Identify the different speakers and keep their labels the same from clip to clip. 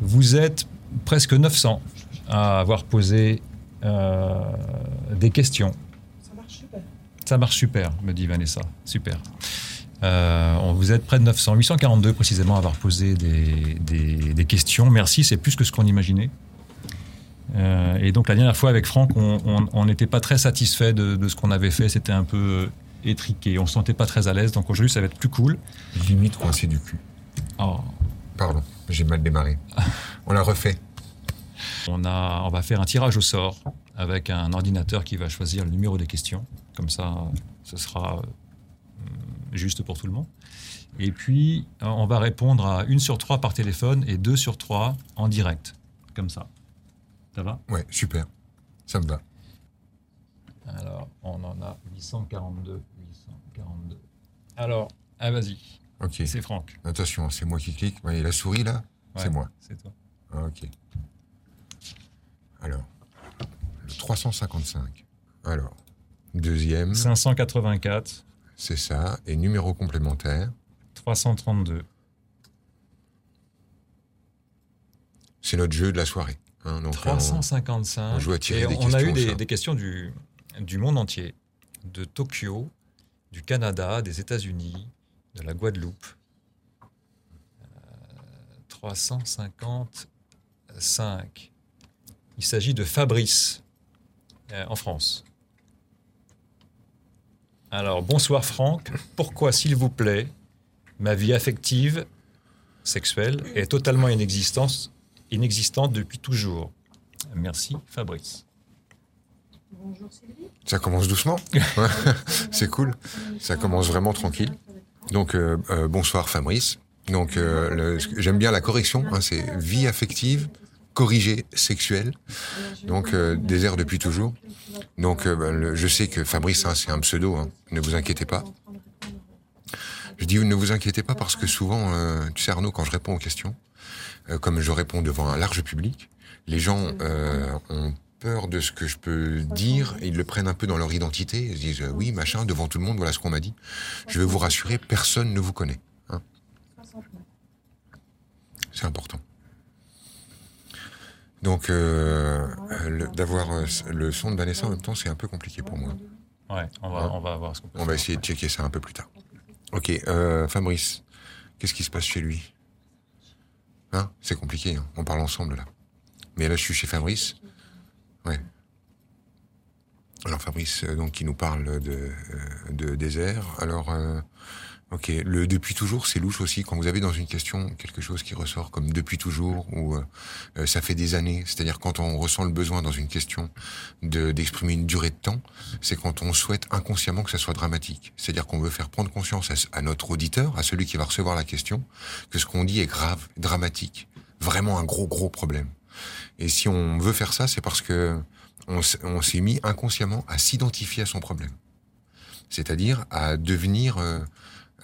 Speaker 1: Vous êtes presque 900 à avoir posé euh, des questions.
Speaker 2: Ça marche super.
Speaker 1: Ça marche super, me dit Vanessa. Super. Euh, on- vous êtes près de 900, 842 précisément à avoir posé des, des- des questions. Merci, c'est plus que ce qu'on imaginait. Euh, et donc la dernière fois avec Franck, on- n'était pas très satisfait de, de ce qu'on avait fait. C'était un peu étriqué. On se sentait pas très à l'aise. Donc aujourd'hui, ça va être plus cool.
Speaker 3: Limite coincé du cul.
Speaker 1: Oh,
Speaker 3: Pardon, j'ai mal démarré. On l'a refait.
Speaker 1: On, a, on va faire un tirage au sort avec un ordinateur qui va choisir le numéro des questions. Comme ça, ce sera euh, juste pour tout le monde. Et puis, euh, on va répondre à une sur trois par téléphone et deux sur trois en direct. Comme ça. Ça va?
Speaker 3: Ouais, super. Ça me va.
Speaker 1: Alors, on en a 842. 842. Alors, ah, vas-y.
Speaker 3: Ok.
Speaker 1: C'est Franck.
Speaker 3: Attention, c'est moi qui clique. Ouais, et la souris là, c'est moi.
Speaker 1: C'est toi.
Speaker 3: Ah, ok. Alors, le 355. Alors, deuxième,
Speaker 1: 584,
Speaker 3: c'est ça. Et numéro complémentaire,
Speaker 1: 332.
Speaker 3: c'est notre jeu de la soirée. hein. donc, euh,
Speaker 1: 355.
Speaker 3: on joue à tirer
Speaker 1: Et
Speaker 3: des
Speaker 1: on a eu des, questions du, du monde entier, de Tokyo, du Canada, des États-Unis, de la Guadeloupe. Euh, 355. Il s'agit de Fabrice, euh, en France. Alors, bonsoir Franck. Pourquoi, s'il vous plaît, ma vie affective, sexuelle, est totalement inexistante, inexistante depuis toujours? Merci Fabrice.
Speaker 2: Bonjour Sylvie.
Speaker 3: Ça commence doucement. C'est cool. Ça commence vraiment tranquille. Donc, euh, euh, bonsoir Fabrice. Donc, euh, j'aime bien la correction. hein, c'est vie affective, corrigée sexuelle. Donc, euh, désert depuis toujours. Donc, euh, ben, je sais que Fabrice, hein, c'est un pseudo. hein, ne vous inquiétez pas. Je dis ne vous inquiétez pas parce que souvent, tu sais Arnaud, quand je réponds aux questions, comme je réponds devant un large public, les gens ont peur de ce que je peux dire et ils le prennent un peu dans leur identité. Ils se disent euh, oui, machin, devant tout le monde, voilà ce qu'on m'a dit. Je vais vous rassurer, personne ne vous connaît. hein. C'est important. Donc, euh, d'avoir euh, le son de Vanessa en même temps, c'est un peu compliqué pour moi.
Speaker 1: Ouais, on va, on va voir ce qu'on peut
Speaker 3: On va essayer de checker ça un peu plus tard. Ok, euh, Fabrice, qu'est-ce qui se passe chez lui? Hein? C'est compliqué, hein, on parle ensemble là. Mais là, je suis chez Fabrice. Ouais. Alors Fabrice, euh, donc, qui nous parle de, euh, désert. Alors, euh, ok, le depuis toujours, c'est louche aussi. Quand vous avez dans une question quelque chose qui ressort comme depuis toujours ou ça fait des années, c'est-à-dire quand on ressent le besoin dans une question de d'exprimer une durée de temps, c'est quand on souhaite inconsciemment que ça soit dramatique. C'est-à-dire qu'on veut faire prendre conscience à notre auditeur, à celui qui va recevoir la question, que ce qu'on dit est grave, dramatique, vraiment un gros gros problème. Et si on veut faire ça, c'est parce que on, s'est mis inconsciemment à s'identifier à son problème. C'est-à-dire à devenir, euh,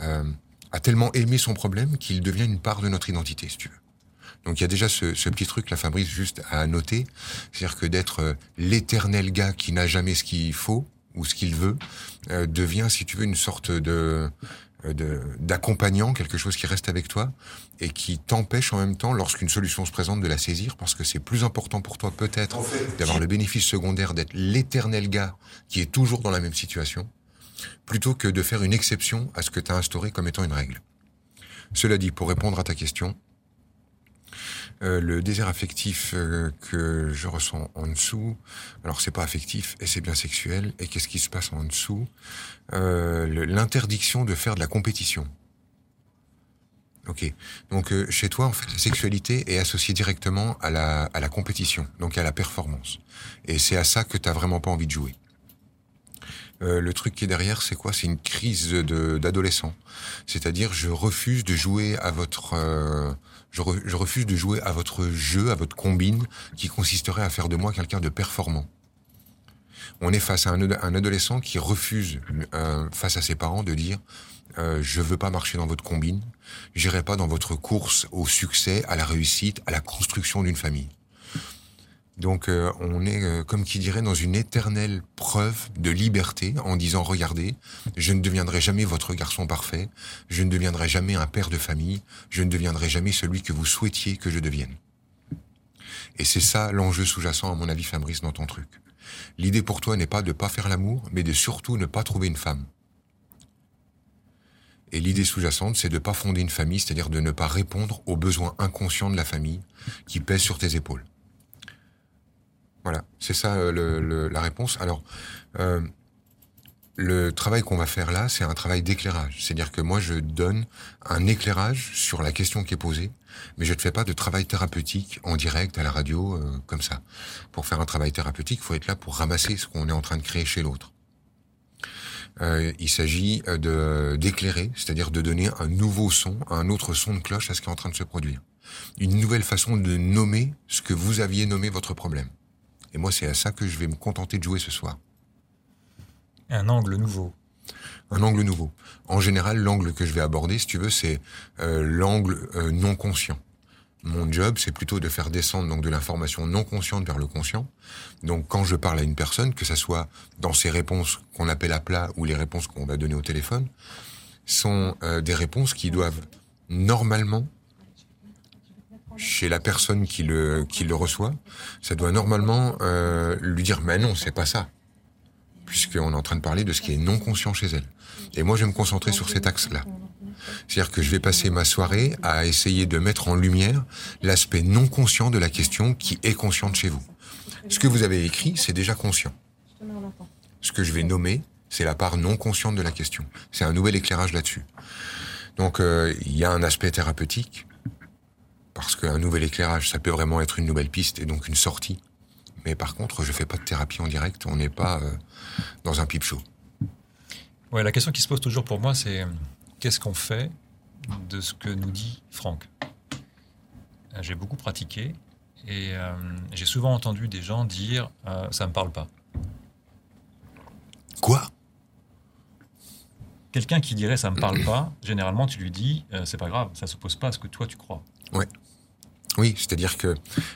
Speaker 3: euh, à tellement aimer son problème qu'il devient une part de notre identité, si tu veux. Donc il y a déjà ce, ce petit truc là, Fabrice, juste à noter, c'est-à-dire que d'être euh, l'éternel gars qui n'a jamais ce qu'il faut ou ce qu'il veut euh, devient, si tu veux, une sorte de- d'accompagnant, quelque chose qui reste avec toi et qui t'empêche en même temps, lorsqu'une solution se présente, de la saisir parce que c'est plus important pour toi peut-être d'avoir le bénéfice secondaire d'être l'éternel gars qui est toujours dans la même situation, plutôt que de faire une exception à ce que tu as instauré comme étant une règle. Cela dit, pour répondre à ta question, euh, le désir affectif euh, que je ressens en dessous, alors c'est pas affectif et c'est bien sexuel. Et qu'est-ce qui se passe en dessous? Euh, L'interdiction de faire de la compétition. Ok. Donc euh, chez toi, en fait, la sexualité est associée directement à la, à la compétition, donc à la performance. Et c'est à ça que tu vraiment pas envie de jouer. Euh, le truc qui est derrière, c'est quoi? C'est une crise d'adolescent. C'est-à-dire, je refuse de jouer à votre, euh, je, je refuse de jouer à votre jeu, à votre combine, qui consisterait à faire de moi quelqu'un de performant. On est face à un, un adolescent qui refuse, euh, face à ses parents, de dire euh, je veux pas marcher dans votre combine, j'irai pas dans votre course au succès, à la réussite, à la construction d'une famille. Donc euh, on est, euh, comme qui dirait, dans une éternelle preuve de liberté en disant, regardez, je ne deviendrai jamais votre garçon parfait, je ne deviendrai jamais un père de famille, je ne deviendrai jamais celui que vous souhaitiez que je devienne. Et c'est ça l'enjeu sous-jacent, à mon avis, Fabrice, dans ton truc. L'idée pour toi n'est pas de pas faire l'amour, mais de surtout ne pas trouver une femme. Et l'idée sous-jacente, c'est de ne pas fonder une famille, c'est-à-dire de ne pas répondre aux besoins inconscients de la famille qui pèsent sur tes épaules. Voilà, c'est ça euh, la réponse. Alors, euh, le travail qu'on va faire là, c'est un travail d'éclairage. C'est-à-dire que moi, je donne un éclairage sur la question qui est posée, mais je ne fais pas de travail thérapeutique en direct à la radio euh, comme ça. Pour faire un travail thérapeutique, il faut être là pour ramasser ce qu'on est en train de créer chez l'autre. Euh, il s'agit euh, de d'éclairer, c'est-à-dire de donner un nouveau son, un autre son de cloche à ce qui est en train de se produire. Une nouvelle façon de nommer ce que vous aviez nommé votre problème. Et moi, c'est à ça que je vais me contenter de jouer ce soir.
Speaker 1: Un angle nouveau.
Speaker 3: Un angle nouveau. En général, l'angle que je vais aborder, si tu veux, c'est euh, l'angle euh, non conscient. Mon job, c'est plutôt de faire descendre donc de l'information non consciente vers le conscient. Donc, quand je parle à une personne, que ce soit dans ses réponses qu'on appelle à plat ou les réponses qu'on va donner au téléphone, sont euh, des réponses qui doivent normalement chez la personne qui le qui le reçoit, ça doit normalement lui dire mais non, c'est pas ça puisqu'on est en train de parler de ce qui est non conscient chez elle. Et moi, je vais me concentrer sur cet axe-là. C'est-à-dire que je vais passer ma soirée à essayer de mettre en lumière l'aspect non conscient de la question qui est consciente chez vous. Ce que vous avez écrit, c'est déjà conscient. Ce que je vais nommer, c'est la part non consciente de la question. C'est un nouvel éclairage là-dessus. Donc, euh, il y a un aspect thérapeutique, parce qu'un nouvel éclairage, ça peut vraiment être une nouvelle piste et donc une sortie mais par contre, je fais pas de thérapie en direct. On n'est pas euh, dans un pipe show.
Speaker 1: Ouais, la question qui se pose toujours pour moi, c'est qu'est-ce qu'on fait de ce que nous dit Franck? Euh, J'ai beaucoup pratiqué et euh, j'ai souvent entendu des gens dire ça me parle pas.
Speaker 3: Quoi?
Speaker 1: Quelqu'un qui dirait ça me parle pas, généralement tu lui dis c'est pas grave, ça s'oppose pas à ce que toi tu crois.
Speaker 3: Ouais. Oui, c'est-à-dire que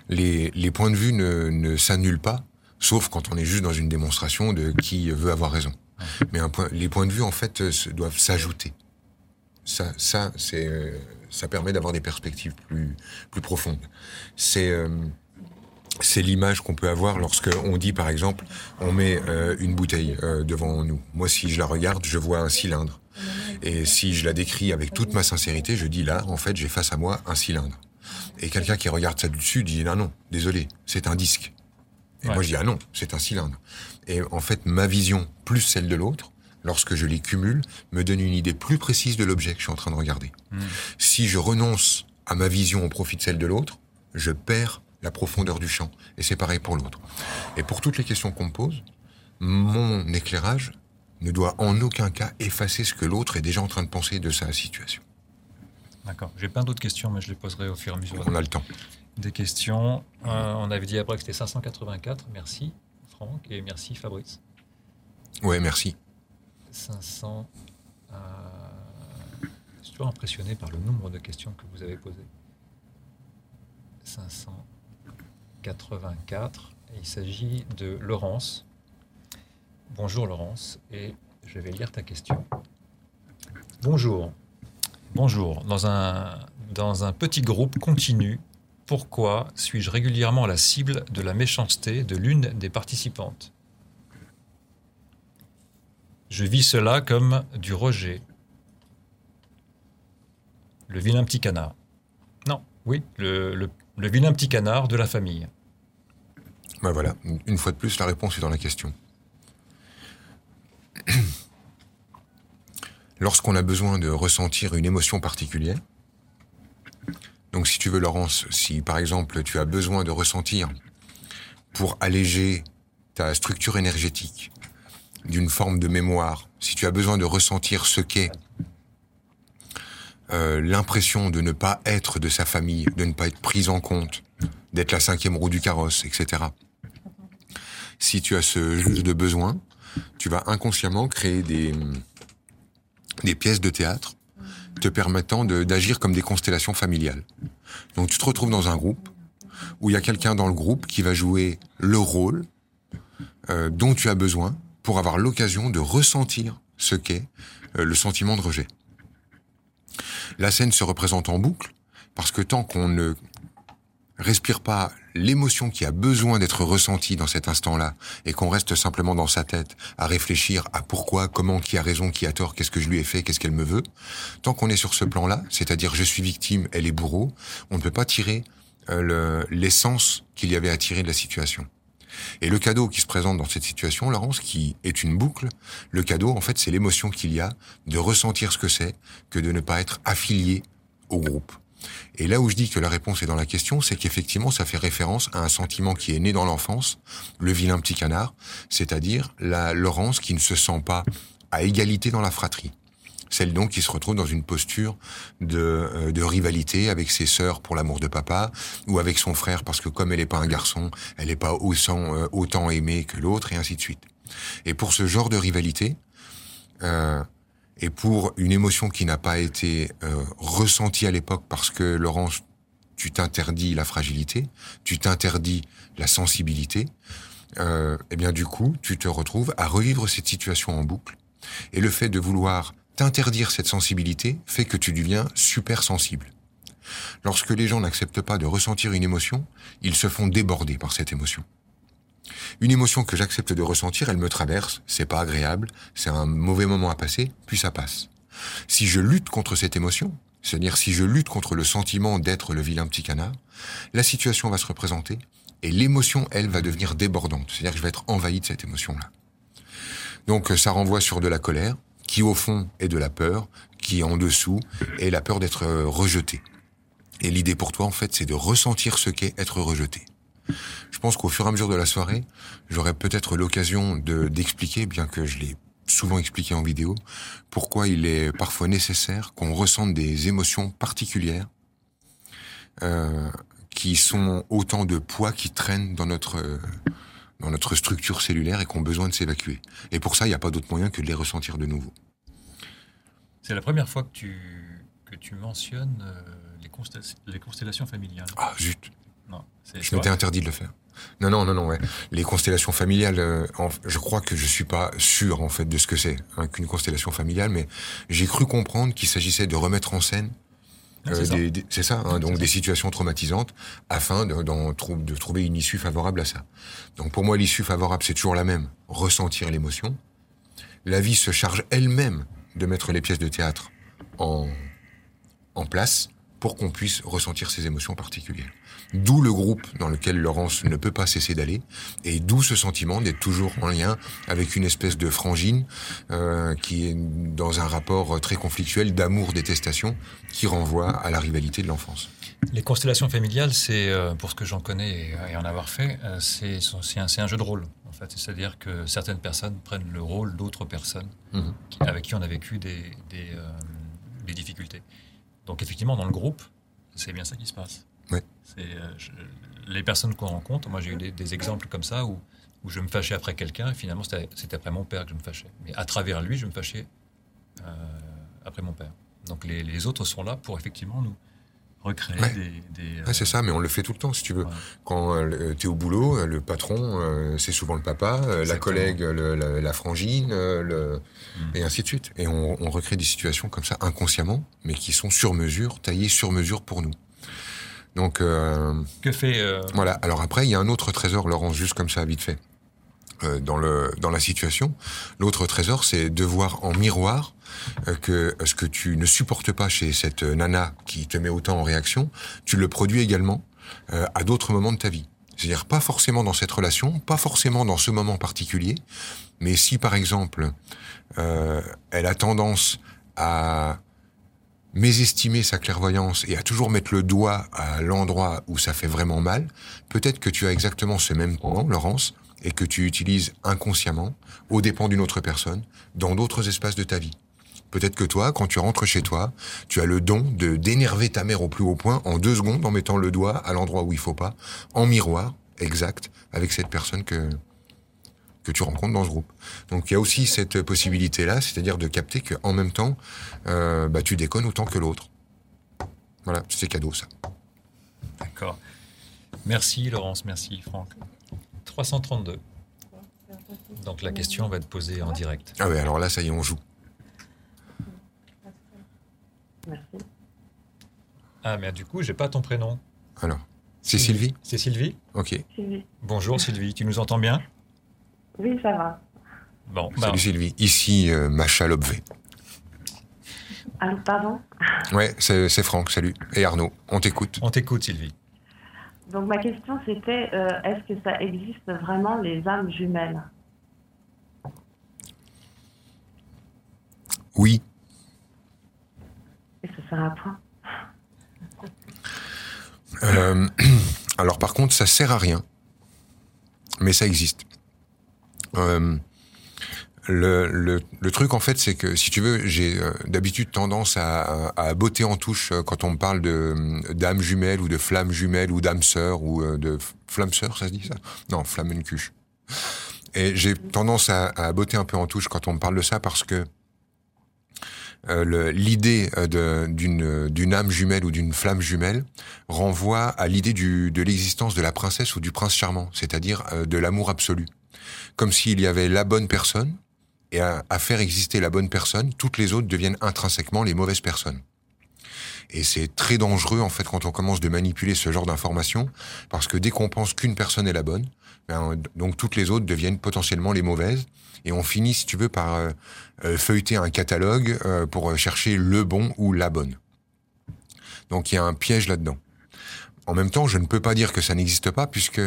Speaker 3: les, les, points de vue ne, ne s'annulent pas, sauf quand on est juste dans une démonstration de qui veut avoir raison. Mais un point, les points de vue, en fait, doivent s'ajouter. Ça, ça, c'est, euh, ça permet d'avoir des perspectives plus, plus profondes. C'est, euh, c'est l'image qu'on peut avoir lorsque on dit, par exemple, on met euh, une bouteille devant nous. Moi, si je la regarde, je vois un cylindre. Et si je la décris avec toute ma sincérité, je dis là, en fait, j'ai face à moi un cylindre. Et quelqu'un qui regarde ça du dessus dit non, non, désolé, c'est un disque. Et moi je dis ah non, c'est un cylindre. Et en fait, ma vision plus celle de l'autre, lorsque je les cumule, me donne une idée plus précise de l'objet que je suis en train de regarder. Hmm. Si je renonce à ma vision au profit de celle de l'autre, je perds la profondeur du champ. Et c'est pareil pour l'autre. Et pour toutes les questions qu'on me pose, mon éclairage ne doit en aucun cas effacer ce que l'autre est déjà en train de penser de sa situation.
Speaker 1: D'accord. J'ai plein d'autres questions, mais je les poserai au fur et à mesure.
Speaker 3: On a le temps.
Speaker 1: Des questions. Euh, on avait dit après que c'était 584. Merci, Franck, et merci, Fabrice.
Speaker 3: Ouais, merci.
Speaker 1: 500. Euh, je suis toujours impressionné par le nombre de questions que vous avez posées. 584. il s'agit de Laurence. Bonjour Laurence, et je vais lire ta question. Bonjour. Bonjour. Dans un, petit groupe continu, pourquoi suis-je régulièrement la cible de la méchanceté de l'une des participantes? Je vis cela comme du rejet. Le vilain petit canard. Non, oui, le, le, vilain petit canard de la famille.
Speaker 3: Ben voilà, une fois de plus, la réponse est dans la question. Lorsqu'on a besoin de ressentir une émotion particulière. Donc si tu veux Laurence, si par exemple tu as besoin de ressentir pour alléger ta structure énergétique d'une forme de mémoire, si tu as besoin de ressentir ce qu'est euh, l'impression de ne pas être de sa famille, de ne pas être prise en compte, d'être la cinquième roue du carrosse, etc. Si tu as ce jeu de besoin, tu vas inconsciemment créer des, des pièces de théâtre te permettant d'agir comme des constellations familiales. Donc tu te retrouves dans un groupe où il y a quelqu'un dans le groupe qui va jouer le rôle euh, dont tu as besoin pour avoir l'occasion de ressentir ce qu'est euh, le sentiment de rejet. La scène se représente en boucle parce que tant qu'on ne respire pas l'émotion qui a besoin d'être ressentie dans cet instant-là et qu'on reste simplement dans sa tête à réfléchir à pourquoi, comment, qui a raison, qui a tort, qu'est-ce que je lui ai fait, qu'est-ce qu'elle me veut, tant qu'on est sur ce plan-là, c'est-à-dire je suis victime, elle est bourreau, on ne peut pas tirer euh, l'essence qu'il y avait à tirer de la situation. Et le cadeau qui se présente dans cette situation, Laurence, qui est une boucle, le cadeau, en fait, c'est l'émotion qu'il y a de ressentir ce que c'est que de ne pas être affilié au groupe. Et là où je dis que la réponse est dans la question, c'est qu'effectivement, ça fait référence à un sentiment qui est né dans l'enfance, le vilain petit canard, c'est-à-dire la Laurence qui ne se sent pas à égalité dans la fratrie. Celle donc qui se retrouve dans une posture de, euh, rivalité avec ses sœurs pour l'amour de papa, ou avec son frère parce que comme elle n'est pas un garçon, elle n'est pas autant, euh, autant aimée que l'autre, et ainsi de suite. Et pour ce genre de rivalité, euh, et pour une émotion qui n'a pas été euh, ressentie à l'époque parce que Laurence, tu t'interdis la fragilité, tu t'interdis la sensibilité, euh, eh bien du coup, tu te retrouves à revivre cette situation en boucle. Et le fait de vouloir t'interdire cette sensibilité fait que tu deviens super sensible. Lorsque les gens n'acceptent pas de ressentir une émotion, ils se font déborder par cette émotion. Une émotion que j'accepte de ressentir, elle me traverse, c'est pas agréable, c'est un mauvais moment à passer, puis ça passe. Si je lutte contre cette émotion, c'est-à-dire si je lutte contre le sentiment d'être le vilain petit canard, la situation va se représenter et l'émotion, elle, va devenir débordante. C'est-à-dire que je vais être envahi de cette émotion-là. Donc ça renvoie sur de la colère, qui au fond est de la peur, qui en dessous est la peur d'être rejeté. Et l'idée pour toi, en fait, c'est de ressentir ce qu'est être rejeté. Je pense qu'au fur et à mesure de la soirée, j'aurai peut-être l'occasion de d'expliquer, bien que je l'ai souvent expliqué en vidéo, pourquoi il est parfois nécessaire qu'on ressente des émotions particulières euh, qui sont autant de poids qui traînent dans notre dans notre structure cellulaire et qui ont besoin de s'évacuer. Et pour ça, il n'y a pas d'autre moyen que de les ressentir de nouveau.
Speaker 1: C'est la première fois que tu, que tu mentionnes euh, les, les constellations familiales.
Speaker 3: Ah, zut je m'étais interdit de le faire. Non, non, non, non. Ouais. Les constellations familiales, euh, je crois que je suis pas sûr en fait de ce que c'est hein, qu'une constellation familiale, mais j'ai cru comprendre qu'il s'agissait de remettre en scène.
Speaker 1: Ah, euh,
Speaker 3: c'est ça, hein, donc des situations traumatisantes afin de, de trouver une issue favorable à ça. Donc pour moi, l'issue favorable, c'est toujours la même ressentir l'émotion. La vie se charge elle-même de mettre les pièces de théâtre en, en place pour qu'on puisse ressentir ces émotions particulières. D'où le groupe dans lequel Laurence ne peut pas cesser d'aller, et d'où ce sentiment d'être toujours en lien avec une espèce de frangine euh, qui est dans un rapport très conflictuel d'amour-détestation qui renvoie à la rivalité de l'enfance.
Speaker 1: Les constellations familiales, c'est, euh, pour ce que j'en connais et, en avoir fait, euh, c'est, un, un, jeu de rôle. En fait. C'est-à-dire que certaines personnes prennent le rôle d'autres personnes mhm. avec qui on a vécu des, des, des difficultés. Donc effectivement, dans le groupe, c'est bien ça qui se passe. Euh, les personnes qu'on rencontre. Moi, j'ai eu des, exemples comme ça où, où je me fâchais après quelqu'un et finalement, c'était après mon père que je me fâchais. Mais à travers lui, je me fâchais euh, après mon père. Donc les, les, autres sont là pour effectivement nous recréer des.
Speaker 3: c'est ça, mais on le fait tout le temps, si tu veux. Quand euh, tu es au boulot, le patron, c'est souvent le papa, la collègue, la, frangine, le, mm. et ainsi de suite. Et on, on recrée des situations comme ça inconsciemment, mais qui sont sur mesure, taillées sur mesure pour nous. Donc, euh,
Speaker 1: que fait euh,
Speaker 3: Voilà. Alors après, il y a un autre trésor, Laurence, juste comme ça, vite fait, euh, dans le dans la situation. L'autre trésor, c'est de voir en miroir que ce que tu ne supportes pas chez cette nana qui te met autant en réaction, tu le produis également à d'autres moments de ta vie. C'est-à-dire pas forcément dans cette relation, pas forcément dans ce moment particulier, mais si par exemple elle a tendance à mésestimer sa clairvoyance et à toujours mettre le doigt à l'endroit où ça fait vraiment mal, peut-être que tu as exactement ce même temps, Laurence, et que tu utilises inconsciemment, aux dépens d'une autre personne, dans d'autres espaces de ta vie. Peut-être que toi, quand tu rentres chez toi, tu as le don de d'énerver ta mère au plus haut point en deux secondes en mettant le doigt à l'endroit où il faut pas, en miroir, exact, avec cette personne que, que tu rencontres dans ce groupe. Donc il y a aussi cette possibilité-là, c'est-à-dire de capter qu'en même temps, euh, bah, tu déconnes autant que l'autre. Voilà, c'est cadeau ça.
Speaker 1: D'accord. Merci Laurence, merci Franck. 332. Donc la question va être posée en direct.
Speaker 3: Ah oui, alors là, ça y est, on joue.
Speaker 2: Merci.
Speaker 1: Ah, mais du coup, j'ai pas ton prénom.
Speaker 3: Alors C'est Sylvie?
Speaker 1: C'est Sylvie?
Speaker 3: Ok.
Speaker 2: Sylvie.
Speaker 1: Bonjour Sylvie, tu nous entends bien?
Speaker 2: Oui, ça va.
Speaker 1: Bon,
Speaker 3: Salut Sylvie. Ici, euh, Macha Lobvé.
Speaker 2: Ah, pardon?
Speaker 3: Ouais, c'est c'est Franck, salut. Et Arnaud, on t'écoute.
Speaker 1: on t'écoute Sylvie.
Speaker 2: Donc ma question c'était, euh, est-ce que ça existe vraiment les âmes jumelles?
Speaker 3: Oui,
Speaker 2: Et ça sert à quoi?
Speaker 3: Euh, alors par contre, ça sert à rien, mais ça existe. Euh, le, truc en fait, c'est que si tu veux, j'ai euh, d'habitude tendance à, à, botter en touche euh, quand on me parle d'âme jumelle ou de flamme jumelle ou d'âme sœur ou de flamme sœur, ça se dit ça? Non, flammencuche. Et j'ai tendance à, à botter un peu en touche quand on me parle de ça parce que l'idée d'une d'une âme jumelle ou d'une flamme jumelle renvoie à l'idée de l'existence de la princesse ou du prince charmant, c'est-à-dire de l'amour absolu. Comme s'il y avait la bonne personne, et à, faire exister la bonne personne, toutes les autres deviennent intrinsèquement les mauvaises personnes. Et c'est très dangereux en fait quand on commence de manipuler ce genre d'informations, parce que dès qu'on pense qu'une personne est la bonne, ben, donc toutes les autres deviennent potentiellement les mauvaises, et on finit, si tu veux, par euh, euh, feuilleter un catalogue euh, pour chercher le bon ou la bonne. Donc il y a un piège là-dedans. En même temps, je ne peux pas dire que ça n'existe pas, puisque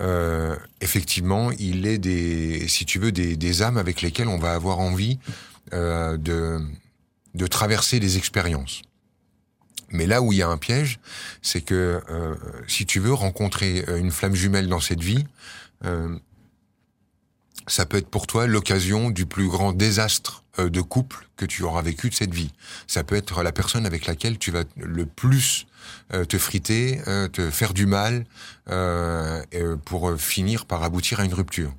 Speaker 3: euh, effectivement, il est des, si tu veux, des, âmes avec lesquelles on va avoir envie euh, de, de traverser des expériences. Mais là où il y a un piège, c'est que euh, si tu veux rencontrer une flamme jumelle dans cette vie, ça peut être pour toi l'occasion du plus grand désastre de couple que tu auras vécu de cette vie. Ça peut être la personne avec laquelle tu vas le plus te friter, euh, te faire du mal, euh, euh, pour euh, finir par aboutir à une rupture.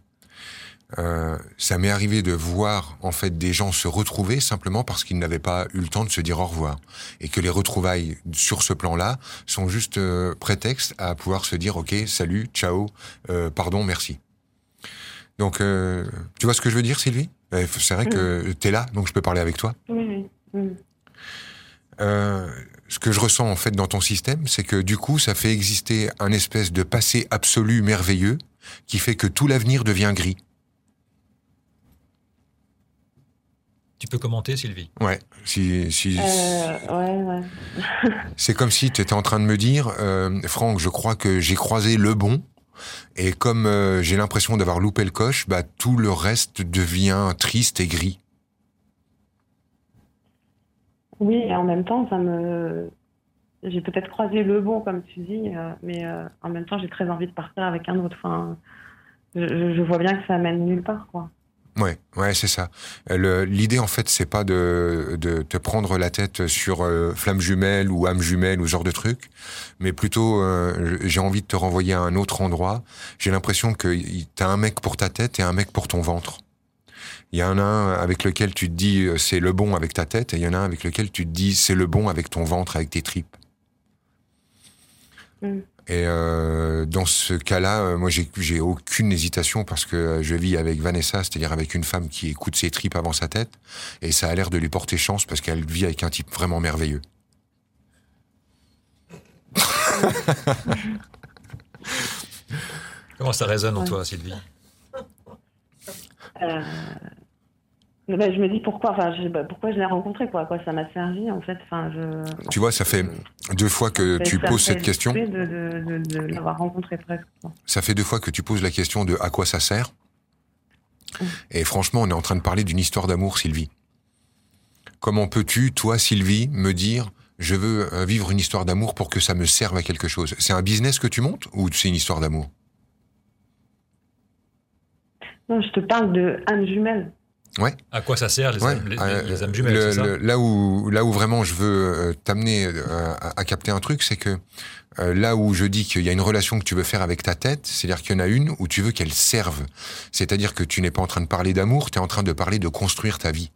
Speaker 3: Euh, ça m'est arrivé de voir en fait des gens se retrouver simplement parce qu'ils n'avaient pas eu le temps de se dire au revoir et que les retrouvailles sur ce plan-là sont juste euh, prétexte à pouvoir se dire ok salut ciao euh, pardon merci. Donc euh, tu vois ce que je veux dire Sylvie? Euh, C'est vrai que t'es là donc je peux parler avec toi? Ce que je ressens en fait dans ton système, c'est que du coup, ça fait exister un espèce de passé absolu merveilleux qui fait que tout l'avenir devient gris.
Speaker 1: Tu peux commenter Sylvie
Speaker 3: Ouais. Si, si,
Speaker 2: Euh, ouais, ouais.
Speaker 3: c'est comme si tu étais en train de me dire, euh, Franck, je crois que j'ai croisé le bon. Et comme euh, j'ai l'impression d'avoir loupé le coche, bah, tout le reste devient triste et gris.
Speaker 2: Oui, et en même temps, ça me. J'ai peut-être croisé le bon, comme tu dis, euh, mais euh, en même temps, j'ai très envie de partir avec un autre. Enfin, je, je- vois bien que ça mène nulle part, quoi.
Speaker 3: Ouais, ouais, c'est ça. Euh, L'idée, en fait, c'est pas de, de te prendre la tête sur flamme jumelle ou âme jumelle ou ce genre de truc, mais plutôt, j'ai envie de te renvoyer à un autre endroit. J'ai l'impression que t'as un mec pour ta tête et un mec pour ton ventre. Il y en a un avec lequel tu te dis euh, c'est le bon avec ta tête, et il y en a un avec lequel tu te dis c'est le bon avec ton ventre, avec tes tripes.
Speaker 2: Mm.
Speaker 3: Et euh, dans ce cas-là, euh, moi, j'ai j'ai aucune hésitation parce que je vis avec Vanessa, c'est-à-dire avec une femme qui écoute ses tripes avant sa tête, et ça a l'air de lui porter chance parce qu'elle vit avec un type vraiment merveilleux.
Speaker 1: Comment ça résonne en
Speaker 2: Ouais.
Speaker 1: toi Sylvie?
Speaker 2: Euh, ben, je me dis pourquoi, enfin, je, ben, pourquoi je l'ai rencontré, quoi. Quoi ça m'a servi, en fait. Enfin, je.
Speaker 3: Tu vois, ça fait deux fois que
Speaker 2: Ben,
Speaker 3: tu poses cette question.
Speaker 2: exprès De, de, de, de l'avoir rencontré presque. quoi.
Speaker 3: Ça fait deux fois que tu poses la question de à quoi ça sert. Et franchement, on est en train de parler d'une histoire d'amour, Sylvie. Comment peux-tu, toi, Sylvie, me dire je veux euh, vivre une histoire d'amour pour que ça me serve à quelque chose? C'est un business que tu montes ou c'est une histoire d'amour?
Speaker 2: Non, je te parle de âme jumelle.
Speaker 1: À quoi ça sert les,
Speaker 3: Ouais,
Speaker 1: âmes, les,
Speaker 3: euh,
Speaker 1: les âmes jumelles
Speaker 3: le-
Speaker 1: c'est ça
Speaker 3: le- là où là où vraiment je veux euh, t'amener euh, à, à capter un truc, c'est que euh, là où je dis qu'il y a une relation que tu veux faire avec ta tête, c'est-à-dire qu'il y en a une où tu veux qu'elle serve. C'est-à-dire que tu n'es pas en train de parler d'amour, tu es en train de parler de construire ta vie.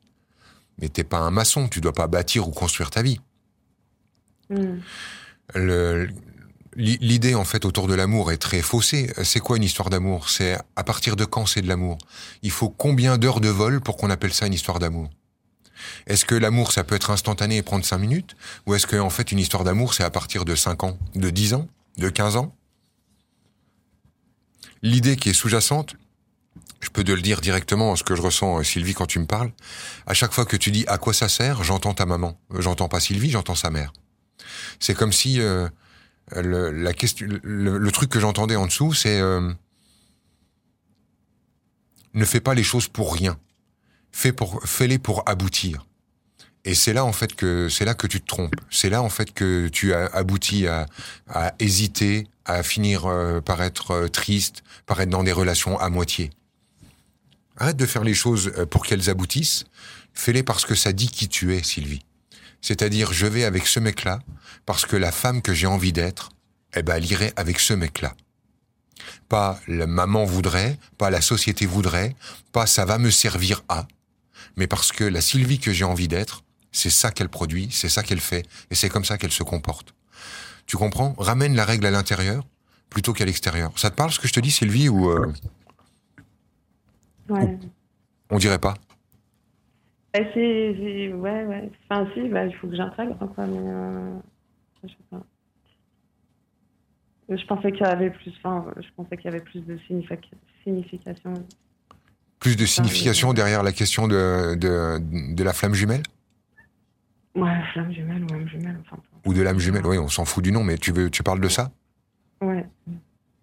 Speaker 3: Mais t'es pas un maçon, tu dois pas bâtir ou construire ta vie.
Speaker 2: Mm.
Speaker 3: Le- L'idée en fait autour de l'amour est très faussée. C'est quoi une histoire d'amour? C'est à partir de quand c'est de l'amour? Il faut combien d'heures de vol pour qu'on appelle ça une histoire d'amour? Est-ce que l'amour ça peut être instantané et prendre cinq minutes? Ou est-ce que en fait une histoire d'amour c'est à partir de 5 ans, de 10 ans De 15 ans? L'idée qui est sous-jacente, je peux te le dire directement, ce que je ressens, euh, Sylvie, quand tu me parles. À chaque fois que tu dis à quoi ça sert, j'entends ta maman. J'entends pas Sylvie, j'entends sa mère. C'est comme si euh, le, la question, le, truc que j'entendais en dessous, c'est euh, ne fais pas les choses pour rien. Fais pour, fais-les pour aboutir. Et c'est là en fait que c'est là que tu te trompes. C'est là en fait que tu as abouti à, à hésiter, à finir par être triste, par être dans des relations à moitié. Arrête de faire les choses euh, pour qu'elles aboutissent. Fais-les parce que ça dit qui tu es, Sylvie. C'est-à-dire, je vais avec ce mec-là parce que la femme que j'ai envie d'être, eh ben, elle irait avec ce mec-là. Pas la maman voudrait, pas la société voudrait, pas ça va me servir à, mais parce que la Sylvie que j'ai envie d'être, c'est ça qu'elle produit, c'est ça qu'elle fait, et c'est comme ça qu'elle se comporte. Tu comprends? Ramène la règle à l'intérieur plutôt qu'à l'extérieur. Ça te parle ce que je te dis, Sylvie, ou euh, on dirait pas?
Speaker 2: Bah, c'est, ouais, ouais. Enfin, si, bah, il faut que j'intègre, quoi, mais euh, je sais pas. Je pensais qu'il y avait plus, enfin, je pensais qu'il y avait plus de signification.
Speaker 3: Plus de signification derrière la question de, de, de, la flamme jumelle?
Speaker 2: Ouais, flamme jumelle ou âme jumelle. Enfin,
Speaker 3: ou de l'âme jumelle, oui, on s'en fout du nom, mais tu, veux, tu parles de ça?
Speaker 2: Ouais.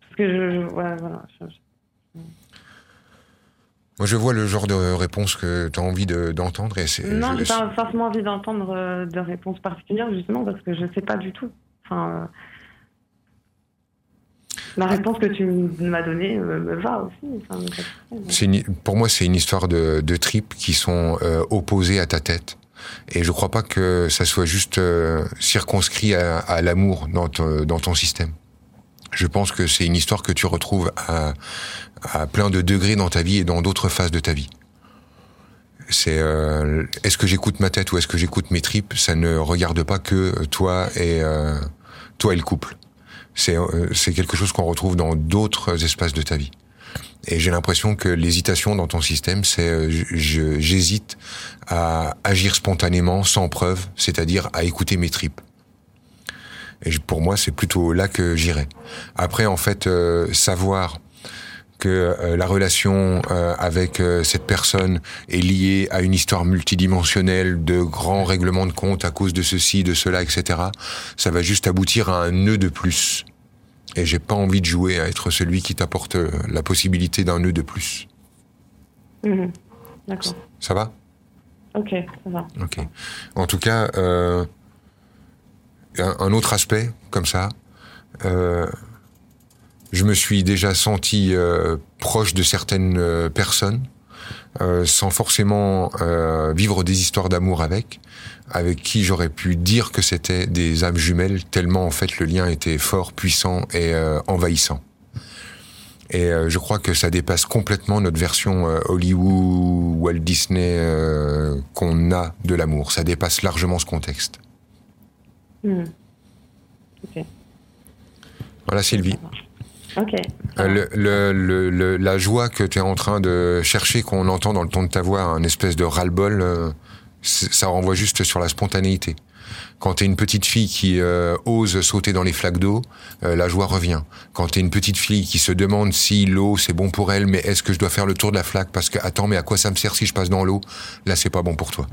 Speaker 2: Parce que je. ouais, voilà.
Speaker 3: Moi, je vois le genre de réponse que tu as envie d'entendre.
Speaker 2: non, j'ai pas forcément envie d'entendre euh, de réponse particulière, justement, parce que je sais pas du tout. Enfin, euh, la réponse que tu m'as donnée euh, me va aussi.
Speaker 3: pour moi, c'est une histoire de, de tripes qui sont opposées à ta tête. Et je crois pas que ça soit juste circonscrit à, à l'amour dans, dans ton système. Je pense que c'est une histoire que tu retrouves à, à plein de degrés dans ta vie et dans d'autres phases de ta vie. C'est euh, est-ce que j'écoute ma tête ou est-ce que j'écoute mes tripes? Ça ne regarde pas que toi et euh, toi et le couple. C'est euh, c'est quelque chose qu'on retrouve dans d'autres espaces de ta vie. Et j'ai l'impression que l'hésitation dans ton système, c'est j'hésite à agir spontanément, sans preuve, c'est-à-dire à écouter mes tripes. Et pour moi, c'est plutôt là que j'irai. Après, en fait, savoir que euh, la relation euh, avec euh, cette personne est liée à une histoire multidimensionnelle de grands règlements de compte à cause de ceci, de cela, etc. Ça va juste aboutir à un nœud de plus. Et j'ai pas envie de jouer à être celui qui t'apporte la possibilité d'un nœud de plus.
Speaker 2: Mhm. D'accord.
Speaker 3: Ça va?
Speaker 2: Ok, ça va.
Speaker 3: Ok. En tout cas, un, autre aspect comme ça. Euh, je me suis déjà senti euh, proche de certaines euh, personnes, euh, sans forcément vivre des histoires d'amour avec, avec qui j'aurais pu dire que c'était des âmes jumelles, tellement en fait le lien était fort, puissant et envahissant. Et je crois que ça dépasse complètement notre version Hollywood, Walt Disney qu'on a de l'amour. Ça dépasse largement ce contexte.
Speaker 2: Hmm.
Speaker 3: Voilà Sylvie.
Speaker 2: Euh,
Speaker 3: le, la joie que tu es en train de chercher, qu'on entend dans le ton de ta voix, un espèce de ras-le-bol, euh, ça renvoie juste sur la spontanéité. Quand tu es une petite fille qui euh, ose sauter dans les flaques d'eau, la joie revient. Quand tu es une petite fille qui se demande si l'eau c'est bon pour elle, mais est-ce que je dois faire le tour de la flaque parce que attends, mais à quoi ça me sert si je passe dans l'eau? Là, c'est pas bon pour toi.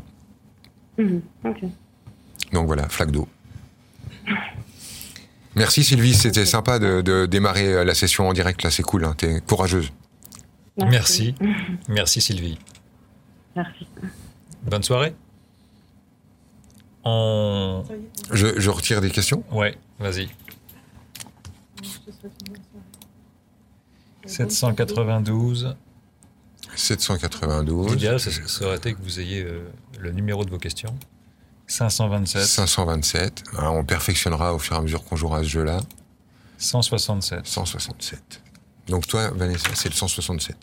Speaker 2: Mhm,
Speaker 3: Donc voilà, flaque d'eau. Merci Sylvie, c'était sympa de, démarrer euh, la session en direct là, c'est cool, hein, t'es courageuse.
Speaker 1: Merci. Merci. Sylvie.
Speaker 2: Merci.
Speaker 1: Bonne soirée.
Speaker 3: Je, retire des questions
Speaker 1: Ouais, vas-y. 792.
Speaker 3: 792.
Speaker 1: L'idéal, ça, aurait été que vous ayez euh, le numéro de vos questions. 527.
Speaker 3: 527. on perfectionnera au fur et à mesure qu'on jouera à ce jeu-là.
Speaker 1: 167.
Speaker 3: 167. Donc toi, Vanessa, c'est le 167.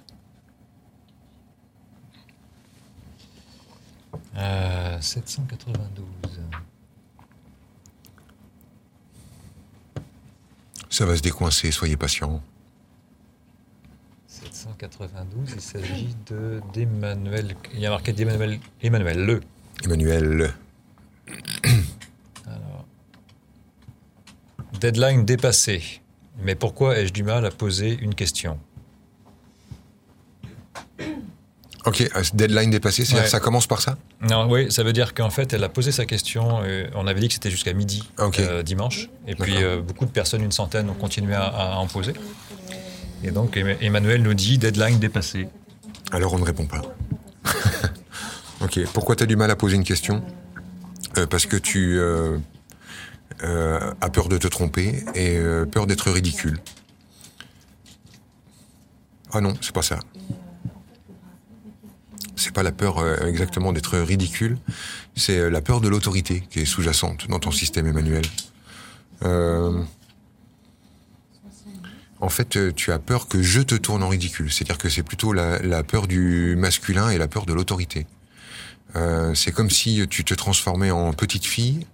Speaker 1: Euh, 792.
Speaker 3: Ça va se décoincer, soyez patient.
Speaker 1: 792, il s'agit de d'Emmanuel. Il y a marqué d'Emmanuel Emmanuel Le.
Speaker 3: Emmanuel Le.
Speaker 1: Alors, deadline dépassé. Mais pourquoi ai-je du mal à poser une question?
Speaker 3: Ok, euh, deadline dépassé, c'est-à-dire
Speaker 1: Ouais.
Speaker 3: que ça commence par ça?
Speaker 1: Non, oui, ça veut dire qu'en fait, elle a posé sa question. euh, on avait dit que c'était jusqu'à midi
Speaker 3: Ah, ok.
Speaker 1: euh, dimanche. Et puis, euh, beaucoup de personnes, une centaine, ont continué à, à en poser. Et donc, Em- Emmanuel nous dit deadline dépassé.
Speaker 3: Alors on ne répond pas. ok, pourquoi tu as du mal à poser une question? Euh, Parce que tu euh, euh, as peur de te tromper et peur d'être ridicule. Ah non, c'est pas ça. C'est pas la peur exactement d'être ridicule, c'est la peur de l'autorité qui est sous-jacente dans ton système, Emmanuel. En fait, tu as peur que je te tourne en ridicule. C'est-à-dire que c'est plutôt la peur du masculin et la peur de l'autorité. Euh, c'est comme si tu te transformais en petite fille.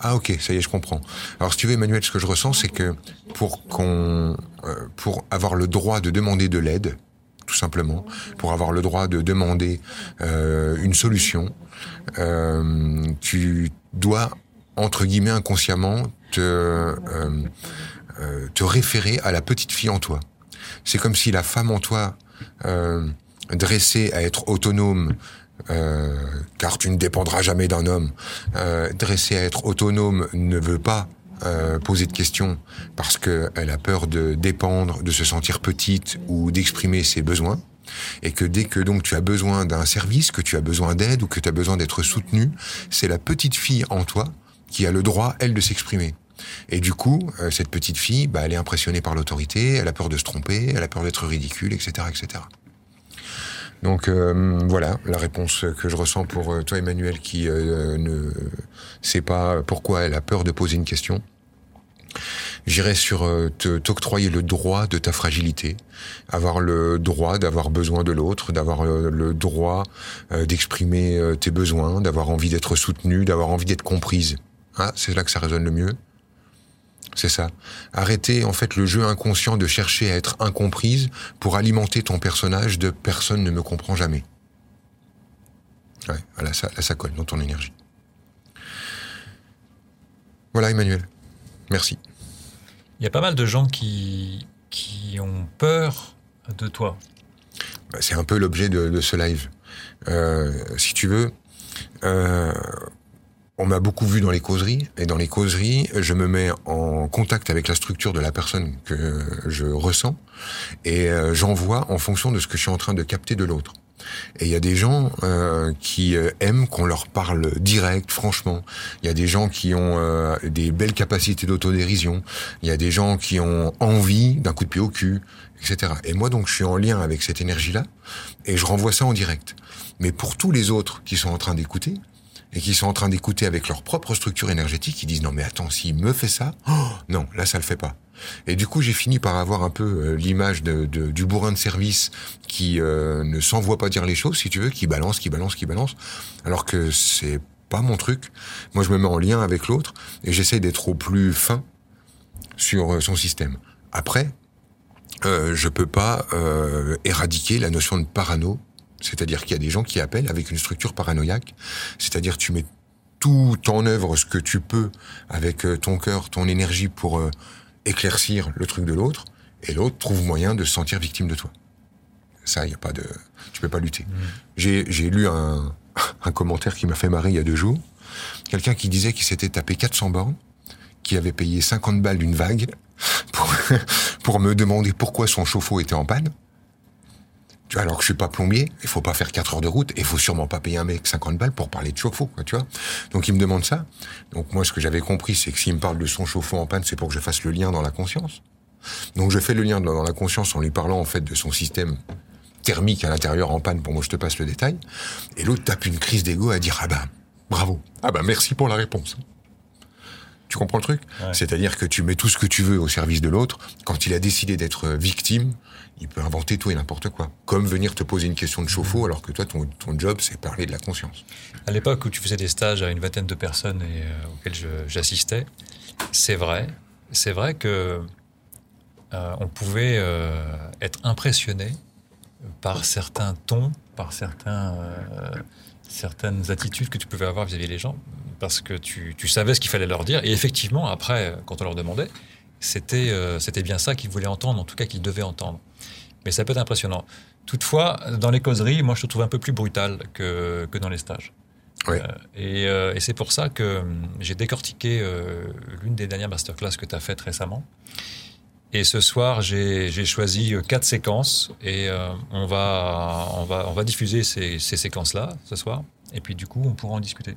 Speaker 3: Ah ok, ça y est, je comprends. Alors si tu veux, Emmanuel, ce que je ressens, c'est que pour qu'on, euh, pour avoir le droit de demander de l'aide, tout simplement, pour avoir le droit de demander euh, une solution, euh, tu dois entre guillemets inconsciemment te euh, te référer à la petite fille en toi. C'est comme si la femme en toi, dressée à être autonome, euh, car tu ne dépendras jamais d'un homme, euh, dressée à être autonome ne veut pas euh, poser de questions parce qu'elle a peur de dépendre, de se sentir petite ou d'exprimer ses besoins. Et que dès que donc tu as besoin d'un service, que tu as besoin d'aide ou que tu as besoin d'être soutenu, c'est la petite fille en toi qui a le droit, elle, de s'exprimer. Et du coup, euh, cette petite fille, bah, elle est impressionnée par l'autorité, elle a peur de se tromper, elle a peur d'être ridicule, etc., etc. Donc euh, voilà la réponse que je ressens pour euh, toi, Emmanuel, qui euh, ne sait pas pourquoi elle a peur de poser une question. J'irai sur t'octroyer le droit de ta fragilité, avoir le droit d'avoir besoin de l'autre, d'avoir le droit d'exprimer tes besoins, d'avoir envie d'être soutenu, d'avoir envie d'être comprise. Ah, c'est là que ça résonne le mieux. C'est ça. Arrêter en fait le jeu inconscient de chercher à être incomprise pour alimenter ton personnage de personne ne me comprend jamais. Ouais, là ça, là, ça colle dans ton énergie. Voilà Emmanuel. Merci.
Speaker 1: Il y a pas mal de gens qui, qui ont peur de toi.
Speaker 3: Bah, C'est un peu l'objet de, de ce live. Euh, si tu veux, euh, on m'a beaucoup vu dans les causeries, et dans les causeries, je me mets en contact avec la structure de la personne que je ressens, et euh, j'envoie en fonction de ce que je suis en train de capter de l'autre. Et il y a des gens euh, qui euh, aiment qu'on leur parle direct, franchement. Il y a des gens qui ont euh, des belles capacités d'autodérision. Il y a des gens qui ont envie d'un coup de pied au cul, etc. Et moi donc je suis en lien avec cette énergie-là et je renvoie ça en direct. Mais pour tous les autres qui sont en train d'écouter et qui sont en train d'écouter avec leur propre structure énergétique, ils disent non mais attends, s'il me fait ça, oh, non, là ça le fait pas. Et du coup, j'ai fini par avoir un peu euh, l'image de, de- du bourrin de service qui euh, ne s'envoie pas dire les choses, si tu veux, qui balance, qui balance, qui balance, alors que c'est pas mon truc. Moi, je me mets en lien avec l'autre et j'essaie d'être au plus fin sur euh, son système. Après, euh, je peux pas éradiquer la notion de parano, c'est-à-dire qu'il y a des gens qui appellent avec une structure paranoïaque, c'est-à-dire tu mets tout en œuvre ce que tu peux avec euh, ton cœur, ton énergie pour euh, éclaircir le truc de l'autre, et l'autre trouve moyen de se sentir victime de toi. Ça, il y a pas de, tu peux pas lutter. J'ai j'ai lu un, un commentaire qui m'a fait marrer il y a deux jours. Quelqu'un qui disait qu'il s'était tapé 400 bornes, qui avait payé 50 balles d'une vague pour, pour me demander pourquoi son chauffe-eau était en panne. Tu vois, alors que je suis pas plombier, il faut pas faire 4 heures de route, et il faut sûrement pas payer un mec 50 balles pour parler de chauffe-eau, quoi, tu vois. Donc il me demande ça. Donc moi, ce que j'avais compris, c'est que s'il me parle de son chauffe-eau en panne, c'est pour que je fasse le lien dans la conscience. Donc je fais le lien dans la conscience en lui parlant en fait de son système thermique à l'intérieur en panne. Pour moi, je te passe le détail. Et l'autre tape une crise d'ego à dire ah bah bravo, ah bah merci pour la réponse. Tu comprends le truc?
Speaker 1: Ouais.
Speaker 3: C'est-à-dire que tu mets tout ce que tu veux au service de l'autre. Quand il a décidé d'être victime, il peut inventer tout et n'importe quoi. Comme venir te poser une question de chauffe-eau alors que toi, ton, ton job, c'est parler de la conscience.
Speaker 1: À l'époque où tu faisais des stages à une vingtaine de personnes et euh, auxquels je- j'assistais, c'est vrai, c'est vrai que euh, on pouvait euh, être impressionné par certains tons, par certains, certaines attitudes que tu pouvais avoir vis-à-vis des gens, parce que tu, tu savais ce qu'il fallait leur dire. Et effectivement, après, quand on leur demandait, c'était euh, bien ça qu'il voulait entendre, en tout cas qu'il devait entendre. Mais ça peut être impressionnant. Toutefois, dans les causeries, moi, je te trouve un peu plus brutal que, que dans les stages.
Speaker 3: Ouais.
Speaker 1: Euh, et, euh, et c'est pour ça que hum, j'ai décortiqué euh, l'une des dernières masterclass que tu as faites récemment. Et ce soir, j'ai choisi quatre séquences et on, va, on, va, on va diffuser ces, ces séquences-là ce soir. Et puis du coup, on pourra en discuter.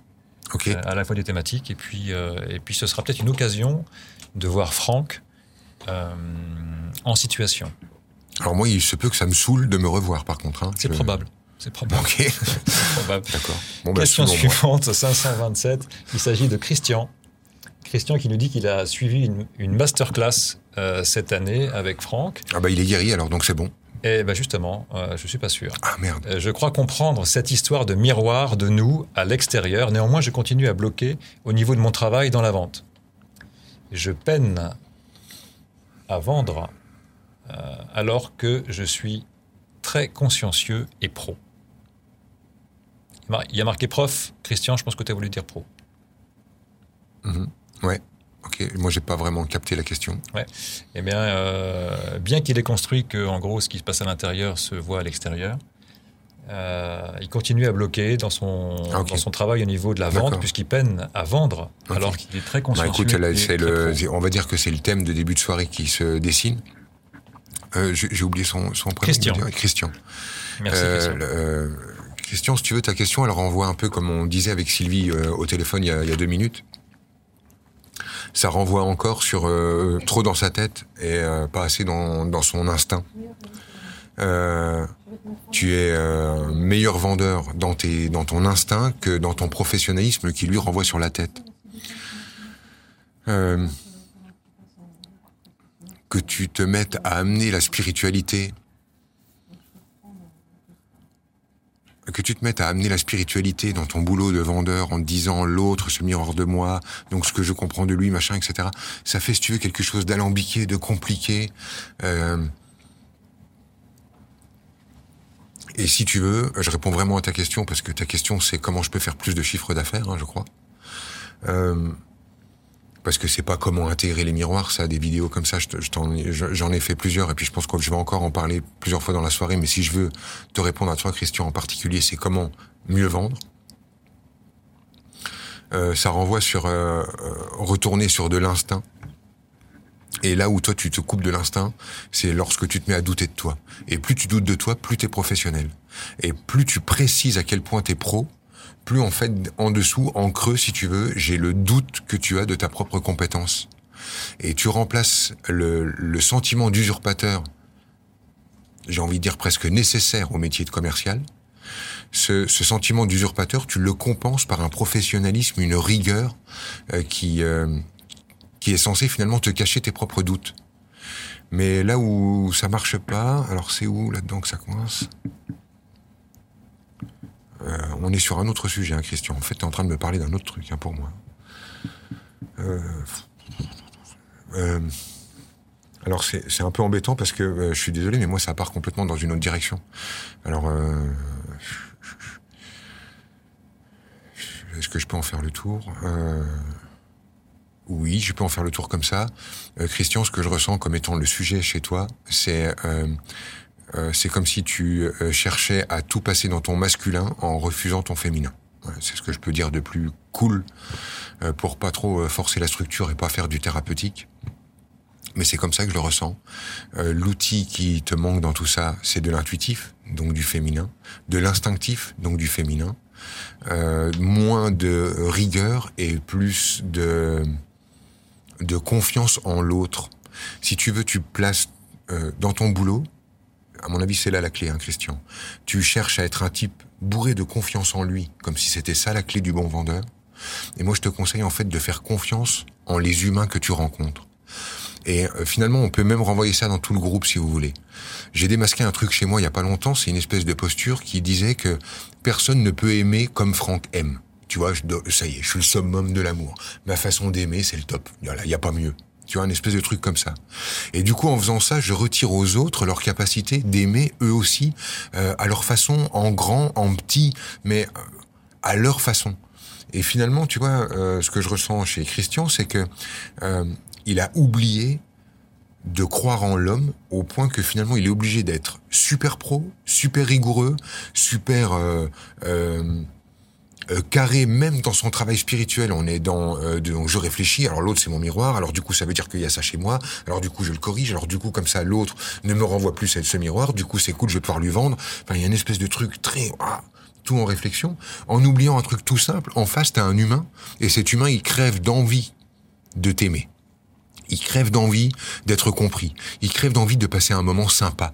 Speaker 3: Ok.
Speaker 1: Euh, à la fois des thématiques et puis, et puis ce sera peut-être une occasion de voir Franck en situation.
Speaker 3: Alors moi, il se peut que ça me saoule de me revoir, par contre. hein.
Speaker 1: C'est probable. C'est probable.
Speaker 3: Ok.
Speaker 1: c'est probable.
Speaker 3: D'accord. Bon, bah,
Speaker 1: Question suivante, 527. Il s'agit de Christian. Christian qui nous dit qu'il a suivi une, une masterclass euh, cette année avec Franck.
Speaker 3: Ah bah, il est guéri, alors, donc c'est bon.
Speaker 1: Et ben justement, euh, je suis pas sûr.
Speaker 3: Ah merde.
Speaker 1: Euh, Je crois comprendre cette histoire de miroir de nous à l'extérieur. Néanmoins, je continue à bloquer au niveau de mon travail dans la vente. Je peine à vendre alors que je suis très consciencieux et pro. Il y a marqué prof. Christian, je pense que tu as voulu dire pro.
Speaker 3: Ouais. Ok. Moi, j'ai pas vraiment capté la question.
Speaker 1: Eh bien, euh, bien qu'il ait construit que, en gros, ce qui se passe à l'intérieur se voit à l'extérieur, euh, il continue à bloquer dans son,
Speaker 3: Ah,
Speaker 1: dans son travail au niveau de la vente, puisqu'il peine à vendre, alors qu'il est très
Speaker 3: Bah, écoute, là, le,
Speaker 1: pro.
Speaker 3: on va dire que c'est le thème de début de soirée qui se dessine. Euh, j'ai oublié son, son prénom.
Speaker 1: Christian.
Speaker 3: Christian.
Speaker 1: Merci,
Speaker 3: Euh,
Speaker 1: Christian.
Speaker 3: le- euh, Christian, si tu veux, ta question, elle renvoie un peu comme on disait avec Sylvie euh, au téléphone il y, a, il y a deux minutes. Ça renvoie encore sur euh, trop dans sa tête et euh, pas assez dans, dans son instinct. Euh, tu es euh, meilleur vendeur dans, tes, dans ton instinct que dans ton professionnalisme qui lui renvoie sur la tête. Que tu te mettes à amener la spiritualité que tu te mettes à amener la spiritualité dans ton boulot de vendeur en disant l'autre se met hors de moi, donc ce que je comprends de lui, machin, etc. Ça fait, si tu veux, quelque chose d'alambiqué, de compliqué. Euh... Et si tu veux, je réponds vraiment à ta question parce que ta question c'est comment je peux faire plus de chiffre d'affaires, hein, je crois. Euh... Parce que c'est pas comment intégrer les miroirs, ça, des vidéos comme ça, j'en ai fait plusieurs, et puis je pense que je vais encore en parler plusieurs fois dans la soirée, mais si je veux te répondre à toi, Christian, en particulier, c'est comment mieux vendre. Euh, ça renvoie sur euh, euh, retourner sur de l'instinct. Et là où toi tu te coupes de l'instinct, c'est lorsque tu te mets à douter de toi. Et plus tu doutes de toi, plus t'es professionnel. Et plus tu précises à quel point t'es pro, plus en fait en dessous, en creux si tu veux, j'ai le doute que tu as de ta propre compétence. Et tu remplaces le, le sentiment d'usurpateur, j'ai envie de dire presque nécessaire au métier de commercial, ce, ce sentiment d'usurpateur, tu le compenses par un professionnalisme, une rigueur euh, qui, euh, qui est censé finalement te cacher tes propres doutes. Mais là où ça marche pas, alors c'est où là-dedans que ça coince? Euh, On est sur un autre sujet, hein, Christian. En fait, tu es en train de me parler d'un autre truc hein, pour moi. Euh, euh, alors c'est un peu embêtant parce que je suis désolé, mais moi ça part complètement dans une autre direction. Alors, est-ce que je peux en faire le tour? Oui, je peux en faire le tour comme ça. Christian, ce que je ressens comme étant le sujet chez toi, c'est euh, c'est comme si tu euh, cherchais à tout passer dans ton masculin en refusant ton féminin. C'est ce que je peux dire de plus cool euh, pour pas trop euh, forcer la structure et pas faire du thérapeutique. Mais c'est comme ça que je le ressens. Euh, L'outil qui te manque dans tout ça, c'est de l'intuitif, donc du féminin, de l'instinctif, donc du féminin, moins de rigueur et plus de de confiance en l'autre. Si tu veux, tu places dans ton boulot, à mon avis, c'est là la clé, hein, Christian. Tu cherches à être un type bourré de confiance en lui, comme si c'était ça la clé du bon vendeur. Et moi, je te conseille en fait de faire confiance en les humains que tu rencontres. Et euh, finalement, on peut même renvoyer ça dans tout le groupe si vous voulez. J'ai démasqué un truc chez moi il y a pas longtemps, c'est une espèce de posture qui disait que personne ne peut aimer comme Franck aime. Tu vois, ça y est, je suis le summum de l'amour. Ma façon d'aimer, c'est le top. Il y a pas mieux. Tu vois, un espèce de truc comme ça. Et du coup, en faisant ça, je retire aux autres leur capacité d'aimer eux aussi, euh, à leur façon, en grand, en petit, mais euh, à leur façon. Et finalement, tu vois, euh, ce que je ressens chez Christian, c'est que euh, il a oublié de croire en l'homme au point que finalement il est obligé d'être super pro, super rigoureux, super euh, euh, carré même dans son travail spirituel. On est dans, euh, de- je réfléchis, alors l'autre c'est mon miroir, alors du coup ça veut dire qu'il y a ça chez moi, alors du coup je le corrige, alors du coup comme ça l'autre ne me renvoie plus ce miroir, du coup c'est cool, je vais pouvoir lui vendre. Enfin il y a une espèce de truc très ah, tout en réflexion, en oubliant un truc tout simple. En face t'as un humain et cet humain il crève d'envie de t'aimer. Il crève d'envie d'être compris. Il crève d'envie de passer un moment sympa.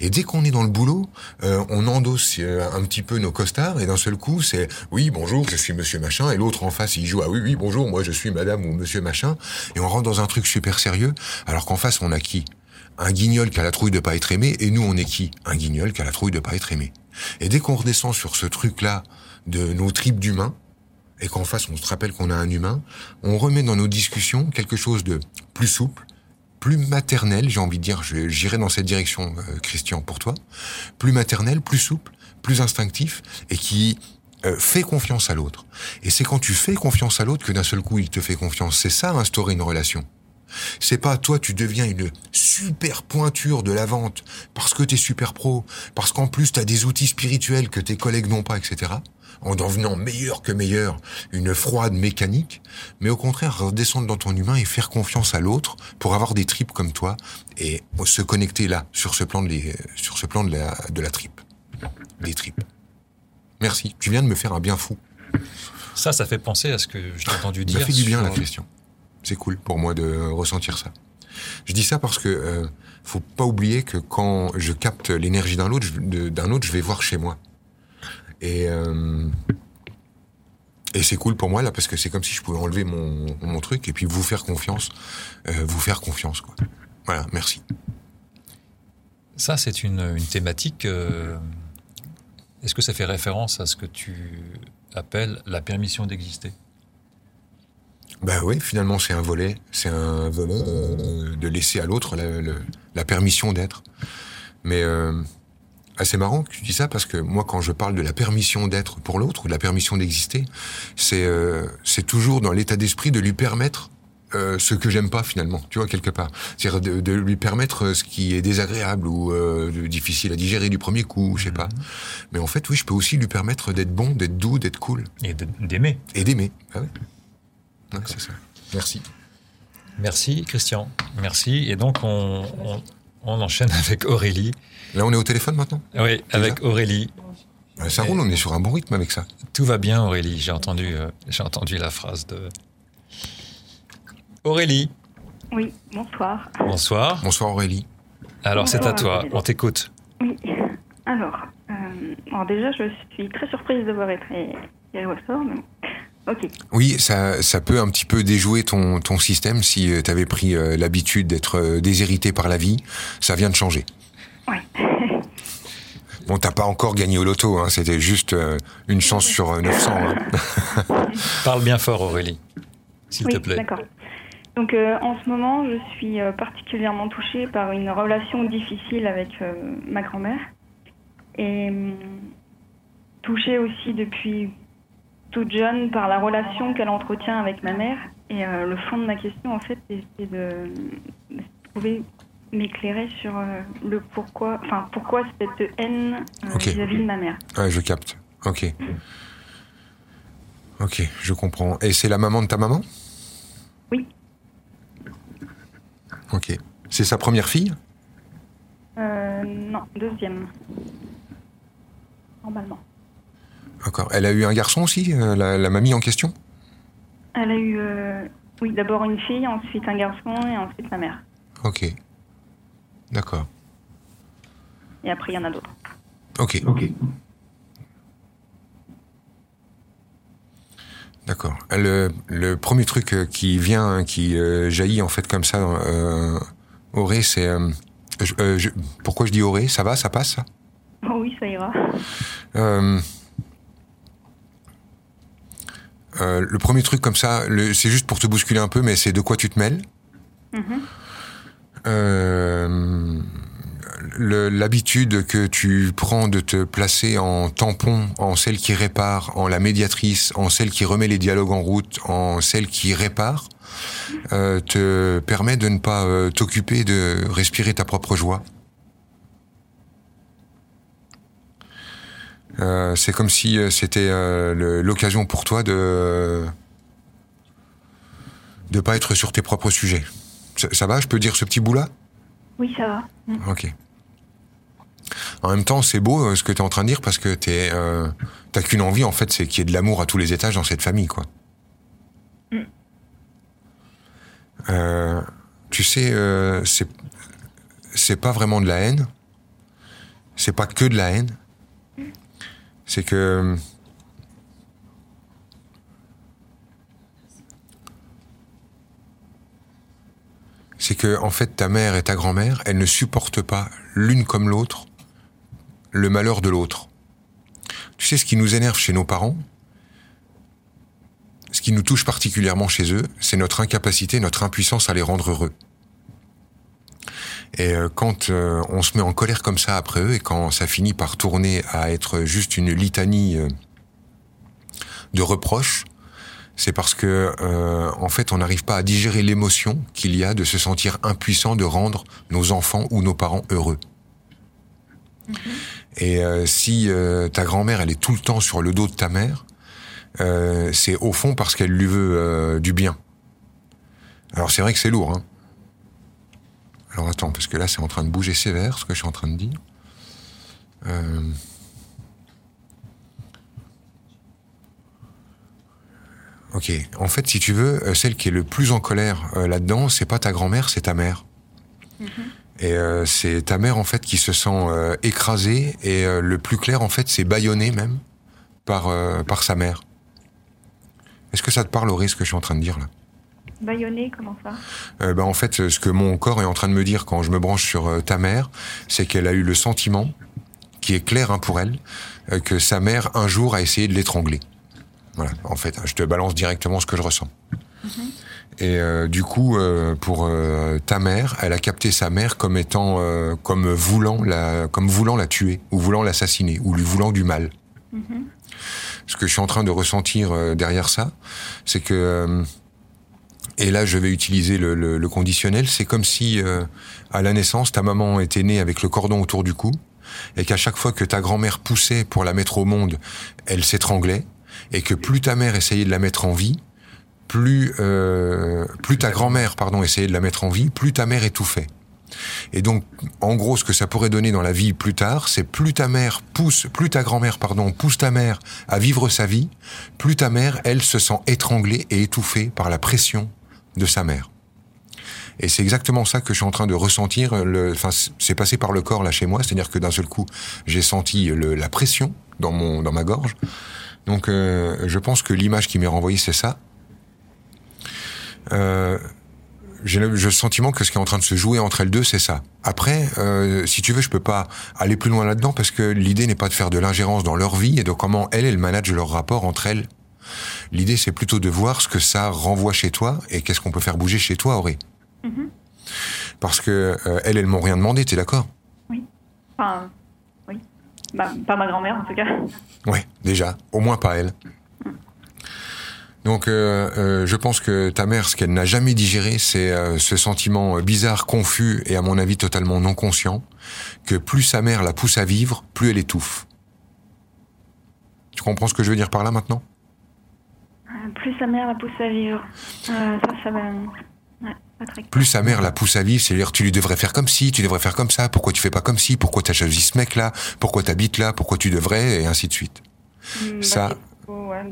Speaker 3: Et dès qu'on est dans le boulot, euh, on endosse euh, un petit peu nos costards et d'un seul coup, c'est oui bonjour, je suis Monsieur machin et l'autre en face il joue ah oui oui bonjour, moi je suis Madame ou Monsieur machin et on rentre dans un truc super sérieux alors qu'en face on a qui? Un guignol qui a la trouille de pas être aimé et nous on est qui? Un guignol qui a la trouille de pas être aimé. Et dès qu'on redescend sur ce truc là de nos tripes d'humains et qu'en face on se rappelle qu'on a un humain, on remet dans nos discussions quelque chose de plus souple, plus maternel, j'ai envie de dire, j'irai dans cette direction, euh, Christian, pour toi, plus maternel, plus souple, plus instinctif, et qui euh, fait confiance à l'autre. Et c'est quand tu fais confiance à l'autre que d'un seul coup il te fait confiance. C'est ça, instaurer une relation. C'est pas toi, tu deviens une super pointure de la vente parce que t'es super pro, parce qu'en plus t'as des outils spirituels que tes collègues n'ont pas, etc. En devenant meilleur que meilleur, une froide mécanique, mais au contraire redescendre dans ton humain et faire confiance à l'autre pour avoir des tripes comme toi et se connecter là sur ce plan de les, sur ce plan de la de la tripe, des tripes. Merci, tu viens de me faire un bien fou.
Speaker 1: Ça, ça fait penser à ce que je t'ai entendu
Speaker 3: Ça
Speaker 1: dire.
Speaker 3: fait du bien
Speaker 1: sur-
Speaker 3: la question. C'est cool pour moi de ressentir ça. Je dis ça parce que euh, faut pas oublier que quand je capte l'énergie d'un autre, d'un autre, je vais voir chez moi. Et euh, et c'est cool pour moi là parce que c'est comme si je pouvais enlever mon, mon truc et puis vous faire confiance, euh, vous faire confiance quoi. Voilà, merci.
Speaker 1: Ça, c'est une, une thématique. euh, Est-ce que ça fait référence à ce que tu appelles la permission d'exister?
Speaker 3: Bah oui, finalement c'est un volet, c'est un volet de laisser à l'autre la, la permission d'être. Mais euh, ah, c'est marrant que tu dis ça parce que moi quand je parle de la permission d'être pour l'autre ou de la permission d'exister, c'est euh, c'est toujours dans l'état d'esprit de lui permettre euh, ce que j'aime pas finalement, tu vois quelque part. C'est-à-dire de, de lui permettre euh, ce qui est désagréable ou euh, difficile à digérer du premier coup, je sais pas. Mais en fait, oui, je peux aussi lui permettre d'être bon, d'être doux, d'être cool
Speaker 1: et d'aimer.
Speaker 3: et d'aimer. Ah ouais. Ouais, c'est ça. Merci.
Speaker 1: Merci, Christian. Merci. Et donc, on, on- on enchaîne avec Aurélie.
Speaker 3: Là, on est au téléphone maintenant
Speaker 1: Oui, avec Aurélie.
Speaker 3: Ouais, Ça roule, on est sur un bon rythme avec ça.
Speaker 1: Tout va bien, Aurélie. J'ai entendu, euh, j'ai entendu la phrase de. Aurélie,
Speaker 4: Oui, bonsoir.
Speaker 1: bonsoir.
Speaker 3: Bonsoir Aurélie.
Speaker 1: Alors, c'est à toi. On t'écoute.
Speaker 4: Oui, alors, euh, alors déjà, je suis très surprise d'avoir été tirée au sort, mais
Speaker 3: Oui, ça, ça peut un petit peu déjouer ton, ton système si tu avais pris euh, l'habitude d'être euh, déshérité par la vie. Ça vient de changer.
Speaker 4: ouais.
Speaker 3: Bon, t'as pas encore gagné au loto, hein, c'était juste euh, une chance sur euh, 900. hein.
Speaker 1: Parle bien fort, Aurélie, s'il
Speaker 4: oui,
Speaker 1: te plaît.
Speaker 4: d'accord. Donc, euh, en ce moment, je suis euh, particulièrement touchée par une relation difficile avec euh, ma grand-mère. Et hum, touchée aussi depuis toute jeune par la relation qu'elle entretient avec ma mère. Et euh, le fond de ma question, en fait, c'est de, de trouver m'éclairer sur euh, le pourquoi, enfin pourquoi cette haine euh, vis-à-vis de ma mère.
Speaker 3: Ouais, je capte. Ok. Ok, je comprends. Et c'est la maman de ta maman?
Speaker 4: Oui.
Speaker 3: Ok. C'est sa première fille?
Speaker 4: Euh, non, deuxième. Normalement.
Speaker 3: D'accord. Elle a eu un garçon aussi, euh, la, la mamie en question?
Speaker 4: Elle a eu, euh, oui, d'abord une fille, ensuite un garçon et ensuite sa mère.
Speaker 3: Ok. D'accord.
Speaker 4: Et après, il y en a d'autres.
Speaker 3: Ok. D'accord. Le, le premier truc euh, qui vient, qui euh, jaillit en fait comme ça, euh, Auré, c'est... euh, je- euh, je- pourquoi je dis Auré? Ça va, ça passe? Ça
Speaker 4: Oh oui, ça ira.
Speaker 3: Euh, Le premier truc comme ça, c'est juste pour te bousculer un peu, mais c'est de quoi tu te mêles
Speaker 4: Mhm.
Speaker 3: Euh, l'habitude que tu prends de te placer en tampon, en celle qui répare, en la médiatrice, en celle qui remet les dialogues en route, en celle qui répare, euh, te permet de ne pas t'occuper de respirer ta propre joie. Euh, c'est comme si euh, c'était euh, l'occasion pour toi de de pas être sur tes propres sujets. Ça, ça va, je peux dire ce petit bout là
Speaker 4: Oui, ça va.
Speaker 3: Ok. En même temps, c'est beau ce que tu es en train de dire parce que t'es, euh, t'as qu'une envie en fait, c'est qu'il y ait de l'amour à tous les étages dans cette famille, quoi. Euh, tu sais, euh, c'est pas vraiment de la haine. C'est pas que de la haine. C'est que c'est que en fait ta mère et ta grand-mère, elles ne supportent pas l'une comme l'autre le malheur de l'autre. Tu sais ce qui nous énerve chez nos parents? Ce qui nous touche particulièrement chez eux, c'est notre incapacité, notre impuissance à les rendre heureux. Et euh, quand euh, on se met en colère comme ça après eux et quand ça finit par tourner à être juste une litanie euh, de reproches, c'est parce que euh, en fait on n'arrive pas à digérer l'émotion qu'il y a de se sentir impuissant de rendre nos enfants ou nos parents heureux. Et euh, si euh, ta grand-mère elle est tout le temps sur le dos de ta mère, euh, c'est au fond parce qu'elle lui veut euh, du bien. Alors c'est vrai que c'est lourd. Hein. Alors attends, parce que là c'est en train de bouger sévère ce que je suis en train de dire. Euh, Ok, en fait, si tu veux, euh, celle qui est le plus en colère euh, là-dedans, c'est pas ta grand-mère, c'est ta mère. Et euh, c'est ta mère, en fait, qui se sent écrasée, et le plus clair, en fait, c'est bâillonnée même par, par sa mère. Est-ce que ça te parle, Aurélie, ce que je suis en train de dire là?
Speaker 4: Comment ça
Speaker 3: Euh, ben, En fait, ce que mon corps est en train de me dire quand je me branche sur euh, ta mère, c'est qu'elle a eu le sentiment, qui est clair hein, pour elle, euh, que sa mère, un jour, a essayé de l'étrangler. Voilà, en fait, je te balance directement ce que je ressens. Et euh, du coup, euh, pour euh, ta mère, elle a capté sa mère comme étant, comme voulant la, comme voulant la tuer ou voulant l'assassiner ou lui voulant du mal. Ce que je suis en train de ressentir derrière ça, c'est que et là, je vais utiliser le, le- le conditionnel. C'est comme si, euh, à la naissance, ta maman était née avec le cordon autour du cou, et qu'à chaque fois que ta grand-mère poussait pour la mettre au monde, elle s'étranglait, et que plus ta mère essayait de la mettre en vie, plus, euh, plus ta grand-mère, pardon, essayait de la mettre en vie, plus ta mère étouffait. Et donc, en gros, ce que ça pourrait donner dans la vie plus tard, c'est plus ta mère pousse, plus ta grand-mère, pardon, pousse ta mère à vivre sa vie, plus ta mère, elle, se sent étranglée et étouffée par la pression de sa mère. Et c'est exactement ça que je suis en train de ressentir. Enfin, c'est passé par le corps là chez moi, c'est-à-dire que d'un seul coup, j'ai senti la pression dans mon, dans ma gorge. Donc, euh, je pense que l'image qui m'est renvoyée, c'est ça. Euh, j'ai le, j'ai le sentiment que ce qui est en train de se jouer entre elles deux, c'est ça. Après, euh, si tu veux, je peux pas aller plus loin là-dedans parce que l'idée n'est pas de faire de l'ingérence dans leur vie et de comment elles, elles managent leur rapport entre elles. L'idée, c'est plutôt de voir ce que ça renvoie chez toi et qu'est-ce qu'on peut faire bouger chez toi, Auré. Parce que euh, elles, elles m'ont rien demandé, t'es d'accord?
Speaker 4: Enfin, oui. Bah, pas ma grand-mère, en tout cas.
Speaker 3: Ouais, déjà, au moins pas elle. Donc, euh, euh, je pense que ta mère, ce qu'elle n'a jamais digéré, c'est euh, ce sentiment bizarre, confus et à mon avis totalement non conscient, que plus sa mère la pousse à vivre, plus elle étouffe. Tu comprends ce que je veux dire par là maintenant?
Speaker 4: Plus sa mère la pousse à vivre. Euh, ça, ça va. Ouais, pas très.
Speaker 3: Plus sa mère la pousse à vivre, c'est-à-dire tu lui devrais faire comme ci, tu devrais faire comme ça, pourquoi tu fais pas comme ci, pourquoi t'as choisi ce mec-là, pourquoi t'habites là, pourquoi tu devrais, et ainsi de suite.
Speaker 4: Hmm, bah,
Speaker 3: Ça-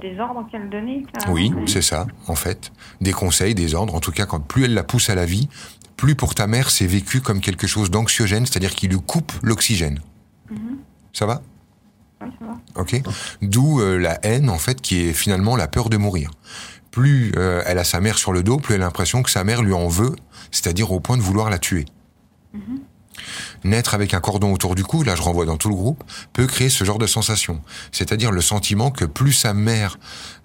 Speaker 4: des ordres qu'elle donnait.
Speaker 3: Oui, c'est ça, en fait. Des conseils, des ordres, en tout cas, quand plus elle la pousse à la vie, plus pour ta mère c'est vécu comme quelque chose d'anxiogène, c'est-à-dire qu'il lui coupe l'oxygène.
Speaker 4: Ouais, ça va?
Speaker 3: Ok D'où euh, la haine, en fait, qui est finalement la peur de mourir. Plus euh, elle a sa mère sur le dos, plus elle a l'impression que sa mère lui en veut, c'est-à-dire au point de vouloir la tuer. Naître avec un cordon autour du cou, là je renvoie dans tout le groupe, peut créer ce genre de sensation. C'est-à-dire le sentiment que plus sa mère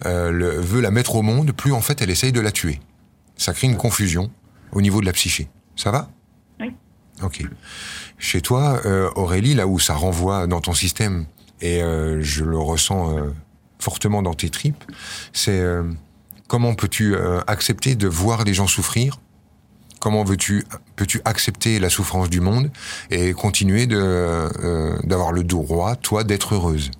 Speaker 3: euh, le- veut la mettre au monde, plus en fait elle essaye de la tuer. Ça crée une confusion au niveau de la psyché. Ça va?
Speaker 4: Oui.
Speaker 3: Ok. Chez toi, euh, Aurélie, là où ça renvoie dans ton système, et euh, je le ressens euh, fortement dans tes tripes, c'est euh, comment peux-tu accepter de voir les gens souffrir? Comment veux-tu peux-tu accepter la souffrance du monde et continuer de d'avoir le droit, toi, d'être heureuse?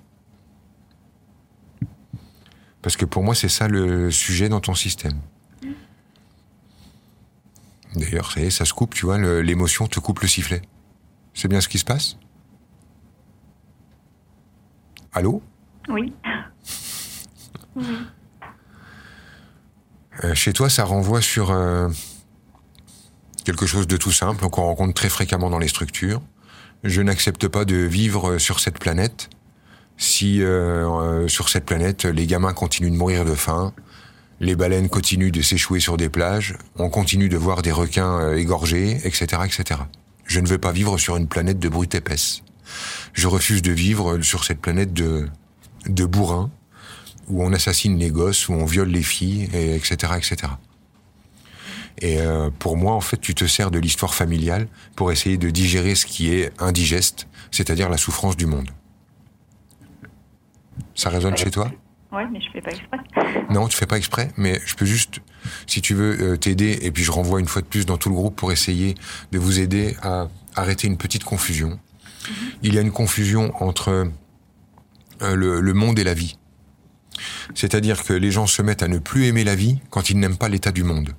Speaker 3: Parce que pour moi, c'est ça le sujet dans ton système. D'ailleurs, ça se coupe, tu vois, l'émotion te coupe le sifflet. C'est bien ce qui se passe? Allô?
Speaker 4: Oui.
Speaker 3: Euh, Chez toi, ça renvoie sur euh, quelque chose de tout simple qu'on rencontre très fréquemment dans les structures. Je n'accepte pas de vivre sur cette planète si euh, euh, sur cette planète les gamins continuent de mourir de faim, les baleines continuent de s'échouer sur des plages, on continue de voir des requins euh, égorgés, etc., etc. Je ne veux pas vivre sur une planète de brute épaisse. Je refuse de vivre sur cette planète de, de bourrins où on assassine les gosses, où on viole les filles, et etc., etc. Et euh, pour moi, en fait, tu te sers de l'histoire familiale pour essayer de digérer ce qui est indigeste, c'est-à-dire la souffrance du monde. Ça résonne chez toi?
Speaker 4: Ouais, mais je fais pas exprès.
Speaker 3: Non, tu fais pas exprès, mais je peux juste, si tu veux, euh, t'aider, et puis je renvoie une fois de plus dans tout le groupe pour essayer de vous aider à arrêter une petite confusion. Il y a une confusion entre euh, le, le monde et la vie. C'est-à-dire que les gens se mettent à ne plus aimer la vie quand ils n'aiment pas l'état du monde.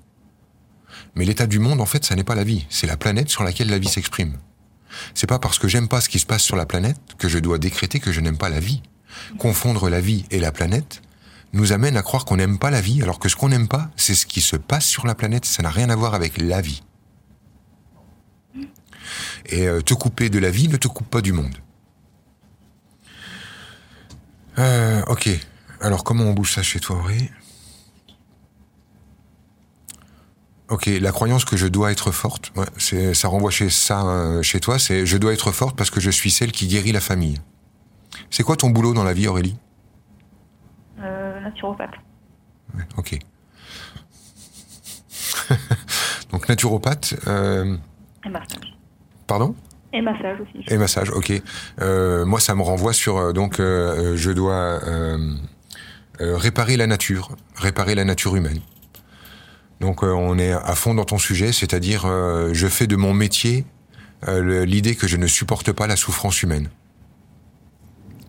Speaker 3: Mais l'état du monde, en fait, ça n'est pas la vie, c'est la planète sur laquelle la vie s'exprime. C'est pas parce que j'aime pas ce qui se passe sur la planète que je dois décréter que je n'aime pas la vie. Confondre la vie et la planète nous amène à croire qu'on n'aime pas la vie, alors que ce qu'on n'aime pas, c'est ce qui se passe sur la planète, ça n'a rien à voir avec la vie. Et euh, te couper de la vie ne te coupe pas du monde. Euh, ok. Alors comment on bouge ça chez toi, Auré Ok, la croyance que je dois être forte, ouais, ça renvoie chez ça, euh, chez toi, c'est je dois être forte parce que je suis celle qui guérit la famille. C'est quoi ton boulot dans la vie, Aurélie?
Speaker 4: Euh, naturopathe.
Speaker 3: Ouais, Ok. Donc naturopathe, euh,
Speaker 4: Et massage.
Speaker 3: Pardon?
Speaker 4: Et massage aussi.
Speaker 3: Et massage, ok. Euh, moi, ça me renvoie sur euh, donc euh, je dois euh, réparer la nature, réparer la nature humaine. Donc on est à fond dans ton sujet, c'est-à-dire je fais de mon métier l'idée que je ne supporte pas la souffrance humaine.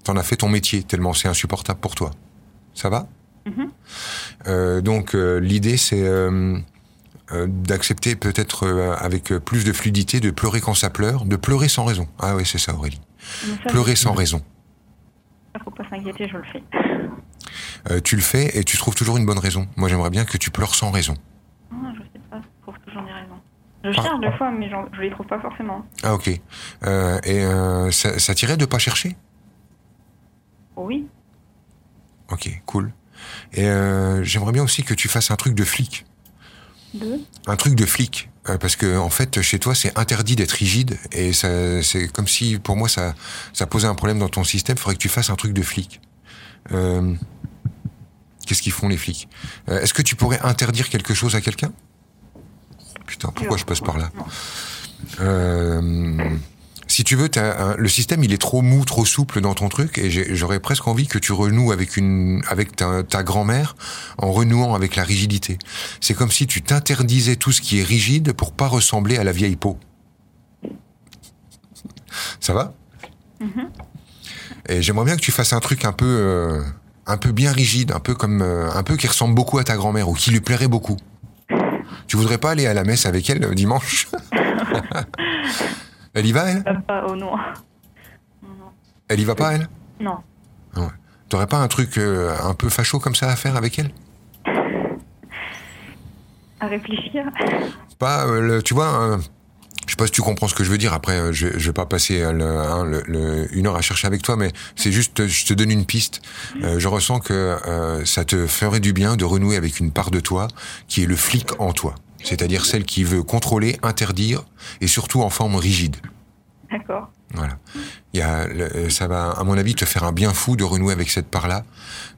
Speaker 3: T'en as fait ton métier tellement c'est insupportable pour toi. Ça va? Euh, Donc l'idée c'est d'accepter peut-être euh, avec plus de fluidité de pleurer quand ça pleure, de pleurer sans raison. Ah oui, c'est ça Aurélie.
Speaker 4: Ça,
Speaker 3: Pleurer sans raison.
Speaker 4: faut pas s'inquiéter, je le fais.
Speaker 3: Euh, tu le fais et tu trouves toujours une bonne raison. Moi j'aimerais bien que tu pleures sans raison.
Speaker 4: Ah, je sais pas, je trouve toujours des raisons. Je
Speaker 3: Ah.
Speaker 4: cherche des fois, mais je les trouve pas forcément.
Speaker 3: Ah ok. Euh, et euh, ça, ça t'irait de pas chercher?
Speaker 4: Oui.
Speaker 3: Ok, cool. Et euh, j'aimerais bien aussi que tu fasses un truc de flic. Un truc de flic. Euh, parce que en fait, chez toi, c'est interdit d'être rigide. Et c'est comme si, pour moi, ça, ça posait un problème dans ton système. Il faudrait que tu fasses un truc de flic. Euh, Qu'est-ce qu'ils font, les flics? Euh, Est-ce que tu pourrais interdire quelque chose à quelqu'un? Putain, pourquoi je passe par là? Si tu veux, un- le système il est trop mou, trop souple dans ton truc, et j'aurais presque envie que tu renoues avec une, avec ta, ta grand-mère en renouant avec la rigidité. C'est comme si tu t'interdisais tout ce qui est rigide pour pas ressembler à la vieille peau. Ça va? Et j'aimerais bien que tu fasses un truc un peu, euh, un peu bien rigide, un peu comme, euh, un peu qui ressemble beaucoup à ta grand-mère ou qui lui plairait beaucoup. Tu voudrais pas aller à la messe avec elle euh, dimanche? Elle y va, elle?
Speaker 4: Euh, pas au non.
Speaker 3: Elle y va pas, elle?
Speaker 4: Non.
Speaker 3: T'aurais pas un truc euh, un peu facho comme ça à faire avec elle?
Speaker 4: À réfléchir.
Speaker 3: Pas, euh, le- tu vois, je sais pas si tu comprends ce que je veux dire. Après, je, je vais pas passer le, hein, le- le- une heure à chercher avec toi, mais c'est juste, je te donne une piste. Euh, je ressens que euh, ça te ferait du bien de renouer avec une part de toi qui est le flic en toi. C'est-à-dire celle qui veut contrôler, interdire et surtout en forme rigide.
Speaker 4: D'accord.
Speaker 3: Voilà. Il y a, euh, ça va, à mon avis, te faire un bien fou de renouer avec cette part-là.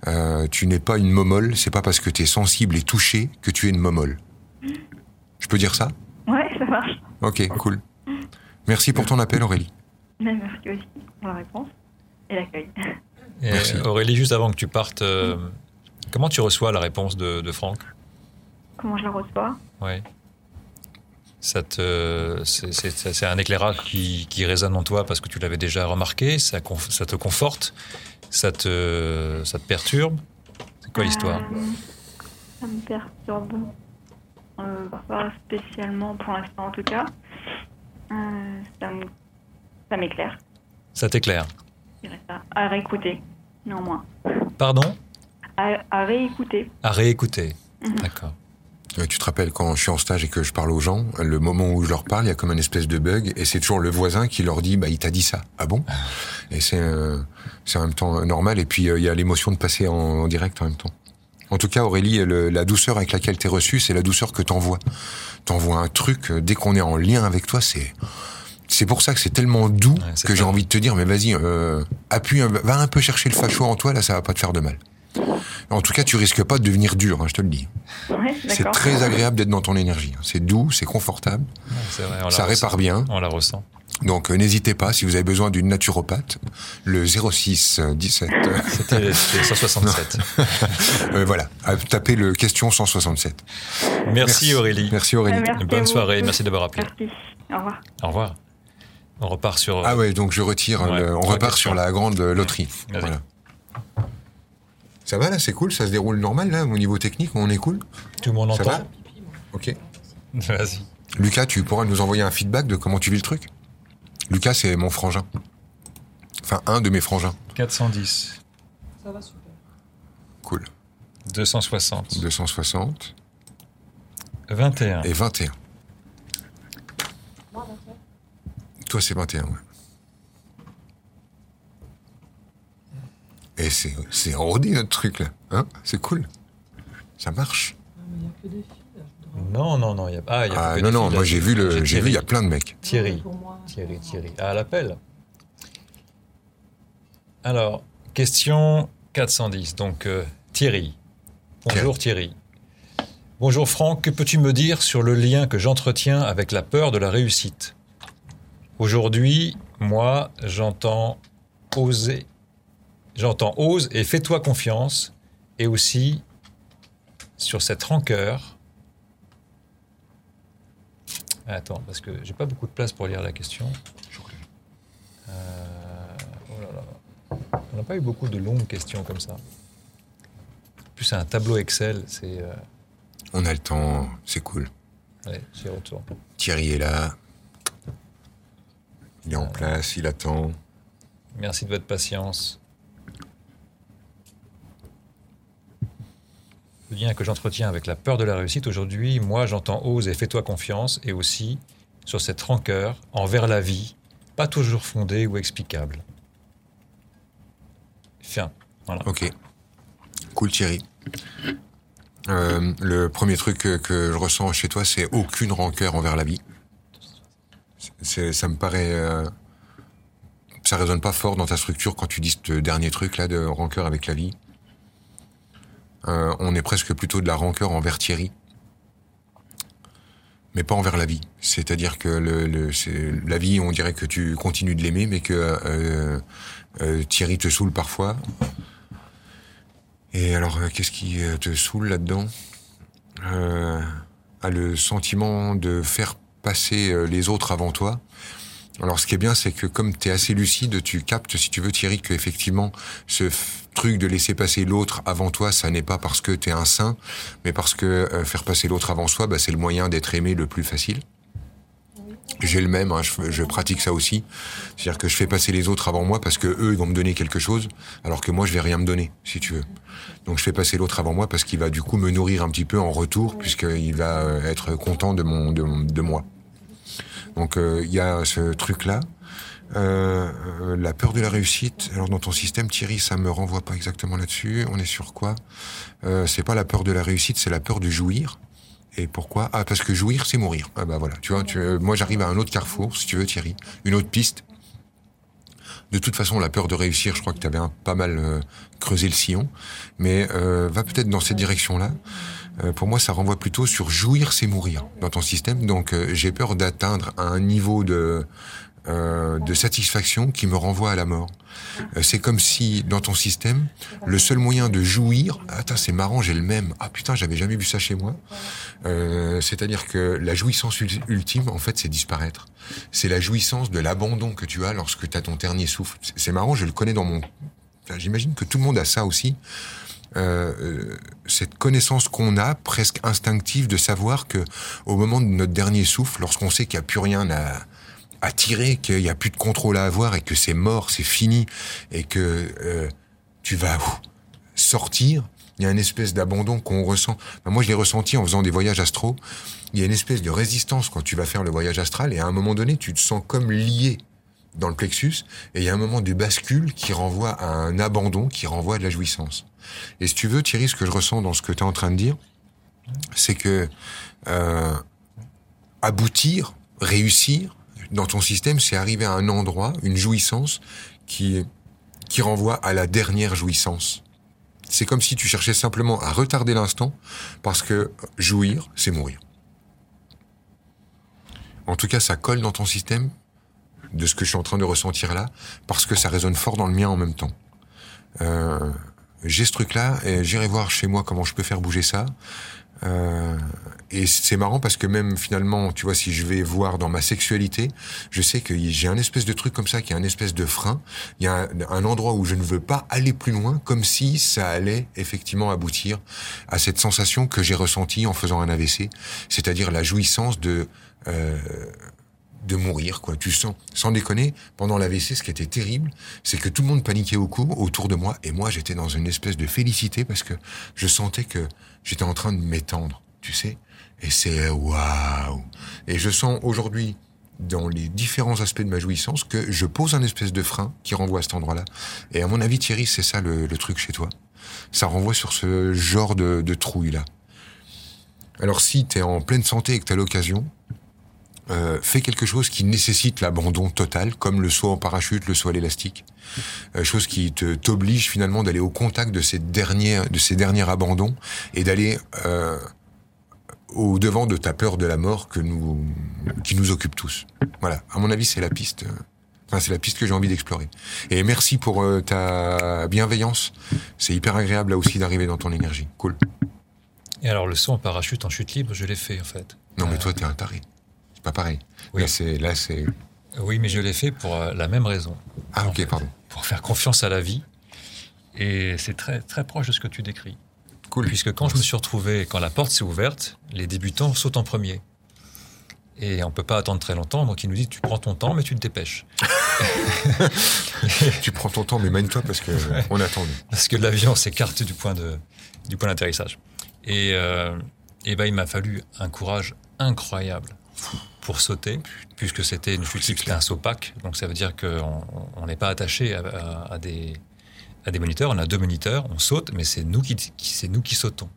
Speaker 3: Euh, tu n'es pas une momole. C'est pas parce que tu es sensible et touché que tu es une momole. Je peux dire ça?
Speaker 4: Ouais, ça marche.
Speaker 3: Ok, cool. Merci pour ton appel, Aurélie.
Speaker 4: Merci aussi pour la réponse et l'accueil.
Speaker 3: Merci.
Speaker 1: Aurélie, juste avant que tu partes, euh, comment tu reçois la réponse de, de Franck?
Speaker 4: Comment je la reçois?
Speaker 1: Te, c'est, un éclairage qui, qui résonne en toi parce que tu l'avais déjà remarqué. Ça, ça te conforte, ça te, ça te perturbe. C'est quoi l'histoire?
Speaker 4: Euh, Ça me perturbe. Euh, pas spécialement pour l'instant en tout cas. Euh, ça m'éclaire.
Speaker 1: Ça t'éclaire?
Speaker 4: À réécouter, néanmoins.
Speaker 1: Pardon?
Speaker 4: À, à réécouter.
Speaker 1: À réécouter.
Speaker 4: Mhm.
Speaker 1: D'accord.
Speaker 3: Euh, Tu te rappelles quand je suis en stage et que je parle aux gens, le moment où je leur parle, il y a comme un espèce de bug et c'est toujours le voisin qui leur dit bah il t'a dit ça. Ah bon? Et c'est euh, c'est en même temps normal et puis euh, il y a l'émotion de passer en, en direct en même temps. En tout cas Aurélie, le- la douceur avec laquelle t'es reçue, c'est la douceur que t'envoies. T'envoies un truc euh, dès qu'on est en lien avec toi, c'est c'est pour ça que c'est tellement doux
Speaker 1: Ouais,
Speaker 3: que j'ai envie de te dire mais vas-y euh, appuie va un peu chercher le facho en toi là ça va pas te faire de mal. En tout cas, tu risques pas de devenir dur, hein, je te le dis.
Speaker 4: Ouais,
Speaker 3: C'est très agréable d'être dans ton énergie. C'est doux, c'est confortable,
Speaker 1: Ouais, c'est vrai, on la
Speaker 3: ça
Speaker 1: ressent.
Speaker 3: répare bien.
Speaker 1: On la ressent.
Speaker 3: Donc euh, n'hésitez pas, si vous avez besoin d'une naturopathe, le 06 euh, 17. euh,
Speaker 1: C'était c'était 167.
Speaker 3: euh, voilà, à taper le question 167.
Speaker 1: Merci, Aurélie.
Speaker 3: Merci Aurélie.
Speaker 4: Merci à
Speaker 1: Bonne
Speaker 4: vous.
Speaker 1: soirée, merci d'avoir appelé.
Speaker 4: Merci. Au revoir.
Speaker 1: Au revoir. On repart sur.
Speaker 3: Ah ouais, donc je retire,
Speaker 1: Ouais,
Speaker 3: le- on repart
Speaker 1: questions.
Speaker 3: sur la grande loterie. Voilà. Ça va là, c'est cool, ça se déroule normal là, au niveau technique, on est cool
Speaker 1: Tout le monde
Speaker 3: Ça
Speaker 1: entend
Speaker 3: va Ok.
Speaker 1: Vas-y.
Speaker 3: Lucas, tu pourras nous envoyer un feedback de comment tu vis le truc? Lucas, c'est mon frangin. Enfin, un de mes frangins.
Speaker 1: 410,
Speaker 3: Cool.
Speaker 1: 260,
Speaker 3: 260
Speaker 1: 21.
Speaker 3: et 21. Toi, c'est 21, ouais. Et c'est, c'est rodé notre truc là. Hein? C'est cool. Ça marche.
Speaker 1: Non, non, non. il Y a... Ah, il y a
Speaker 3: Ah,
Speaker 1: que
Speaker 3: non,
Speaker 1: des
Speaker 3: non,
Speaker 1: filles,
Speaker 3: moi j'ai vu le, j'ai vu, il y a plein de mecs.
Speaker 1: Thierry. Thierry, Thierry. Ah, l'appel. Alors, question 410. Donc, euh, Thierry. Bonjour Thierry. Bonjour Franck, que peux-tu me dire sur le lien que j'entretiens avec la peur de la réussite? Aujourd'hui, moi, j'entends oser. J'entends ose et fais-toi confiance. Et aussi sur cette rancœur. Attends, parce que j'ai pas beaucoup de place pour lire la question. Euh, oh là là. On n'a pas eu beaucoup de longues questions comme ça. En plus, c'est un tableau Excel. C'est. euh,
Speaker 3: On a le temps, c'est cool.
Speaker 1: Allez, j'y retourne.
Speaker 3: Thierry est là. Il est en place, il attend.
Speaker 1: Merci de votre patience. Lien que j'entretiens avec la peur de la réussite aujourd'hui, moi j'entends ose et fais-toi confiance et aussi sur cette rancœur envers la vie, pas toujours fondée ou explicable. Fin.
Speaker 3: Ok. Cool Thierry. Euh, le premier truc que, je ressens chez toi, c'est aucune rancœur envers la vie. Ça me paraît, euh, ça résonne pas fort dans ta structure quand tu dis ce dernier truc là de rancœur avec la vie. Euh, on est presque plutôt de la rancœur envers Thierry, mais pas envers la vie. C'est-à-dire que la vie, on dirait que tu continues de l'aimer, mais que euh, euh, Thierry te saoule parfois. Et alors, qu'est-ce qui te saoule là-dedans? A le sentiment de faire passer les autres avant toi. Alors, ce qui est bien, c'est que comme tu es assez lucide, tu captes, si tu veux, Thierry, que effectivement, ce truc de laisser passer l'autre avant toi, ça n'est pas parce que tu es un saint, mais parce que euh, faire passer l'autre avant soi, bah, c'est le moyen d'être aimé le plus facile. J'ai le même, hein, je, pratique ça aussi. C'est-à-dire que je fais passer les autres avant moi parce que eux, ils vont me donner quelque chose, alors que moi, je vais rien me donner, si tu veux. Donc je fais passer l'autre avant moi parce qu'il va du coup me nourrir un petit peu en retour, puisqu'il va euh, être content de, mon, de, de moi. Donc euh, il y a ce truc-là. Euh, euh, la peur de la réussite. Alors dans ton système, Thierry, ça me renvoie pas exactement là-dessus. On est sur quoi? Euh, C'est pas la peur de la réussite, c'est la peur de jouir. Et pourquoi? Ah, parce que jouir, c'est mourir. Ah bah voilà. Tu vois, tu, euh, moi j'arrive à un autre carrefour, si tu veux, Thierry, une autre piste. De toute façon, la peur de réussir, je crois que tu avais pas mal creusé le sillon, mais va peut-être dans cette direction-là. Euh, pour moi, ça renvoie plutôt sur jouir, c'est mourir dans ton système. Donc, j'ai peur d'atteindre un niveau de euh, de satisfaction qui me renvoie à la mort. Euh, c'est comme si dans ton système, le seul moyen de jouir, attends, c'est marrant, j'ai le même. Ah putain, j'avais jamais vu ça chez moi. Euh, C'est-à-dire que la jouissance ul- ultime, en fait, c'est disparaître. C'est la jouissance de l'abandon que tu as lorsque tu as ton dernier souffle. C'est- marrant, je le connais dans mon. J'imagine que tout le monde a ça aussi. Euh, euh, cette connaissance qu'on a, presque instinctive, de savoir que au moment de notre dernier souffle, lorsqu'on sait qu'il n'y a plus rien à, tirer, qu'il n'y a plus de contrôle à avoir et que c'est mort, c'est fini, et que euh, tu vas sortir, il y a une espèce d'abandon qu'on ressent. Moi, je l'ai ressenti en faisant des voyages astraux. Il y a une espèce de résistance quand tu vas faire le voyage astral, et à un moment donné, tu te sens comme lié dans le plexus, et il y a un moment de bascule qui renvoie à un abandon, qui renvoie à de la jouissance. Et si tu veux, Thierry, ce que je ressens dans ce que tu es en train de dire, c'est que euh, aboutir, réussir dans ton système, c'est arriver à un endroit, une jouissance qui, qui renvoie à la dernière jouissance. C'est comme si tu cherchais simplement à retarder l'instant parce que jouir, c'est mourir. En tout cas, ça colle dans ton système de ce que je suis en train de ressentir là parce que ça résonne fort dans le mien en même temps. Euh, j'ai ce truc-là et j'irai voir chez moi comment je peux faire bouger ça. Euh, et c'est marrant parce que même finalement, tu vois, si je vais voir dans ma sexualité, je sais que j'ai un espèce de truc comme ça qui est un espèce de frein. Il y a un, un endroit où je ne veux pas aller plus loin, comme si ça allait effectivement aboutir à cette sensation que j'ai ressentie en faisant un AVC, c'est-à-dire la jouissance de euh, de mourir, quoi. Tu sens, sans déconner, pendant l'AVC, ce qui était terrible, c'est que tout le monde paniquait au cou, autour de moi, et moi, j'étais dans une espèce de félicité parce que je sentais que j'étais en train de m'étendre, tu sais. Et c'est waouh. Et je sens aujourd'hui, dans les différents aspects de ma jouissance, que je pose un espèce de frein qui renvoie à cet endroit-là. Et à mon avis, Thierry, c'est ça le, truc chez toi. Ça renvoie sur ce genre de, de trouille-là. Alors si tu es en pleine santé et que tu as l'occasion, euh, fais quelque chose qui nécessite l'abandon total, comme le saut en parachute, le saut à l'élastique, euh, chose qui te t'oblige finalement d'aller au contact de ces derniers de ces derniers abandons et d'aller euh, au devant de ta peur de la mort que nous qui nous occupe tous. Voilà, à mon avis, c'est la piste. euh, Enfin, c'est la piste que j'ai envie d'explorer. Et merci pour euh, ta bienveillance. C'est hyper agréable là aussi d'arriver dans ton énergie. Cool.
Speaker 1: Et alors, le saut en parachute en chute libre, je l'ai fait en fait.
Speaker 3: Non, mais
Speaker 1: Euh,
Speaker 3: toi, t'es un taré. C'est pas pareil.
Speaker 1: Oui.
Speaker 3: Là, c'est là, c'est.
Speaker 1: Oui, mais je l'ai fait pour euh, la même raison.
Speaker 3: Ah, ok,
Speaker 1: fait.
Speaker 3: pardon.
Speaker 1: Pour faire confiance à la vie. Et c'est très, très proche de ce que tu décris.
Speaker 3: Cool.
Speaker 1: Puisque quand je me suis retrouvé, quand la porte s'est ouverte, les débutants sautent en premier. Et on peut pas attendre très longtemps, donc il nous dit tu prends ton temps, mais tu te dépêches.
Speaker 3: Tu prends ton temps, mais mène-toi parce que on attend.
Speaker 1: Parce que l'avion s'écarte du point de, du point d'atterrissage. Et, euh, et ben, il m'a fallu un courage incroyable pour sauter, puisque c'était une chute c'était un saut pack. Donc ça veut dire qu'on on n'est pas attaché à, à- à des, à des moniteurs. On a deux moniteurs, on saute, mais c'est nous qui, qui- c'est nous qui sautons.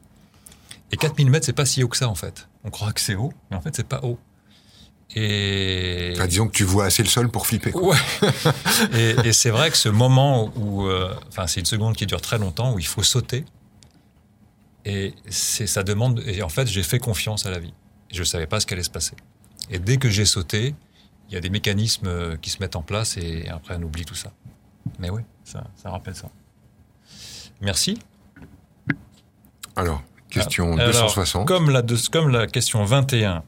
Speaker 1: Et 4000 mètres, c'est pas si haut que ça en fait. On croit que c'est haut, mais en fait c'est pas haut. Et
Speaker 3: Enfin, disons que tu vois assez le sol pour flipper. quoi.
Speaker 1: Ouais. et et c'est vrai que ce moment où, euh, enfin, c'est une seconde qui dure très longtemps, où il faut sauter. Et c'est ça demande. Et en fait, j'ai fait confiance à la vie. Je ne savais pas ce qu'allait se passer. Et dès que j'ai sauté, il y a des mécanismes euh, qui se mettent en place et après on oublie tout ça. Mais oui, ça, ça rappelle ça. Merci.
Speaker 3: Alors, question
Speaker 1: Alors,
Speaker 3: 260.
Speaker 1: Comme la, deux- comme la question 21,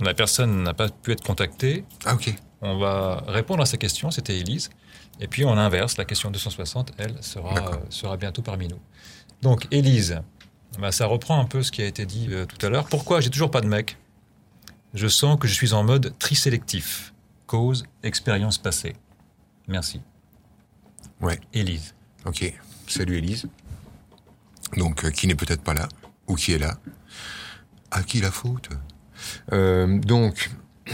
Speaker 1: la personne n'a pas pu être contactée,
Speaker 3: Ah, ok.
Speaker 1: on va répondre à ces questions, c'était Élise. Et puis on inverse, la question 260, elle, sera, euh, sera bientôt parmi nous. Donc Élise, bah, ça reprend un peu ce qui a été dit euh, tout à l'heure. Pourquoi j'ai toujours pas de mec? Je sens que je suis en mode trisélectif. Cause, expérience passée. Merci.
Speaker 3: Ouais.
Speaker 1: Élise.
Speaker 3: Ok. Salut Élise. Donc, euh, qui n'est peut-être pas là, ou qui est là. À qui la faute? Euh, Donc,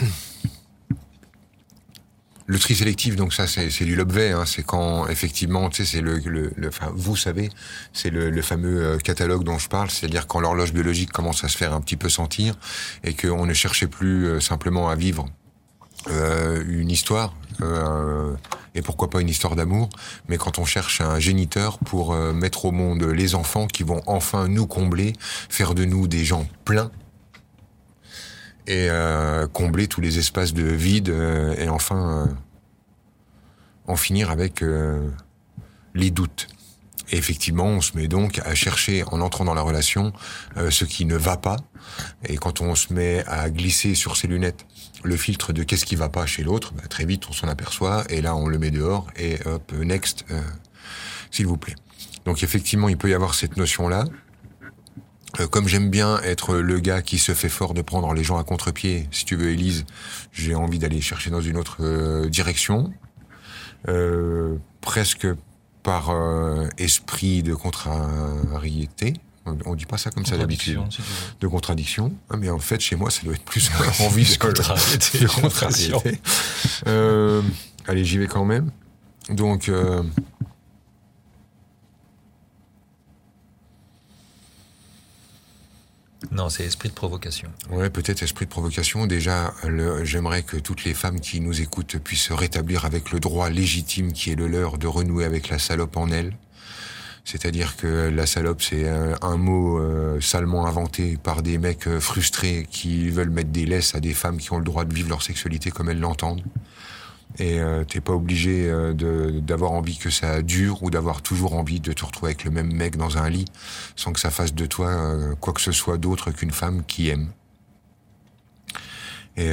Speaker 3: le tri sélectif, donc ça, c'est du Lobvet. Hein, c'est quand, effectivement, tu sais, c'est le, le, Enfin, vous savez, c'est le, le fameux euh, catalogue dont je parle, c'est-à-dire quand l'horloge biologique commence à se faire un petit peu sentir et qu'on ne cherchait plus euh, simplement à vivre euh, une histoire, et pourquoi pas une histoire d'amour, mais quand on cherche un géniteur pour mettre au monde les enfants qui vont enfin nous combler, faire de nous des gens pleins et euh, combler tous les espaces de vide euh, et enfin en finir avec les doutes. Et effectivement, on se met donc à chercher, en entrant dans la relation, ce qui ne va pas. Et quand on se met à glisser sur ses lunettes le filtre de qu'est-ce qui va pas chez l'autre, bah, très vite on s'en aperçoit et là on le met dehors et hop, next, euh, s'il vous plaît. Donc effectivement, il peut y avoir cette notion-là. Euh, comme j'aime bien être le gars qui se fait fort de prendre les gens à contre-pied, si tu veux, Élise, j'ai envie d'aller chercher dans une autre euh, direction, presque par esprit de contrariété, on dit pas ça comme ça d'habitude. de contradiction. Ah, mais en fait, chez moi, ça doit être plus envie de, contrariété. de contrariété. Euh, allez, j'y vais quand même. Donc.
Speaker 1: Non, c'est esprit de provocation.
Speaker 3: Ouais, peut-être esprit de provocation. Déjà, j'aimerais que toutes les femmes qui nous écoutent puissent se rétablir avec le droit légitime qui est le leur de renouer avec la salope en elles c'est-à-dire que la salope, c'est un, mot euh, salement inventé par des mecs euh, frustrés qui veulent mettre des laisses à des femmes qui ont le droit de vivre leur sexualité comme elles l'entendent. Et euh, t'es pas obligé d'avoir envie que ça dure ou d'avoir toujours envie de te retrouver avec le même mec dans un lit sans que ça fasse de toi quoi que ce soit d'autre qu'une femme qui aime. Et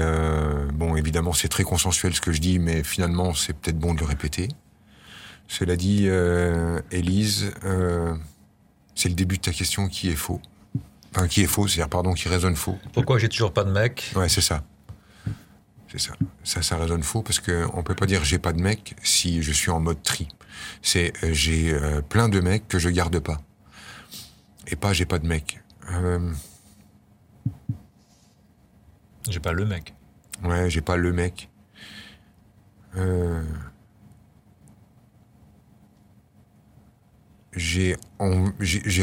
Speaker 3: bon, évidemment, c'est très consensuel ce que je dis, mais finalement, c'est peut-être bon de le répéter. Cela dit, euh, Élise, euh, c'est le début de ta question qui est faux. Enfin, qui est faux, c'est-à-dire, pardon, qui résonne faux.
Speaker 1: Pourquoi j'ai toujours pas de mec?
Speaker 3: Ouais, c'est ça. C'est ça. Ça, ça résonne faux parce que on peut pas dire j'ai pas de mec si je suis en mode tri. C'est euh, j'ai euh, plein de mecs que je garde pas. Et pas j'ai pas de mec.
Speaker 1: J'ai pas le mec.
Speaker 3: Ouais, j'ai pas le mec. Euh... j'ai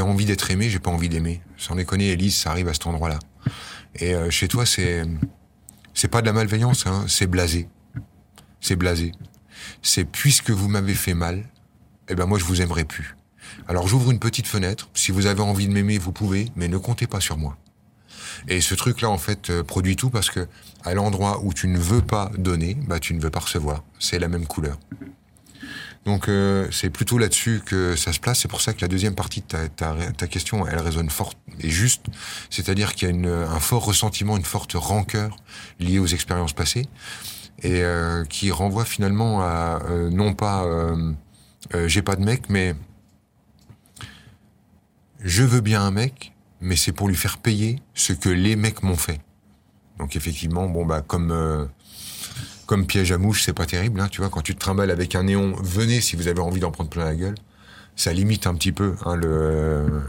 Speaker 3: envie d'être aimé, j'ai pas envie d'aimer. Sans déconner, Elise, ça arrive à cet endroit-là. Et euh, chez toi, c'est c'est pas de la malveillance, hein, c'est blasé. C'est blasé. C'est puisque vous m'avez fait mal, eh ben moi je vous aimerai plus. Alors j'ouvre une petite fenêtre. Si vous avez envie de m'aimer, vous pouvez, mais ne comptez pas sur moi. Et ce truc-là, en fait, euh, produit tout parce que à l'endroit où tu ne veux pas donner, bah tu ne veux pas recevoir. C'est la même couleur. Donc euh, c'est plutôt là-dessus que ça se place. C'est pour ça que la deuxième partie de ta, question, elle résonne forte et juste. C'est-à-dire qu'il y a un fort ressentiment, une forte rancœur liée aux expériences passées et euh, qui renvoie finalement à euh, non pas j'ai pas de mec, mais je veux bien un mec, mais c'est pour lui faire payer ce que les mecs m'ont fait. Donc effectivement, bon bah comme comme piège à mouche, c'est pas terrible. Hein, tu vois, quand tu te trimbales avec un néon, venez si vous avez envie d'en prendre plein la gueule. Ça limite un petit peu hein, le.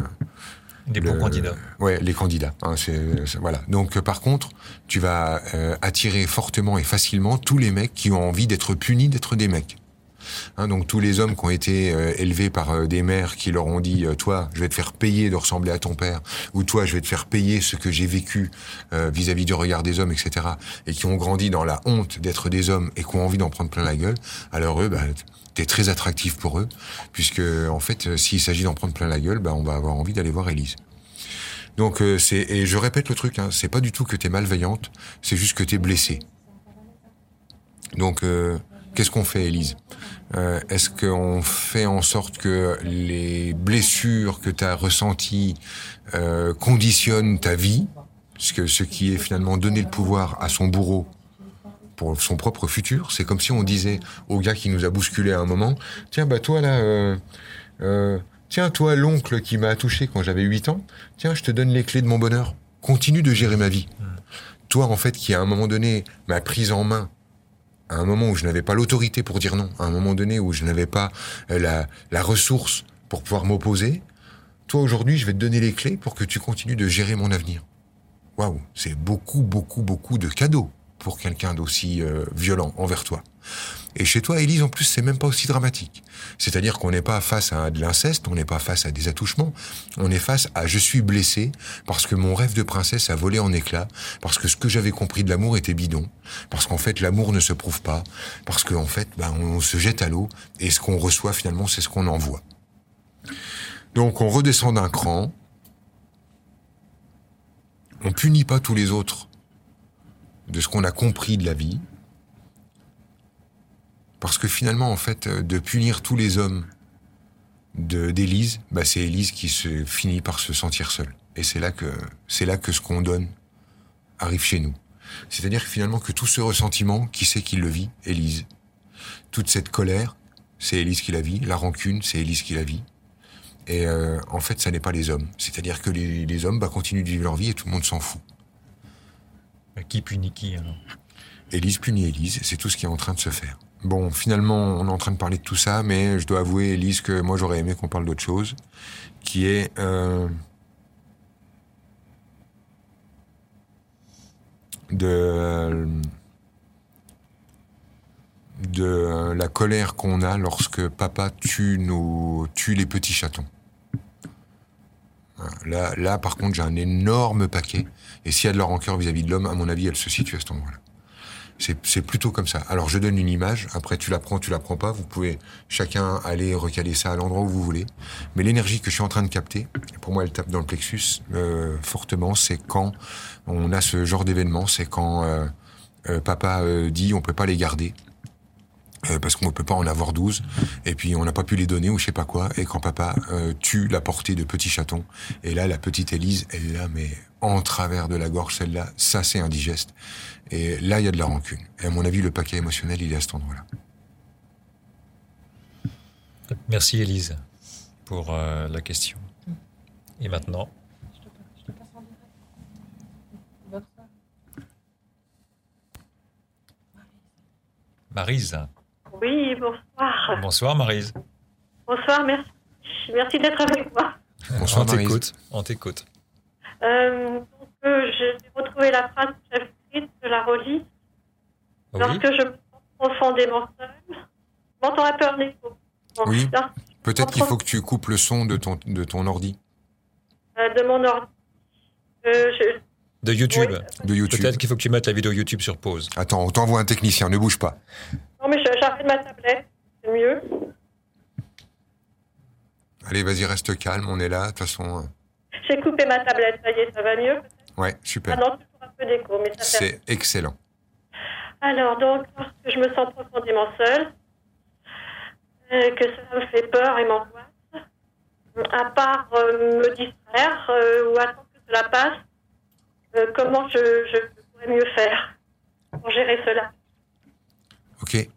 Speaker 1: Les bons candidats.
Speaker 3: Ouais, les candidats. Hein, c'est, voilà. Donc, par contre, tu vas euh, attirer fortement et facilement tous les mecs qui ont envie d'être punis d'être des mecs. Hein, donc tous les hommes qui ont été euh, élevés par euh, des mères qui leur ont dit euh, toi je vais te faire payer de ressembler à ton père ou toi je vais te faire payer ce que j'ai vécu vis-à-vis du regard des hommes etc et qui ont grandi dans la honte d'être des hommes et qui ont envie d'en prendre plein la gueule alors eux bah, t'es très attractif pour eux puisque en fait s'il s'agit d'en prendre plein la gueule bah on va avoir envie d'aller voir Elise donc c'est et je répète le truc hein, c'est pas du tout que t'es malveillante c'est juste que t'es blessée. Donc qu'est-ce qu'on fait Elise euh, est-ce qu'on fait en sorte que les blessures que tu as ressenties euh, conditionnent ta vie? Ce, que, ce qui est finalement donner le pouvoir à son bourreau pour son propre futur. C'est comme si on disait au gars qui nous a bousculé à un moment, tiens, bah toi là, euh, tiens, toi l'oncle qui m'a touché quand j'avais 8 ans, tiens, je te donne les clés de mon bonheur. Continue de gérer ma vie. Toi, en fait, qui à un moment donné m'a prise en main à un moment où je n'avais pas l'autorité pour dire non, à un moment donné où je n'avais pas euh, la, la ressource pour pouvoir m'opposer, toi aujourd'hui, je vais te donner les clés pour que tu continues de gérer mon avenir. Waouh, c'est beaucoup, beaucoup, beaucoup de cadeaux pour quelqu'un d'aussi euh, violent envers toi. Et chez toi, Élise, en plus, c'est même pas aussi dramatique. C'est-à-dire qu'on n'est pas face à de l'inceste, on n'est pas face à des attouchements, on est face à je suis blessé parce que mon rêve de princesse a volé en éclats, parce que ce que j'avais compris de l'amour était bidon, parce qu'en fait l'amour ne se prouve pas, parce qu'en fait ben, on se jette à l'eau et ce qu'on reçoit finalement c'est ce qu'on envoie. Donc on redescend d'un cran, on punit pas tous les autres de ce qu'on a compris de la vie, parce que finalement, en fait, euh, de punir tous les hommes d'Élise, bah c'est Élise qui se finit par se sentir seule. Et c'est là que c'est là que ce qu'on donne arrive chez nous. C'est-à-dire finalement que tout ce ressentiment, qui c'est qui le vit Élise. Toute cette colère, c'est Élise qui la vit. La rancune, c'est Élise qui la vit. Et euh, en fait, ça n'est pas les hommes. C'est-à-dire que les, les hommes bah, continuent de vivre leur vie et tout le monde s'en fout.
Speaker 1: Qui punit qui alors?
Speaker 3: Élise punit Élise, c'est tout ce qui est en train de se faire. Bon, finalement, on est en train de parler de tout ça, mais je dois avouer, Elise, que moi j'aurais aimé qu'on parle d'autre chose, qui est euh, de la colère qu'on a lorsque papa tue nos tue les petits chatons. Là, là, par contre, j'ai un énorme paquet. Et s'il y a de la rancœur vis-à-vis de l'homme, à mon avis, elle se situe à cet endroit-là. C'est plutôt comme ça. Alors je donne une image, après tu la prends, tu la prends pas, vous pouvez chacun aller recaler ça à l'endroit où vous voulez. Mais l'énergie que je suis en train de capter, pour moi elle tape dans le plexus euh, fortement, c'est quand on a ce genre d'événement, c'est quand euh, euh, papa dit on peut pas les garder. parce qu'on ne peut pas en avoir 12, et puis on n'a pas pu les donner ou je sais pas quoi, et quand papa tue la portée de petits chatons, et là la petite Élise, elle là mais en travers de la gorge celle-là, ça c'est indigeste. Et là, il y a de la rancune. Et à mon avis, le paquet émotionnel, il est à cet endroit-là.
Speaker 1: Merci, Élise, pour euh, la question. Et maintenant? Marise.
Speaker 5: Oui, bonsoir.
Speaker 1: Bonsoir, Marise.
Speaker 5: Bonsoir, merci. Merci d'être avec moi.
Speaker 3: Bonsoir,
Speaker 1: on t'écoute. On t'écoute.
Speaker 5: Euh, donc, euh, j'ai retrouvé la phrase que j'avais écrite, je la relis.
Speaker 1: Oui.
Speaker 5: Lorsque je me sens profondément seule, je m'entends un peu en écho. Bon,
Speaker 3: Oui. Peut-être qu'il faut que tu coupes le son de ton, de ton ordi,
Speaker 5: euh, de mon ordi. Euh, je-
Speaker 1: De YouTube.
Speaker 5: Oui.
Speaker 3: de YouTube.
Speaker 1: Peut-être qu'il faut que tu mettes la vidéo YouTube sur pause.
Speaker 3: Attends, on t'envoie un technicien, ne bouge pas.
Speaker 5: Non, mais j'arrête ma tablette, c'est mieux.
Speaker 3: Allez, vas-y, reste calme, on est là, de toute façon. euh,
Speaker 5: J'ai coupé ma tablette, ça y est, ça va mieux.
Speaker 3: Ouais,
Speaker 5: Ah
Speaker 3: super.
Speaker 5: non, toujours un peu d'écho, mais ça fait
Speaker 3: C'est excellent.
Speaker 5: Alors, donc, lorsque je me sens profondément seule, euh, que cela me fait peur et m'angoisse, à part euh, me distraire euh, ou attendre que cela passe, comment je, je pourrais mieux faire pour gérer cela?
Speaker 3: Ok.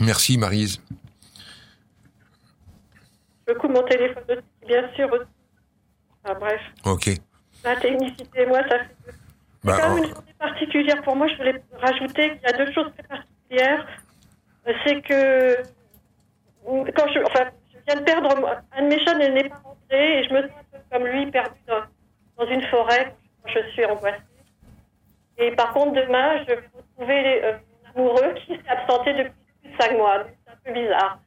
Speaker 3: Merci, Marise.
Speaker 5: Je coupe mon téléphone aussi, bien sûr. aussi. Enfin, bref,
Speaker 3: Ok.
Speaker 5: La technicité, moi, ça fait... C'est
Speaker 3: Bah,
Speaker 5: quand même une journée particulière pour moi. Je voulais rajouter qu'il y a deux choses très particulières. Euh, C'est que quand je, enfin, je viens de perdre un de mes chats n'est pas rentré et je me sens un peu comme lui perdu dans, dans une forêt quand je suis angoissée. Et par contre demain je vais retrouver euh, mon amoureux qui s'est absenté depuis plus de cinq mois. Donc, C'est un peu bizarre.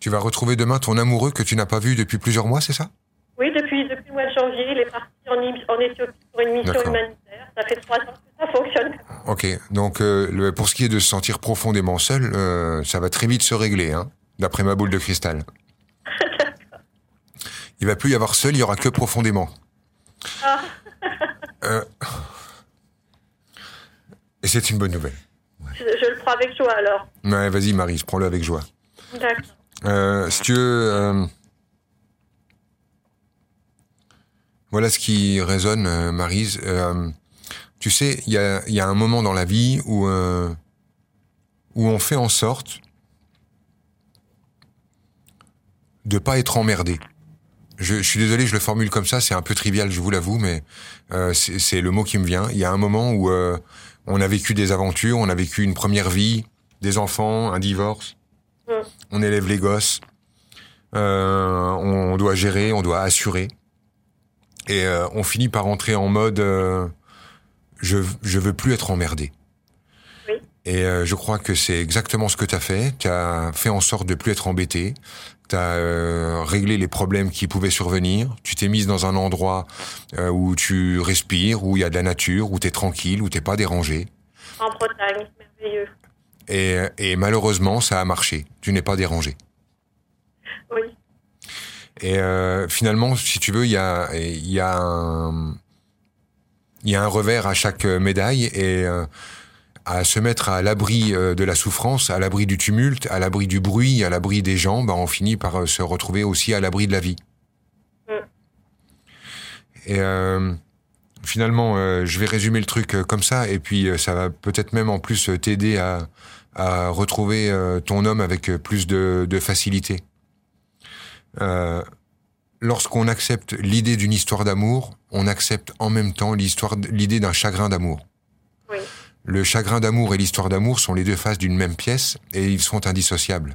Speaker 3: tu vas retrouver demain ton amoureux que tu n'as pas vu depuis plusieurs mois, c'est ça?
Speaker 5: Oui, depuis, depuis le mois de janvier, il est parti en, en Éthiopie pour une mission humanitaire. Ça fait trois ans que ça fonctionne.
Speaker 3: Ok. Donc, euh, le- pour ce qui est de se sentir profondément seul, euh, ça va très vite se régler, hein, d'après ma boule de cristal. Il va plus y avoir seul, il y aura que profondément.
Speaker 5: Ah.
Speaker 3: Euh, Et c'est une bonne nouvelle.
Speaker 5: Je, je le prends avec joie alors.
Speaker 3: Ouais, vas-y, Marie, prends-le avec joie.
Speaker 5: D'accord.
Speaker 3: Si tu veux, euh, voilà ce qui résonne, euh, Maryse. Euh, tu sais, il y a, il y a un moment dans la vie où, euh, où on fait en sorte de pas être emmerdé. Je, je suis désolé, je le formule comme ça, c'est un peu trivial, je vous l'avoue, mais euh, c'est le mot qui me vient. Il y a un moment où on a vécu des aventures, on a vécu une première vie, des enfants, un divorce on élève les gosses, on doit gérer, on doit assurer, et euh, on finit par entrer en mode euh, je je veux plus être emmerdé.
Speaker 5: Oui.
Speaker 3: Et euh, je crois que c'est exactement ce que tu as fait. Tu as fait en sorte de plus être embêté. Tu as réglé les problèmes qui pouvaient survenir. Tu t'es mise dans un endroit où tu respires, où il y a de la nature, où tu es tranquille, où t'es pas dérangé.
Speaker 5: En Bretagne, merveilleux.
Speaker 3: Et, et malheureusement, ça a marché. Tu n'es pas dérangé.
Speaker 5: Oui.
Speaker 3: Et euh, finalement, si tu veux, il y a, il y a un, il y a un revers à chaque médaille et euh, à se mettre à l'abri euh, de la souffrance, à l'abri du tumulte, à l'abri du bruit, à l'abri des gens, bah, on finit par euh, se retrouver aussi à l'abri de la vie.
Speaker 5: Mm.
Speaker 3: Et euh, finalement, euh, je vais résumer le truc comme ça, et puis ça va peut-être même en plus t'aider à, à retrouver ton homme avec plus de, de facilité. Euh, Lorsqu'on accepte l'idée d'une histoire d'amour, on accepte en même temps l'histoire, l'idée d'un chagrin d'amour.
Speaker 5: Oui.
Speaker 3: Le chagrin d'amour et l'histoire d'amour sont les deux faces d'une même pièce et ils sont indissociables.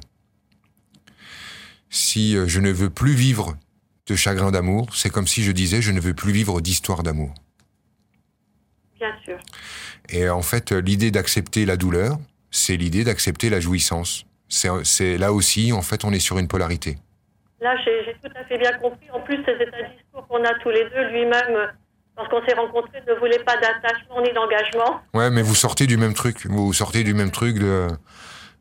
Speaker 3: Si euh, je ne veux plus vivre de chagrin d'amour, c'est comme si je disais je ne veux plus vivre d'histoire d'amour.
Speaker 5: Bien sûr.
Speaker 3: Et en fait, l'idée d'accepter la douleur, c'est l'idée d'accepter la jouissance. C'est, c'est là aussi, en fait, on est sur une polarité.
Speaker 5: Là, j'ai tout à fait bien compris. En plus, ces états de discours qu'on a tous les deux, lui-même, lorsqu'on s'est rencontrés, ne voulait pas d'attachement ni d'engagement.
Speaker 3: Ouais, mais vous sortez du même truc. Vous sortez du même truc de.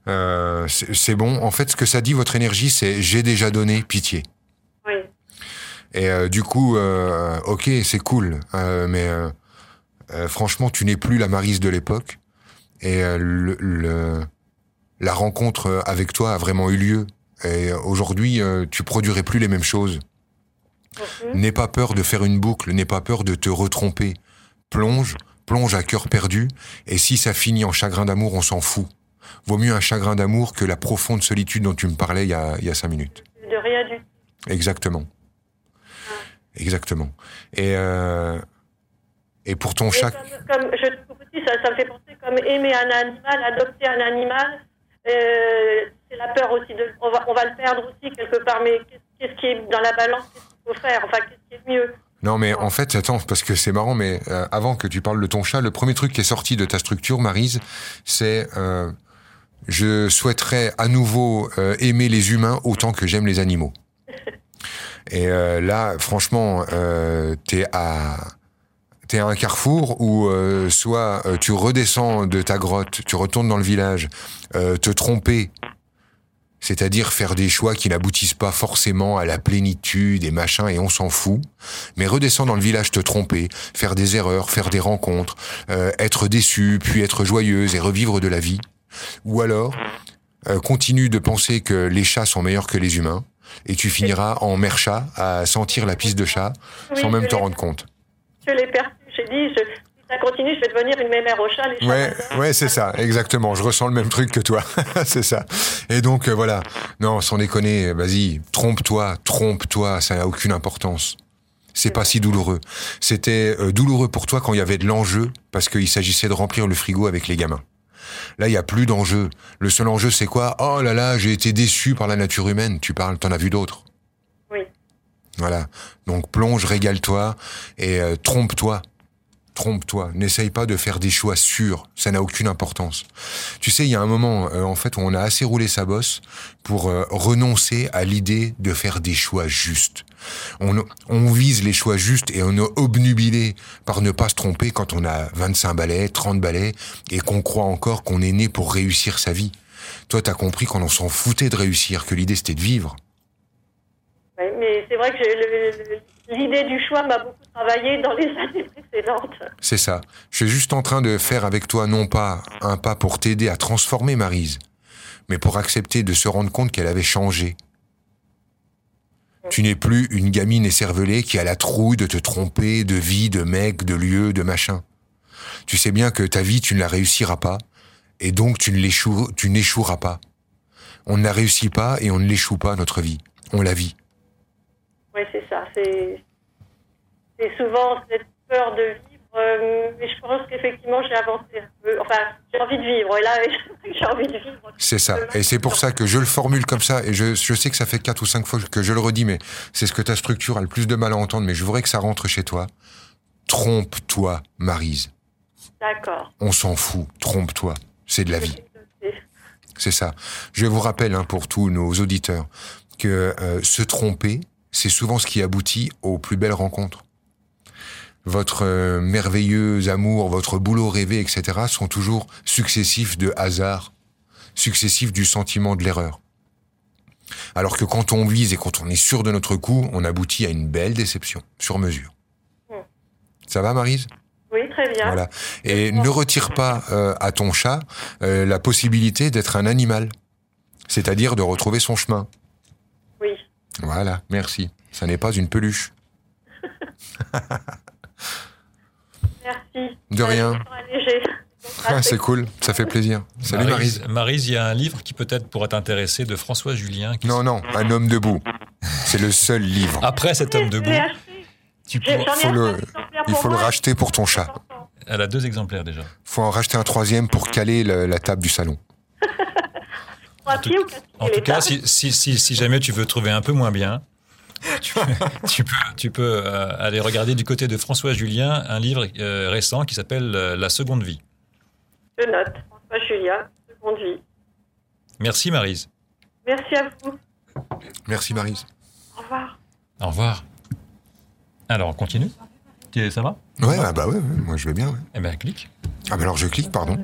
Speaker 3: euh, c'est c'est bon. En fait, ce que ça dit, votre énergie, c'est j'ai déjà donné, pitié.
Speaker 5: Oui.
Speaker 3: Et euh, du coup, euh, ok, c'est cool, mais franchement, tu n'es plus la Marise de l'époque. Et le, le- la rencontre avec toi a vraiment eu lieu. Et aujourd'hui, euh, tu produirais plus les mêmes choses. N'aie pas peur de faire une boucle, n'aie pas peur de te retromper. Plonge, plonge à cœur perdu, et si ça finit en chagrin d'amour, on s'en fout. Vaut mieux un chagrin d'amour que la profonde solitude dont tu me parlais il y a, il y a cinq minutes.
Speaker 5: De rien du tout.
Speaker 3: Exactement. Exactement. Et, euh, et pour ton
Speaker 5: Et. Comme, comme je ça, ça me fait penser comme aimer un animal, adopter un animal. Euh, c'est la peur aussi de. On va, on va le perdre aussi quelque part, mais qu'est-ce qui est dans la balance Qu'est-ce qu'il faut faire? Enfin, qu'est-ce qui est mieux?
Speaker 3: Non, mais en fait, attends, parce que c'est marrant, mais euh, avant que tu parles de ton chat, le premier truc qui est sorti de ta structure, Marise, c'est euh, je souhaiterais à nouveau euh, aimer les humains autant que j'aime les animaux. Et là, franchement, euh, t'es à t'es à un carrefour où euh, soit euh, tu redescends de ta grotte, tu retournes dans le village, euh, te tromper, c'est-à-dire faire des choix qui n'aboutissent pas forcément à la plénitude et machin, et on s'en fout. Mais redescendre dans le village, te tromper, faire des erreurs, faire des rencontres, euh, être déçu, puis être joyeuse et revivre de la vie. Ou alors, euh, continue de penser que les chats sont meilleurs que les humains, et tu finiras en mère chat à sentir la pisse de chat
Speaker 5: Oui,
Speaker 3: sans même t'en rendre compte.
Speaker 5: Je l'ai perçu. J'ai dit, je, si ça continue, je vais devenir une mémère au chat. Les
Speaker 3: Ouais, ouais, c'est ça, exactement. Je ressens le même truc que toi, c'est ça. Et donc euh, voilà, non, sans déconner, vas-y, trompe-toi, trompe-toi, ça n'a aucune importance. C'est pas si douloureux. C'était euh, douloureux pour toi quand il y avait de l'enjeu, parce qu'il s'agissait de remplir le frigo avec les gamins. Là, il y a plus d'enjeu. Le seul enjeu, c'est quoi? Oh là là, j'ai été déçu par la nature humaine. Tu parles, t'en as vu d'autres?
Speaker 5: Oui.
Speaker 3: Voilà. Donc plonge, régale-toi et euh, trompe-toi. Trompe-toi. N'essaye pas de faire des choix sûrs. Ça n'a aucune importance. Tu sais, il y a un moment, euh, en fait, où on a assez roulé sa bosse pour euh, renoncer à l'idée de faire des choix justes. On, vise les choix justes et on est obnubilé par ne pas se tromper quand on a 25 balais, 30 balais et qu'on croit encore qu'on est né pour réussir sa vie. Toi, t'as compris qu'on s'en foutait de réussir, que l'idée c'était de vivre.
Speaker 5: Mais c'est vrai que l'idée du choix m'a beaucoup travaillé dans les années précédentes.
Speaker 3: C'est ça. Je suis juste en train de faire avec toi non pas un pas pour t'aider à transformer Marise, mais pour accepter de se rendre compte qu'elle avait changé. Tu n'es plus une gamine écervelée qui a la trouille de te tromper de vie, de mec, de lieu, de machin. Tu sais bien que ta vie, tu ne la réussiras pas, et donc tu n'échoueras pas. On ne la réussit pas et on ne l'échoue pas, notre vie. On la vit.
Speaker 5: Oui, c'est ça. C'est souvent cette peur de vivre, euh, mais je pense qu'effectivement, j'ai avancé un peu. Enfin, j'ai envie de vivre. Et là, j'ai envie de vivre.
Speaker 3: C'est ça. Et c'est pour ça que je le formule comme ça. Et je, je sais que ça fait quatre ou cinq fois que je le redis, mais c'est ce que ta structure a le plus de mal à entendre. Mais je voudrais que ça rentre chez toi. Trompe-toi, Marise.
Speaker 5: D'accord.
Speaker 3: On s'en fout. Trompe-toi. c'est de la vie. C'est ça. Je vous rappelle hein, pour tous nos auditeurs que euh, se tromper, c'est souvent ce qui aboutit aux plus belles rencontres. Votre euh, merveilleux amour, votre boulot rêvé, etc., sont toujours successifs de hasard, successifs du sentiment de l'erreur. Alors que quand on vise et quand on est sûr de notre coup, on aboutit à une belle déception, sur mesure.
Speaker 5: Hmm.
Speaker 3: Ça va, Marise?
Speaker 5: Oui, très bien.
Speaker 3: Voilà. Et ne retire pas euh, à ton chat euh, la possibilité d'être un animal, c'est-à-dire de retrouver son chemin. Voilà, merci. Ça n'est pas une peluche.
Speaker 5: Merci.
Speaker 3: De rien. Ah, c'est cool, ça fait plaisir. Salut Marise.
Speaker 1: Marise, il y a un livre qui peut-être pourrait t'intéresser de François Julien. qui-
Speaker 3: Non, non, un homme debout. C'est le seul livre.
Speaker 1: Après cet homme debout, tu
Speaker 3: faut le- il
Speaker 5: pour
Speaker 3: faut le racheter pour ton chat.
Speaker 1: elle a deux exemplaires déjà.
Speaker 3: faut en racheter un troisième pour caler le- la table du salon.
Speaker 5: Trois pieds ou quatre pieds,
Speaker 1: En tout cas, si, si, si, si jamais tu veux trouver un peu moins bien, tu, tu peux, tu peux euh, aller regarder du côté de François Julien un livre euh, récent qui s'appelle euh, La seconde vie.
Speaker 5: Je note. François Julien, seconde vie.
Speaker 1: Merci Marise.
Speaker 5: Merci à vous.
Speaker 3: Merci Marise.
Speaker 5: Au revoir.
Speaker 1: Au revoir. Alors, on continue Ça va?
Speaker 3: Ouais, ah bah ouais, ouais, moi je vais bien. ouais.
Speaker 1: Eh bien, clique.
Speaker 3: Ah bah alors je clique, pardon.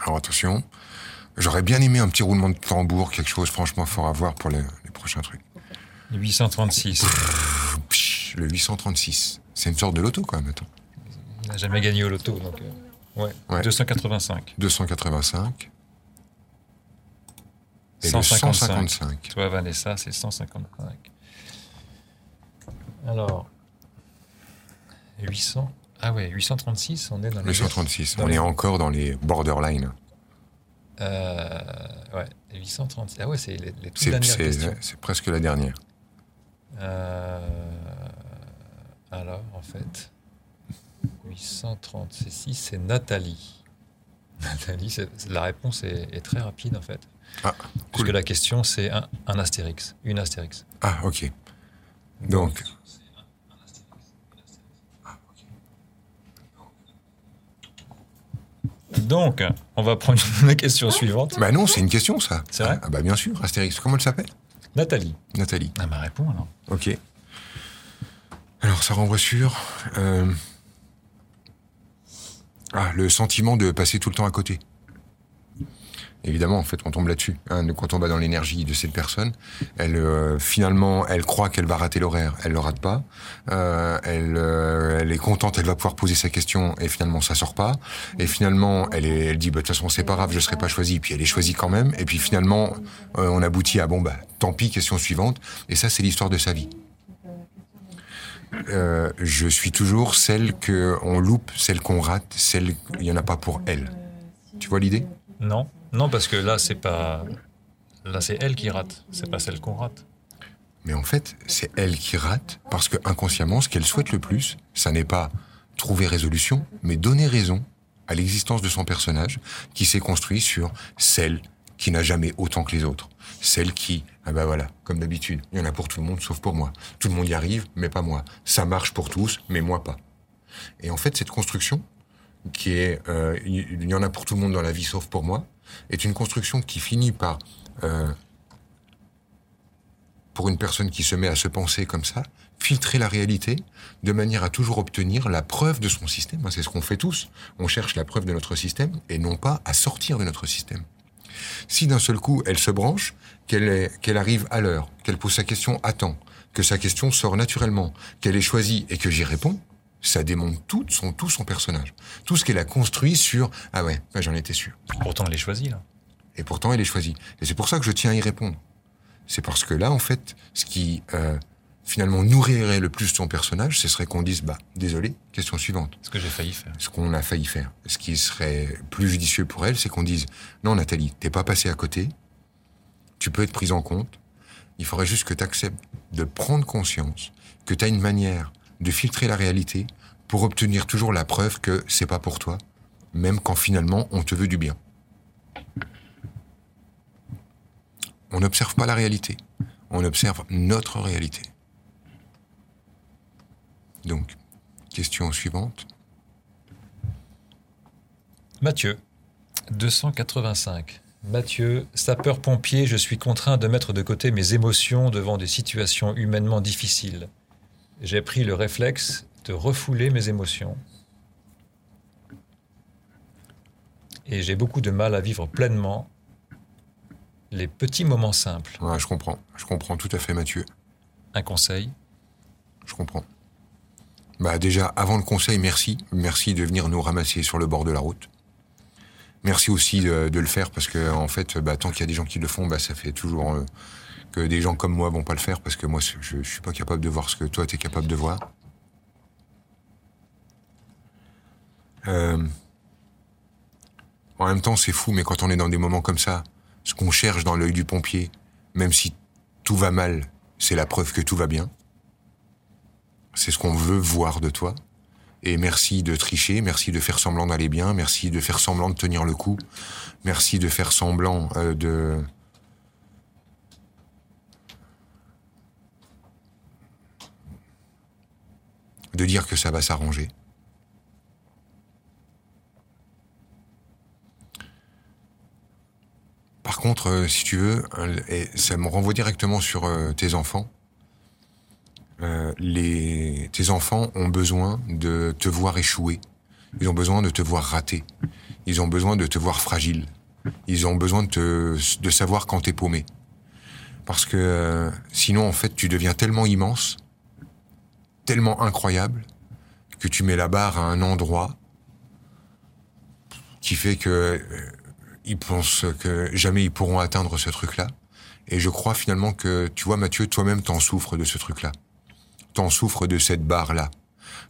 Speaker 3: Alors attention. J'aurais bien aimé un petit roulement de tambour, quelque chose franchement fort à voir pour les, les prochains trucs.
Speaker 1: 836.
Speaker 3: Psh, Le 836. C'est une sorte de loto quand même, attends.
Speaker 1: Il n'a jamais gagné au loto, donc... euh, ouais.
Speaker 3: Ouais.
Speaker 1: 285.
Speaker 3: 285. Et
Speaker 1: 155.
Speaker 3: le 155.
Speaker 1: Toi, Vanessa, c'est 155. Alors... 800... Ah ouais, 836, on est dans les...
Speaker 3: 836.
Speaker 1: dans
Speaker 3: On
Speaker 1: les-
Speaker 3: est encore dans les borderline.
Speaker 1: Euh, ouais, 836. Ah ouais, c'est les, les toutes
Speaker 3: C'est
Speaker 1: dernières questions.
Speaker 3: c'est presque la dernière.
Speaker 1: Euh, alors, en fait, 836, c'est Nathalie. Nathalie, la réponse est, est très rapide, en fait.
Speaker 3: Ah,
Speaker 1: Puisque
Speaker 3: cool.
Speaker 1: la question, c'est un, un astérix, une astérix.
Speaker 3: Ah, ok. Donc,
Speaker 1: Donc, on va prendre une question suivante.
Speaker 3: bah non, c'est une question ça.
Speaker 1: C'est vrai
Speaker 3: Ah bah bien sûr, Astérix. Comment elle s'appelle?
Speaker 1: Nathalie.
Speaker 3: Nathalie.
Speaker 1: Ah, bah réponds alors.
Speaker 3: Ok. Alors, ça renvoie sur. euh, Ah, le sentiment de passer tout le temps à côté. Évidemment, en fait, on tombe là-dessus. hein, quand on va dans l'énergie de cette personne, elle euh, finalement, elle croit qu'elle va rater l'horaire, elle le rate pas. Euh, elle, euh, elle est contente, elle va pouvoir poser sa question, et finalement, ça sort pas. Et finalement, elle, dit, bah, de toute façon, c'est pas grave, je serai pas choisie. Puis elle est choisie quand même. Et puis finalement, on aboutit à bon bah, tant pis, question suivante. Et ça, c'est l'histoire de sa vie. Je suis toujours celle que on loupe, celle qu'on rate, celle il y en a pas pour elle. Tu vois l'idée?
Speaker 1: Non, non, parce que là, c'est pas. Là, c'est elle qui rate, c'est pas celle qu'on rate.
Speaker 3: Mais en fait, c'est elle qui rate parce que inconsciemment, ce qu'elle souhaite le plus, ça n'est pas trouver résolution, mais donner raison à l'existence de son personnage qui s'est construit sur celle qui n'a jamais autant que les autres. Celle qui, ah bah voilà, comme d'habitude, il y en a pour tout le monde sauf pour moi. Tout le monde y arrive, mais pas moi. Ça marche pour tous, mais moi pas. Et en fait, cette construction, qui est, euh, il y en a pour tout le monde dans la vie sauf pour moi, est une construction qui finit par euh, pour une personne qui se met à se penser comme ça, filtrer la réalité de manière à toujours obtenir la preuve de son système. Hein, C'est ce qu'on fait tous. On cherche la preuve de notre système et non pas à sortir de notre système. Si d'un seul coup elle se branche, qu'elle arrive à l'heure, qu'elle pose sa question à temps, que sa question sort naturellement, qu'elle est choisie et que j'y réponds, ça démontre tout son, tout son personnage. Tout ce qu'elle a construit sur « Ah ouais, ouais, j'en étais sûr ».
Speaker 1: Pourtant, elle est choisie, là.
Speaker 3: Et pourtant, elle est choisie. Et c'est pour ça que je tiens à y répondre. C'est parce que là, en fait, ce qui euh, finalement nourrirait le plus son personnage, ce serait qu'on dise, bah, désolé, question suivante.
Speaker 1: Ce que j'ai failli faire.
Speaker 3: Ce qu'on a failli faire. Ce qui serait plus judicieux pour elle, c'est qu'on dise, non, Nathalie, t'es pas passé à côté, tu peux être prise en compte, il faudrait juste que tu acceptes de prendre conscience que tu as une manière de filtrer la réalité pour obtenir toujours la preuve que c'est pas pour toi, même quand finalement on te veut du bien. On n'observe pas la réalité, on observe notre réalité. Donc, question suivante.
Speaker 1: Mathieu, 285. Mathieu, sapeur-pompier, je suis contraint de mettre de côté mes émotions devant des situations humainement difficiles. J'ai pris le réflexe de refouler mes émotions. Et j'ai beaucoup de mal à vivre pleinement les petits moments simples.
Speaker 3: Ouais, je comprends. Je comprends tout à fait, Mathieu.
Speaker 1: Un conseil?
Speaker 3: Je comprends. Bah déjà, avant le conseil, merci. Merci de venir nous ramasser sur le bord de la route. Merci aussi de, de le faire parce que en fait, bah, tant qu'il y a des gens qui le font, bah, ça fait toujours euh, que des gens comme moi vont pas le faire parce que moi, je, je suis pas capable de voir ce que toi, tu es capable de voir. Euh, en même temps, c'est fou, mais quand on est dans des moments comme ça, ce qu'on cherche dans l'œil du pompier, même si tout va mal, c'est la preuve que tout va bien. C'est ce qu'on veut voir de toi. Et merci de tricher, merci de faire semblant d'aller bien, merci de faire semblant de tenir le coup, merci de faire semblant euh, de... de dire que ça va s'arranger. Par contre, euh, si tu veux, ça me renvoie directement sur euh, tes enfants. Euh, tes enfants ont besoin de te voir échouer. Ils ont besoin de te voir rater. Ils ont besoin de te voir fragile. Ils ont besoin de, de savoir quand t'es paumé. Parce que sinon, en fait, tu deviens tellement immense, tellement incroyable, que tu mets la barre à un endroit qui fait que euh, ils pensent que jamais ils pourront atteindre ce truc-là. Et je crois finalement que, tu vois, Mathieu, toi-même, t'en souffres de ce truc-là. T'en souffres de cette barre-là,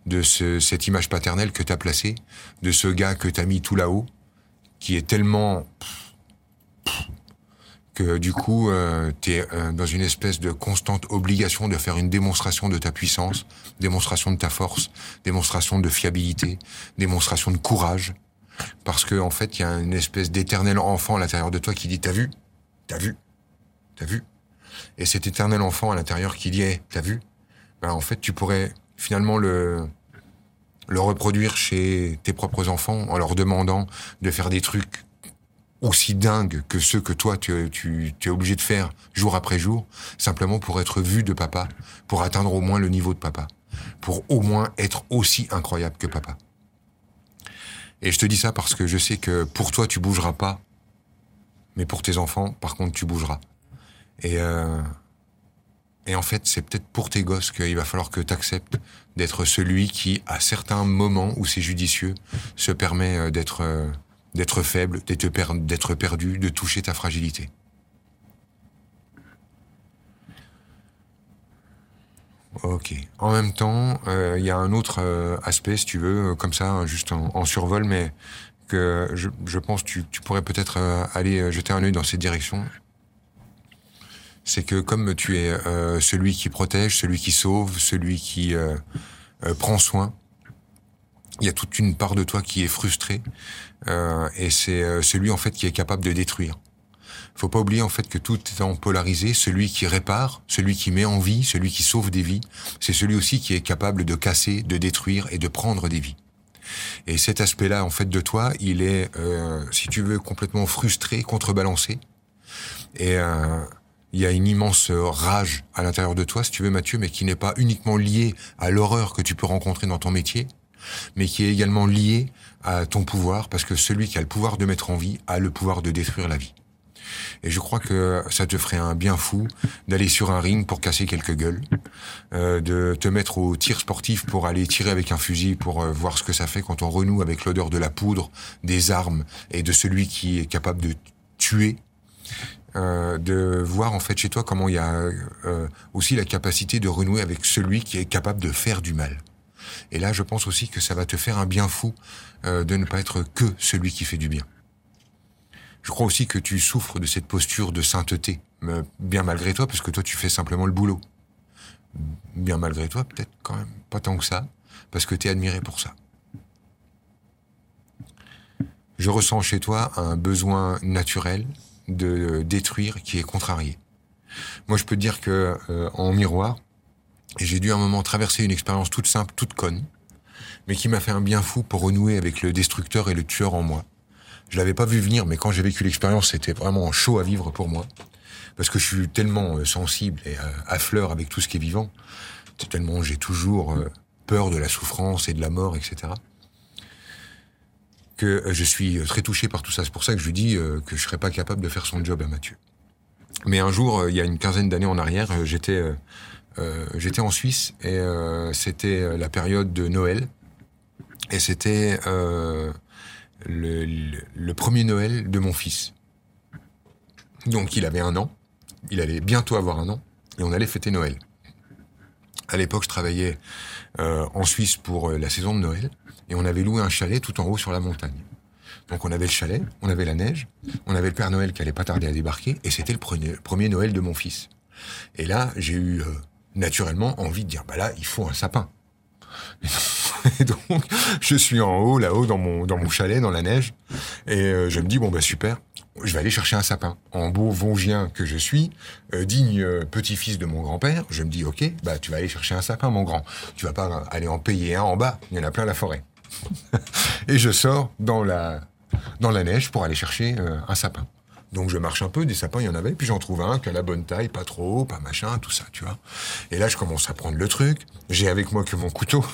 Speaker 3: de ce, cette image paternelle que t'as placée, de ce gars que t'as mis tout là-haut, qui est tellement que du coup, euh, t'es euh, dans une espèce de constante obligation de faire une démonstration de ta puissance, démonstration de ta force, démonstration de fiabilité, démonstration de courage, parce que en fait, il y a une espèce d'éternel enfant à l'intérieur de toi qui dit t'as vu, t'as vu, t'as vu, et cet éternel enfant à l'intérieur qui dit t'as vu, ben, en fait, tu pourrais finalement le le reproduire chez tes propres enfants en leur demandant de faire des trucs aussi dingues que ceux que toi tu, tu, tu es obligé de faire jour après jour, simplement pour être vu de papa, pour atteindre au moins le niveau de papa, pour au moins être aussi incroyable que papa. Et je te dis ça parce que je sais que pour toi, tu bougeras pas, mais pour tes enfants, par contre, tu bougeras. Et, euh, et en fait, c'est peut-être pour tes gosses qu'il va falloir que tu acceptes d'être celui qui, à certains moments où c'est judicieux, se permet euh, d'être euh, d'être faible, d'être per- d'être perdu, de toucher ta fragilité. Ok. En même temps, euh, il y a un autre euh, aspect, si tu veux, euh, comme ça, juste en, survol, mais que je, pense tu, tu pourrais peut-être aller jeter un œil dans cette direction. C'est que comme tu es celui qui protège, celui qui sauve, celui qui prend soin, il y a toute une part de toi qui est frustrée, et c'est euh, celui en fait qui est capable de détruire. Faut pas oublier en fait que tout est en polarisé. Celui qui répare, celui qui met en vie, celui qui sauve des vies, c'est celui aussi qui est capable de casser, de détruire et de prendre des vies. Et cet aspect-là, en fait, de toi, il est, euh, si tu veux, complètement frustré, contrebalancé. Et euh, il y a une immense rage à l'intérieur de toi, si tu veux, Mathieu, mais qui n'est pas uniquement liée à l'horreur que tu peux rencontrer dans ton métier, mais qui est également liée à ton pouvoir, parce que celui qui a le pouvoir de mettre en vie a le pouvoir de détruire la vie. Et je crois que ça te ferait un bien fou d'aller sur un ring pour casser quelques gueules, euh, de te mettre au tir sportif pour aller tirer avec un fusil pour euh, voir ce que ça fait quand on renoue avec l'odeur de la poudre, des armes et de celui qui est capable de tuer. Euh, de voir en fait chez toi comment il y a euh, aussi la capacité de renouer avec celui qui est capable de faire du mal. Et là, je pense aussi que ça va te faire un bien fou euh, de ne pas être que celui qui fait du bien. Je crois aussi que tu souffres de cette posture de sainteté, bien malgré toi, parce que toi tu fais simplement le boulot. Bien malgré toi, peut-être quand même pas tant que ça, parce que tu es admiré pour ça. Je ressens chez toi un besoin naturel de détruire qui est contrarié. Moi, je peux te dire que euh, en miroir, j'ai dû à un moment traverser une expérience toute simple, toute conne, mais qui m'a fait un bien fou pour renouer avec le destructeur et le tueur en moi. Je l'avais pas vu venir, mais quand j'ai vécu l'expérience, c'était vraiment chaud à vivre pour moi. Parce que je suis tellement euh, sensible et euh, à fleur avec tout ce qui est vivant. Tellement j'ai toujours euh, peur de la souffrance et de la mort, etc. Que je suis très touché par tout ça. C'est pour ça que je lui dis que je serais pas capable de faire son job à Mathieu. Mais un jour, il y a une quinzaine d'années en arrière, j'étais j'étais en Suisse et c'était la période de Noël. Et c'était le, premier Noël de mon fils. Donc il avait un an, il allait bientôt avoir un an, et on allait fêter Noël. À l'époque, je travaillais euh, en Suisse pour euh, la saison de Noël, et on avait loué un chalet tout en haut sur la montagne. Donc on avait le chalet, on avait la neige, on avait le Père Noël qui allait pas tarder à débarquer, et c'était le premier, Noël de mon fils. Et là, j'ai eu euh, naturellement envie de dire, bah là, il faut un sapin. Et donc, je suis en haut, là-haut, dans mon, dans mon chalet, dans la neige. Et euh, je me dis, bon, bah super, je vais aller chercher un sapin. En beau vongien que je suis, euh, digne euh, petit-fils de mon grand-père, je me dis, ok, bah tu vas aller chercher un sapin, mon grand. Tu vas pas aller en payer un en bas, il y en a plein la forêt. et je sors dans la, dans la neige pour aller chercher un sapin. Donc je marche un peu, des sapins, il y en avait, puis j'en trouve un qui a la bonne taille, pas trop haut, pas machin, tout ça, tu vois. Et là, je commence à prendre le truc. J'ai avec moi que mon couteau.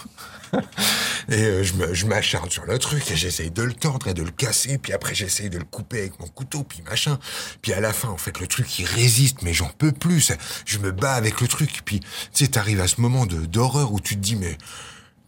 Speaker 3: et euh, je m'acharne sur le truc et j'essaye de le tordre et de le casser. Puis après, j'essaye de le couper avec mon couteau, puis machin. Puis à la fin, en fait, le truc, il résiste, mais j'en peux plus. Je me bats avec le truc. Puis, tu sais, t'arrives à ce moment d'horreur où tu te dis, mais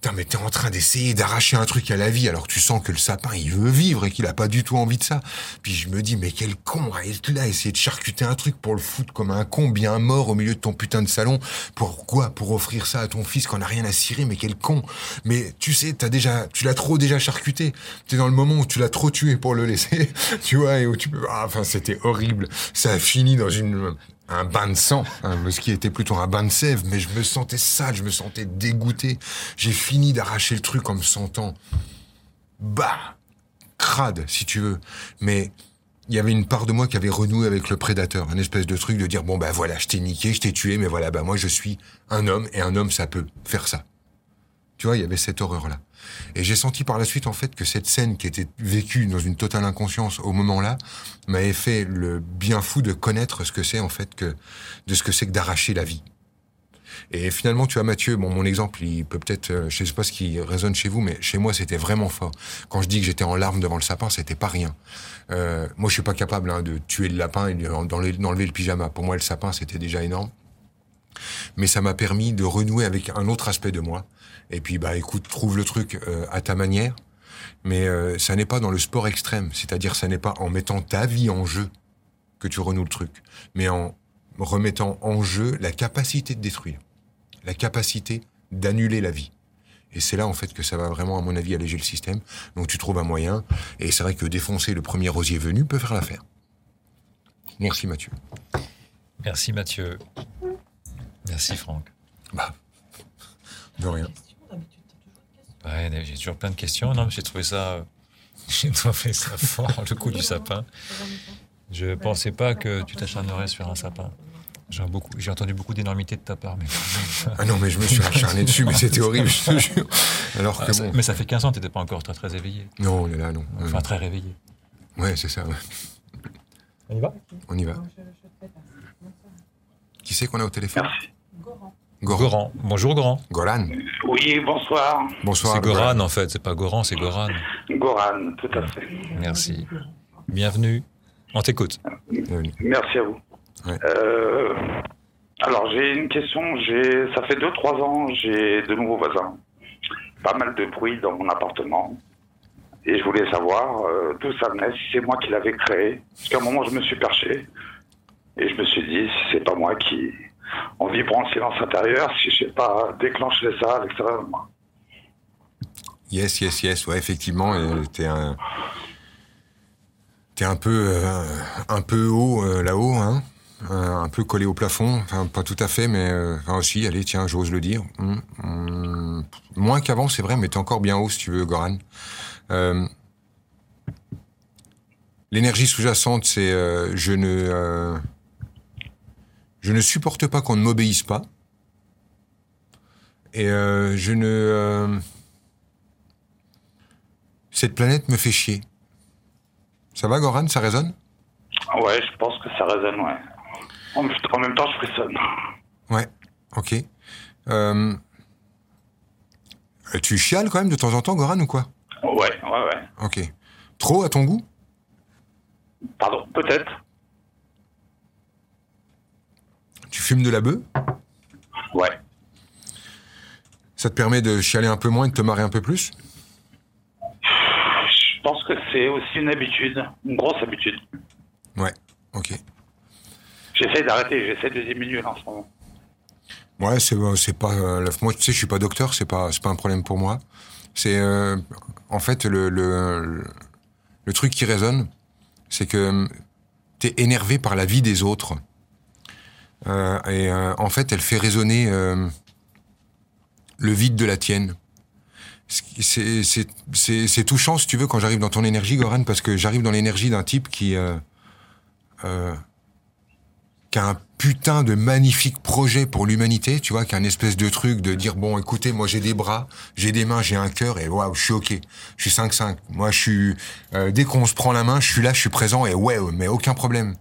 Speaker 3: Putain, mais t'es en train d'essayer d'arracher un truc à la vie alors tu sens que le sapin, il veut vivre et qu'il a pas du tout envie de ça. Puis je me dis, mais quel con à être là, essayer de charcuter un truc pour le foutre comme un con bien mort au milieu de ton putain de salon. Pourquoi Pour offrir ça à ton fils qu'on a rien à cirer, mais quel con. Mais tu sais, t'as déjà, tu l'as trop déjà charcuté. T'es dans le moment où tu l'as trop tué pour le laisser, tu vois, et où tu peux, ah, enfin, c'était horrible. Ça a fini dans une, un bain de sang, hein, ce qui était plutôt un bain de sève, mais je me sentais sale, je me sentais dégoûté. J'ai fini d'arracher le truc en me sentant bah crade, si tu veux. Mais il y avait une part de moi qui avait renoué avec le prédateur, un espèce de truc de dire bon bah voilà, je t'ai niqué, je t'ai tué, mais voilà, bah moi je suis un homme et un homme ça peut faire ça. Tu vois, il y avait cette horreur là. Et j'ai senti par la suite, en fait, que cette scène qui était vécue dans une totale inconscience au moment-là, m'avait fait le bien fou de connaître ce que c'est, en fait, que, de ce que c'est que d'arracher la vie. Et finalement, tu vois, Mathieu, bon, mon exemple, il peut peut-être, euh, je sais pas ce qui résonne chez vous, mais chez moi, c'était vraiment fort. Quand je dis que j'étais en larmes devant le sapin, c'était pas rien. Euh, moi, je suis pas capable hein, de tuer le lapin et d'enlever le pyjama. Pour moi, le sapin, c'était déjà énorme. Mais ça m'a permis de renouer avec un autre aspect de moi, et puis, bah, écoute, trouve le truc euh, à ta manière. Mais euh, ça n'est pas dans le sport extrême, c'est-à-dire ça n'est pas en mettant ta vie en jeu que tu renoues le truc, mais en remettant en jeu la capacité de détruire, la capacité d'annuler la vie. Et c'est là, en fait, que ça va vraiment, à mon avis, alléger le système. Donc tu trouves un moyen, et c'est vrai que défoncer le premier rosier venu peut faire l'affaire. Merci Mathieu.
Speaker 1: Merci Mathieu. Merci Franck.
Speaker 3: Bah, de rien.
Speaker 1: Ouais, j'ai toujours plein de questions. Non, j'ai trouvé ça, j'ai trouvé ça fort, le coup du sapin. Je pensais pas que tu t'acharnerais sur un sapin. J'ai beaucoup, j'ai entendu beaucoup d'énormité de ta part. Mais...
Speaker 3: ah non, mais je me suis acharné dessus, mais c'était horrible, je te jure. Alors que
Speaker 1: ah, Mais ça fait 15 ans, tu n'étais pas encore très, très éveillé.
Speaker 3: Non, on est là, non.
Speaker 1: Enfin, très réveillé.
Speaker 3: Ouais, c'est ça.
Speaker 1: On y va?
Speaker 3: On y va. Qui c'est qu'on a au téléphone?
Speaker 1: Goran. Bonjour Goran.
Speaker 3: Goran.
Speaker 6: Oui, bonsoir.
Speaker 3: Bonsoir.
Speaker 1: C'est Goran en fait, c'est pas Goran, c'est Goran.
Speaker 6: Goran, tout à fait.
Speaker 1: Merci. Bienvenue. On t'écoute.
Speaker 6: Merci à vous. Euh, alors j'ai une question. J'ai, ça fait 2-3 ans, j'ai de nouveaux voisins. Pas mal de bruit dans mon appartement. Et je voulais savoir euh, d'où ça venait, si c'est moi qui l'avais créé. Parce qu'à un moment, je me suis perché. Et je me suis dit, si c'est pas moi qui, en vibrant le silence intérieur, si je sais pas déclencher ça à l'extérieur de moi.
Speaker 3: Yes, yes, yes, ouais, effectivement, t'es un, t'es un peu, euh, un peu haut euh, là-haut, hein, euh, un peu collé au plafond, enfin pas tout à fait, mais aussi, allez, tiens, j'ose le dire, hum, hum, moins qu'avant, c'est vrai, mais t'es encore bien haut si tu veux, Goran. L'énergie sous-jacente, c'est je ne je ne supporte pas qu'on ne m'obéisse pas. Et euh, je ne... Euh, cette planète me fait chier. Ça va, Goran? Ça résonne?
Speaker 6: Ouais, je pense que ça résonne, ouais. En, même temps, je frissonne.
Speaker 3: Ouais, ok. Euh, tu chiales quand même de temps en temps, Goran, ou quoi?
Speaker 6: Ouais, ouais, ouais.
Speaker 3: Ok. Trop à ton goût?
Speaker 6: Pardon, peut-être.
Speaker 3: Tu fumes de la bœuf?
Speaker 6: Ouais.
Speaker 3: Ça te permet de chialer un peu moins et de te marrer un peu plus?
Speaker 6: Je pense que c'est aussi une habitude, une grosse habitude.
Speaker 3: Ouais, ok.
Speaker 6: J'essaie d'arrêter, j'essaie de diminuer en ce moment.
Speaker 3: Ouais, c'est euh, c'est pas euh, moi tu sais je suis pas docteur, c'est pas c'est pas un problème pour moi. C'est euh, en fait le, le le truc qui résonne, c'est que tu es énervé par la vie des autres. Et en fait, elle fait résonner le vide de la tienne. C'est touchant, si tu veux, quand j'arrive dans ton énergie, Goran, parce que j'arrive dans l'énergie d'un type qui, euh, qui a un putain de magnifique projet pour l'humanité, tu vois, qui a un espèce de truc de dire bon, écoutez, moi j'ai des bras, j'ai des mains, j'ai un cœur et waouh, je suis ok, je suis 5-5. Moi, je suis euh, dès qu'on se prend la main, je suis là, je suis présent et ouais, mais aucun problème.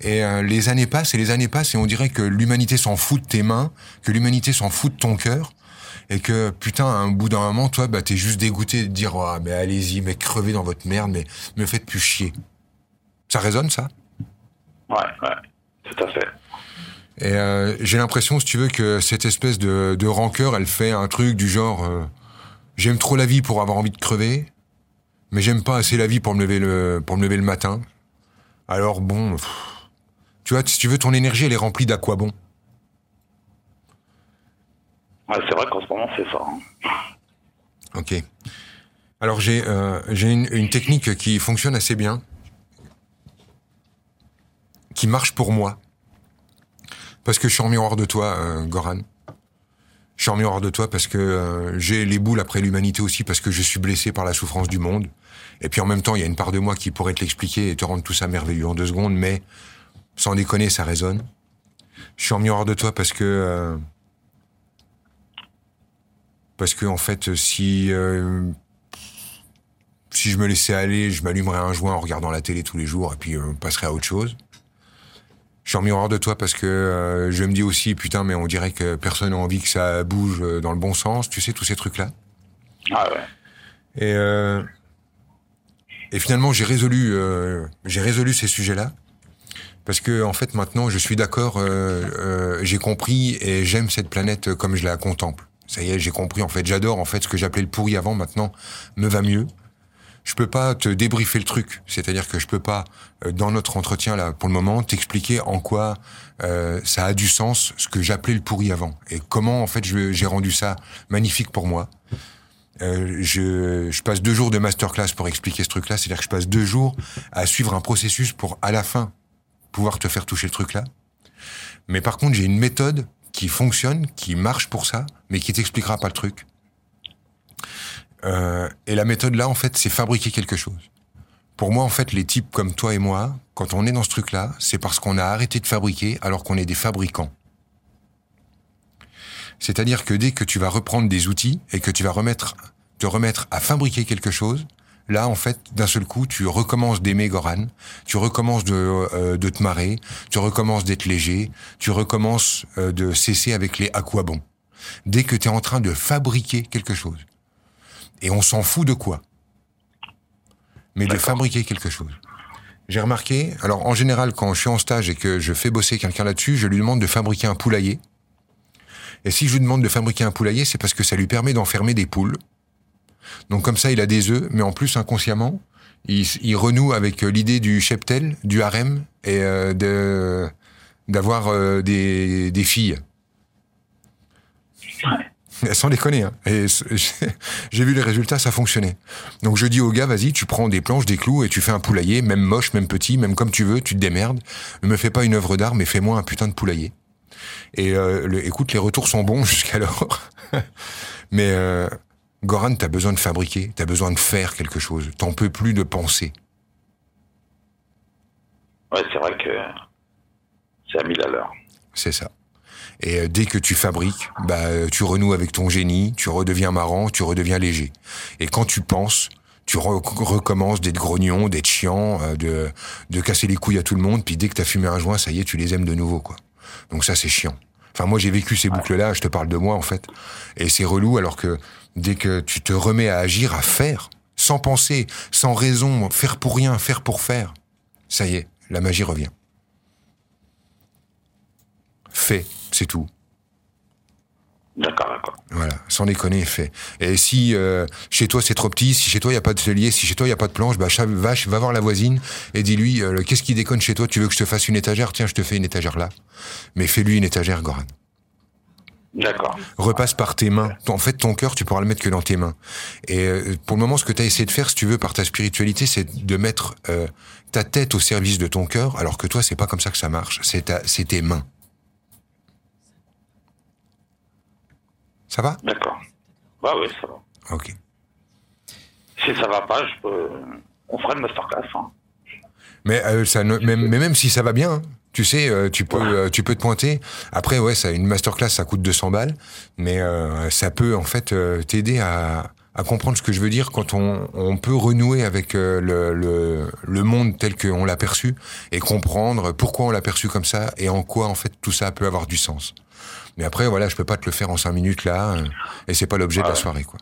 Speaker 3: Et euh, les années passent et les années passent et on dirait que l'humanité s'en fout de tes mains, que l'humanité s'en fout de ton cœur et que putain, à un bout d'un moment, toi, bah t'es juste dégoûté de dire oh, mais allez-y, mais crevez dans votre merde, mais me faites plus chier. Ça résonne ça?
Speaker 6: Ouais, ouais, tout à fait.
Speaker 3: Et euh, j'ai l'impression, si tu veux, que cette espèce de, de rancœur, elle fait un truc du genre euh, j'aime trop la vie pour avoir envie de crever, mais j'aime pas assez la vie pour me lever le pour me lever le matin. Alors bon, tu vois, si tu veux, ton énergie, elle est remplie d'à quoi bon
Speaker 6: Ouais, c'est vrai qu'en ce moment, c'est ça. Hein.
Speaker 3: Ok. Alors j'ai euh, une technique qui fonctionne assez bien qui marche pour moi. Parce que je suis en miroir de toi, euh, Goran. Je suis en miroir de toi parce que euh, j'ai les boules après l'humanité aussi, parce que je suis blessé par la souffrance du monde. Et puis en même temps, il y a une part de moi qui pourrait te l'expliquer et te rendre tout ça merveilleux en deux secondes, mais sans déconner, ça résonne. Je suis en miroir de toi parce que... Euh, parce que en fait, si si je me laissais aller, je m'allumerais un joint en regardant la télé tous les jours et puis on passerait à autre chose je suis en miroir de toi parce que euh, je me dis aussi, putain, mais on dirait que personne n'a envie que ça bouge euh, dans le bon sens. Tu sais, tous ces trucs-là.
Speaker 6: Ah ouais.
Speaker 3: Et, euh, et finalement, j'ai résolu, euh, j'ai résolu ces sujets-là. Parce que, en fait, maintenant, je suis d'accord, j'ai compris et j'aime cette planète comme je la contemple. Ça y est, j'ai compris, en fait, j'adore, en fait, ce que j'appelais le pourri avant, maintenant, me va mieux je peux pas te débriefer le truc. C'est-à-dire que je peux pas, euh, dans notre entretien là, pour le moment, t'expliquer en quoi euh, ça a du sens ce que j'appelais le pourri avant et comment en fait j'ai rendu ça magnifique pour moi. Euh, je, je, passe deux jours de masterclass pour expliquer ce truc-là. C'est-à-dire que je passe deux jours à suivre un processus pour à la fin pouvoir te faire toucher le truc-là. Mais par contre, j'ai une méthode qui fonctionne, qui marche pour ça, mais qui t'expliquera pas le truc. Euh, et la méthode là, en fait, c'est fabriquer quelque chose. Pour moi, en fait, les types comme toi et moi, quand on est dans ce truc-là, c'est parce qu'on a arrêté de fabriquer alors qu'on est des fabricants. C'est-à-dire que dès que tu vas reprendre des outils et que tu vas remettre, te remettre à fabriquer quelque chose, là, en fait, d'un seul coup, tu recommences d'aimer Goran, tu recommences de, euh, de te marrer, tu recommences d'être léger, tu recommences euh, de cesser avec les à quoi bon. Dès que tu es en train de fabriquer quelque chose. Et on s'en fout de quoi Mais de fabriquer quelque chose. J'ai remarqué, alors en général, quand je suis en stage et que je fais bosser quelqu'un là-dessus, je lui demande de fabriquer un poulailler. Et si je lui demande de fabriquer un poulailler, c'est parce que ça lui permet d'enfermer des poules. Donc comme ça, il a des œufs, mais en plus inconsciemment, il, renoue avec euh, l'idée du cheptel, du harem et euh, de d'avoir euh, des, des filles. Sans déconner. Hein. Et j'ai vu les résultats, ça fonctionnait. Donc je dis au gars, vas-y, tu prends des planches, des clous et tu fais un poulailler, même moche, même petit, même comme tu veux, tu te démerdes. Ne me fais pas une œuvre d'art, mais fais-moi un putain de poulailler. Et euh, écoute, les retours sont bons jusqu'alors. mais euh, Goran, t'as besoin de fabriquer, t'as besoin de faire quelque chose. T'en peux plus de penser.
Speaker 6: Ouais, c'est vrai que c'est à mille à l'heure.
Speaker 3: C'est ça. Et euh, dès que tu fabriques, bah, tu renoues avec ton génie, tu redeviens marrant, tu redeviens léger. Et quand tu penses, Tu recommences d'être grognon, d'être chiant, euh, de, de casser les couilles à tout le monde, puis dès que t'as fumé un joint, ça y est, tu les aimes de nouveau, quoi. Donc ça, c'est chiant. Enfin, moi, j'ai vécu ces boucles-là, je te parle de moi, en fait. Et c'est relou, alors que dès que tu te remets à agir, à faire, sans penser, sans raison, faire pour rien, faire pour faire, ça y est, la magie revient. Fais, c'est tout.
Speaker 6: D'accord, d'accord.
Speaker 3: Voilà, sans déconner, fait. Et si euh, chez toi c'est trop petit, si chez toi il n'y a pas de cellier, si chez toi il n'y a pas de planche, bah vache, va voir la voisine et dis-lui euh, qu'est-ce qui déconne chez toi? Tu veux que je te fasse une étagère? Tiens, je te fais une étagère là. Mais fais-lui une étagère, Goran.
Speaker 6: D'accord.
Speaker 3: Repasse par tes mains. En fait, ton cœur, tu pourras le mettre que dans tes mains. Et euh, pour le moment, ce que tu as essayé de faire, si tu veux, par ta spiritualité, c'est de mettre ta tête au service de ton cœur, alors que toi, c'est pas comme ça que ça marche. C'est tes mains. Ça va?
Speaker 6: D'accord. Bah oui, ça va.
Speaker 3: Ok.
Speaker 6: Si ça va pas, je peux... on fera une masterclass. Hein.
Speaker 3: Mais, euh, ça mais, même si ça va bien, hein, tu sais, euh, tu peux, euh, tu peux te pointer. Après, ouais, ça, une masterclass, ça coûte 200 balles, mais ça peut en fait t'aider à, à, comprendre ce que je veux dire quand on, on peut renouer avec le, le, le, monde tel qu'on l'a perçu et comprendre pourquoi on l'a perçu comme ça et en quoi en fait tout ça peut avoir du sens. Mais après, voilà, je peux pas te le faire en cinq minutes là, euh, et c'est pas l'objet de la soirée, quoi.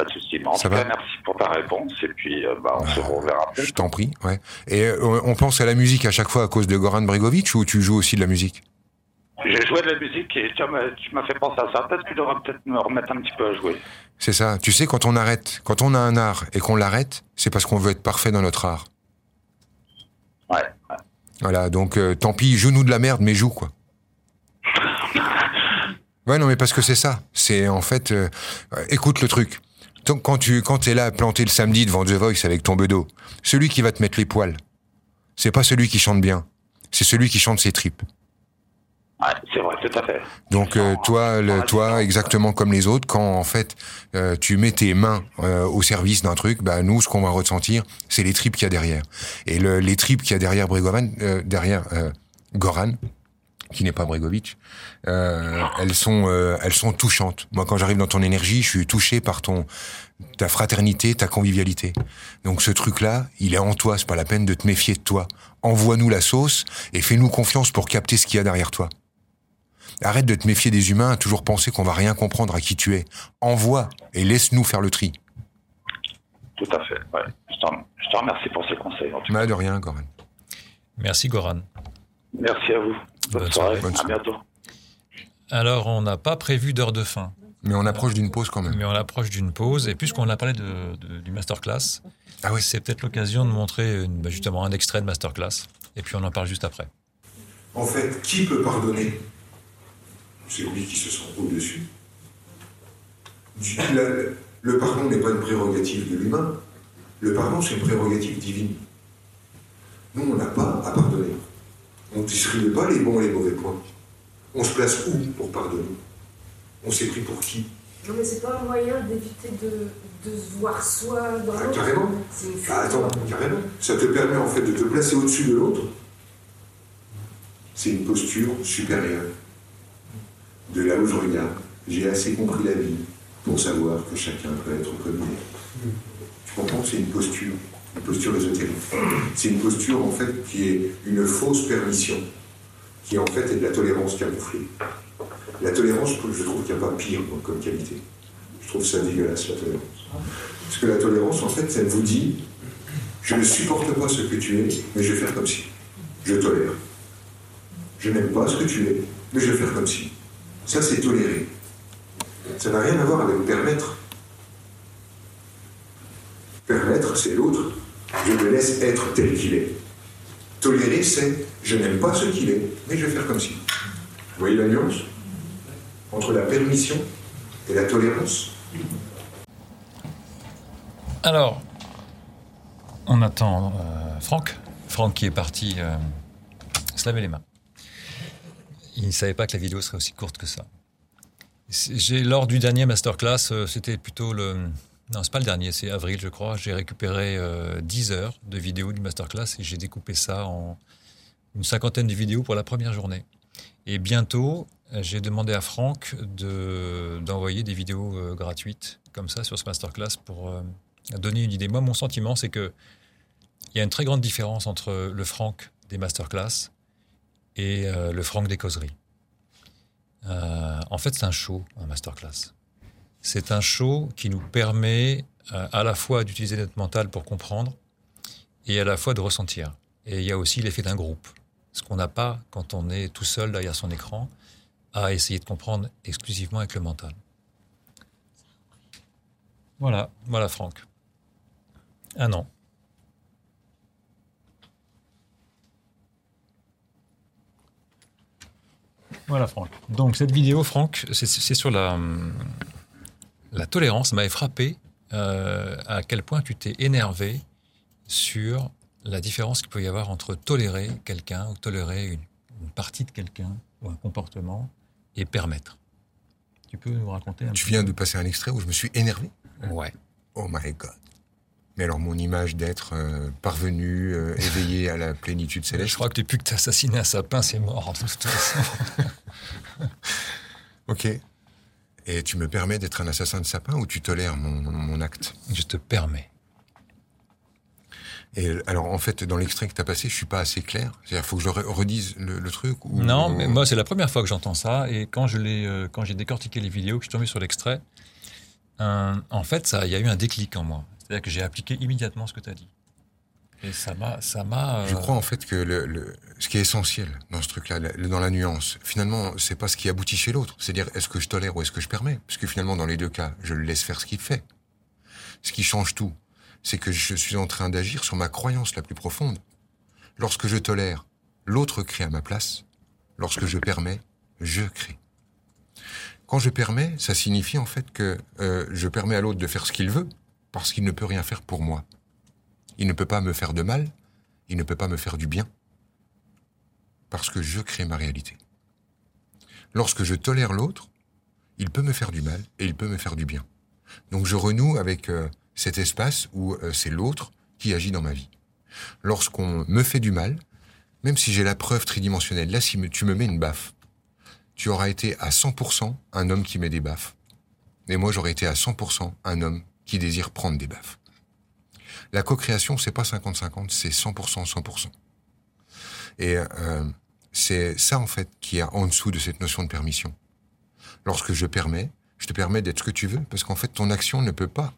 Speaker 6: Pas de souci. En tout cas, merci pour ta réponse, et puis euh, bah, on se reverra plus.
Speaker 3: Je t'en prie, ouais. Et euh, on pense à la musique à chaque fois à cause de Goran Bregovic, ou tu joues aussi de la musique?
Speaker 6: J'ai joué de la musique et tu m'as fait penser à ça. Peut-être que tu devrais peut-être me remettre un petit peu à jouer.
Speaker 3: C'est ça. Tu sais, quand on arrête, quand on a un art et qu'on l'arrête, c'est parce qu'on veut être parfait dans notre art.
Speaker 6: Ouais.
Speaker 3: Voilà, donc tant pis, joue-nous de la merde, mais joue, quoi. Ouais, non, mais parce que c'est ça. C'est en fait, euh, écoute le truc. Quand tu quand es là planté le samedi devant The Voice avec ton bedeau, celui qui va te mettre les poils, c'est pas celui qui chante bien, c'est celui qui chante ses tripes.
Speaker 6: Ouais, c'est vrai, tout à fait.
Speaker 3: Donc euh, toi, le, toi, exactement comme les autres, quand en fait euh, tu mets tes mains au service d'un truc, bah nous, ce qu'on va ressentir, c'est les tripes qu'il y a derrière. Et le, les tripes qu'il y a derrière Bregovan, derrière Goran, qui n'est pas Bregovic, euh, elles sont euh, elles sont touchantes. Moi, quand j'arrive dans ton énergie, je suis touché par ton ta fraternité, ta convivialité. Donc ce truc-là, il est en toi. C'est pas la peine de te méfier de toi. Envoie-nous la sauce et fais-nous confiance pour capter ce qu'il y a derrière toi. Arrête de te méfier des humains, à toujours penser qu'on va rien comprendre à qui tu es. Envoie et laisse-nous faire le tri.
Speaker 6: Tout à fait. Ouais. Je, te remercie pour ces conseils. En
Speaker 3: bah, de rien, Goran.
Speaker 1: Merci, Goran.
Speaker 6: Merci à vous. Bonne, soirée. À bientôt.
Speaker 1: Alors, on n'a pas prévu d'heure de fin.
Speaker 3: Mais on approche d'une pause quand même.
Speaker 1: Mais on approche d'une pause. Et puisqu'on a parlé de, du masterclass,
Speaker 3: ah oui.
Speaker 1: c'est peut-être l'occasion de montrer bah, justement un extrait de masterclass. Et puis on en parle juste après.
Speaker 3: En fait, qui peut pardonner? C'est lui qui se sent au-dessus. Le pardon n'est pas une prérogative de l'humain. Le pardon, c'est une prérogative divine. Nous, on n'a pas à pardonner. On ne distribue pas les bons et les mauvais points. On se place où pour pardonner? On s'est pris pour qui?
Speaker 7: Non, mais c'est pas un moyen d'éviter de, de, se voir soi dans
Speaker 3: ah, Carrément. Ah, attends, carrément. Ça te permet en fait de te placer au-dessus de l'autre. C'est une posture supérieure. De là où je regarde, j'ai assez compris la vie pour savoir que chacun peut être comme il est. Tu comprends? C'est une posture posture ésotérique. C'est une posture en fait qui est une fausse permission, qui en fait est de la tolérance camouflée. La tolérance, je trouve qu'il n'y a pas pire comme qualité. Je trouve ça dégueulasse, la tolérance. Parce que la tolérance, en fait, elle vous dit je ne supporte pas ce que tu es, mais je vais faire comme si. Je tolère. Je n'aime pas ce que tu es, mais je vais faire comme si. Ça, c'est tolérer. Ça n'a rien à voir avec permettre. Permettre, c'est l'autre. Je le laisse être tel qu'il est. Tolérer, c'est je n'aime pas ce qu'il est, mais je vais faire comme si. Vous voyez la nuance? Entre la permission et la tolérance?
Speaker 1: Alors, on attend euh, Franck. Franck qui est parti euh, se laver les mains. Il ne savait pas que la vidéo serait aussi courte que ça. Lors du dernier masterclass, euh, c'était plutôt le, non, c'est pas le dernier, c'est avril, je crois. J'ai récupéré 10 euh, heures de vidéos du masterclass et j'ai découpé ça en une cinquantaine de vidéos pour la première journée. Et bientôt, j'ai demandé à Franck de, d'envoyer des vidéos euh, gratuites comme ça sur ce masterclass pour, euh, donner une idée. Moi, mon sentiment, c'est que il y a une très grande différence entre le Franck des masterclass et euh, le Franck des causeries. Euh, en fait, c'est un show, un masterclass. C'est un show qui nous permet euh, à la fois d'utiliser notre mental pour comprendre et à la fois de ressentir. Et il y a aussi l'effet d'un groupe, ce qu'on n'a pas quand on est tout seul derrière son écran à essayer de comprendre exclusivement avec le mental. Voilà, voilà Franck. Un an. Voilà Franck. Donc cette vidéo, Franck, c'est sur la, la tolérance. m'avait frappé euh, à quel point tu t'es énervé sur la différence qu'il peut y avoir entre tolérer quelqu'un ou tolérer une, partie de quelqu'un ou un comportement et permettre. Tu peux nous raconter un
Speaker 3: Tu viens de passer un extrait où je me suis énervé?
Speaker 1: Ouais.
Speaker 3: Oh my God. Mais alors, mon image d'être euh, parvenu, euh, éveillé à la plénitude céleste.
Speaker 1: Je crois que depuis que tu as assassiné un sapin, c'est mort, de toute façon.
Speaker 3: ok. Et tu me permets d'être un assassin de sapin ou tu tolères mon, mon acte
Speaker 1: Je te permets.
Speaker 3: Et alors, en fait, dans l'extrait que tu as passé, je suis pas assez clair. C'est-à-dire, faut que je redise le, truc ou...
Speaker 1: Non, mais moi, c'est la première fois que j'entends ça. Et quand je l'ai, euh, quand j'ai décortiqué les vidéos, que je suis tombé sur l'extrait, en fait, ça, il y a eu un déclic en moi. C'est-à-dire que j'ai appliqué immédiatement ce que tu as dit. Et ça m'a, ça m'a.
Speaker 3: Je crois en fait que le, ce qui est essentiel dans ce truc-là, dans la nuance, finalement, c'est pas ce qui aboutit chez l'autre. C'est-à-dire, est-ce que je tolère ou est-ce que je permets? Parce que finalement, dans les deux cas, je le laisse faire ce qu'il fait. Ce qui change tout, c'est que je suis en train d'agir sur ma croyance la plus profonde. Lorsque je tolère, l'autre crée à ma place. Lorsque je permets, je crée. Quand je permets, ça signifie en fait que euh, je permets à l'autre de faire ce qu'il veut, parce qu'il ne peut rien faire pour moi. Il ne peut pas me faire de mal, il ne peut pas me faire du bien, parce que je crée ma réalité. Lorsque je tolère l'autre, il peut me faire du mal et il peut me faire du bien. Donc je renoue avec euh, cet espace où euh, c'est l'autre qui agit dans ma vie. Lorsqu'on me fait du mal, même si j'ai la preuve tridimensionnelle, là si tu me mets une baffe, tu auras été à 100% un homme qui met des baffes. Et moi j'aurais été à 100% un homme qui désire prendre des baffes. La co-création, c'est pas 50-50, c'est 100%, 100%. Et euh, c'est ça, en fait, qui est en dessous de cette notion de permission. Lorsque je permets, je te permets d'être ce que tu veux, parce qu'en fait, ton action ne peut pas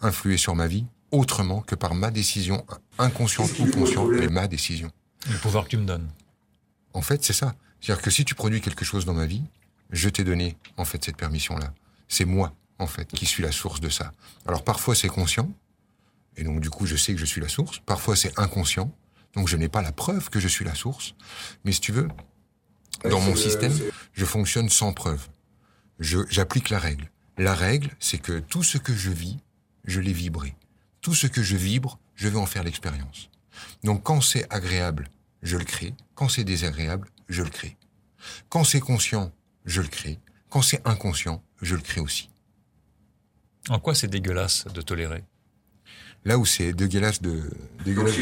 Speaker 3: influer sur ma vie autrement que par ma décision, inconsciente ou consciente, mais ma décision.
Speaker 1: Le pouvoir que tu me donnes.
Speaker 3: En fait, c'est ça. C'est-à-dire que si tu produis quelque chose dans ma vie, je t'ai donné, en fait, cette permission-là. C'est moi, en fait, qui suis la source de ça. Alors, parfois, c'est conscient. Et donc, du coup, je sais que je suis la source. Parfois, c'est inconscient. Donc, je n'ai pas la preuve que je suis la source. Mais si tu veux, dans mon système, je fonctionne sans preuve. J'applique la règle. La règle, c'est que tout ce que je vis, je l'ai vibré. Tout ce que je vibre, je veux en faire l'expérience. Donc quand c'est agréable, je le crée. Quand c'est désagréable, je le crée. Quand c'est conscient, je le crée. Quand c'est inconscient, je le crée aussi.
Speaker 1: En quoi c'est dégueulasse de tolérer
Speaker 3: Là où c'est dégueulasse de... Dégueulasse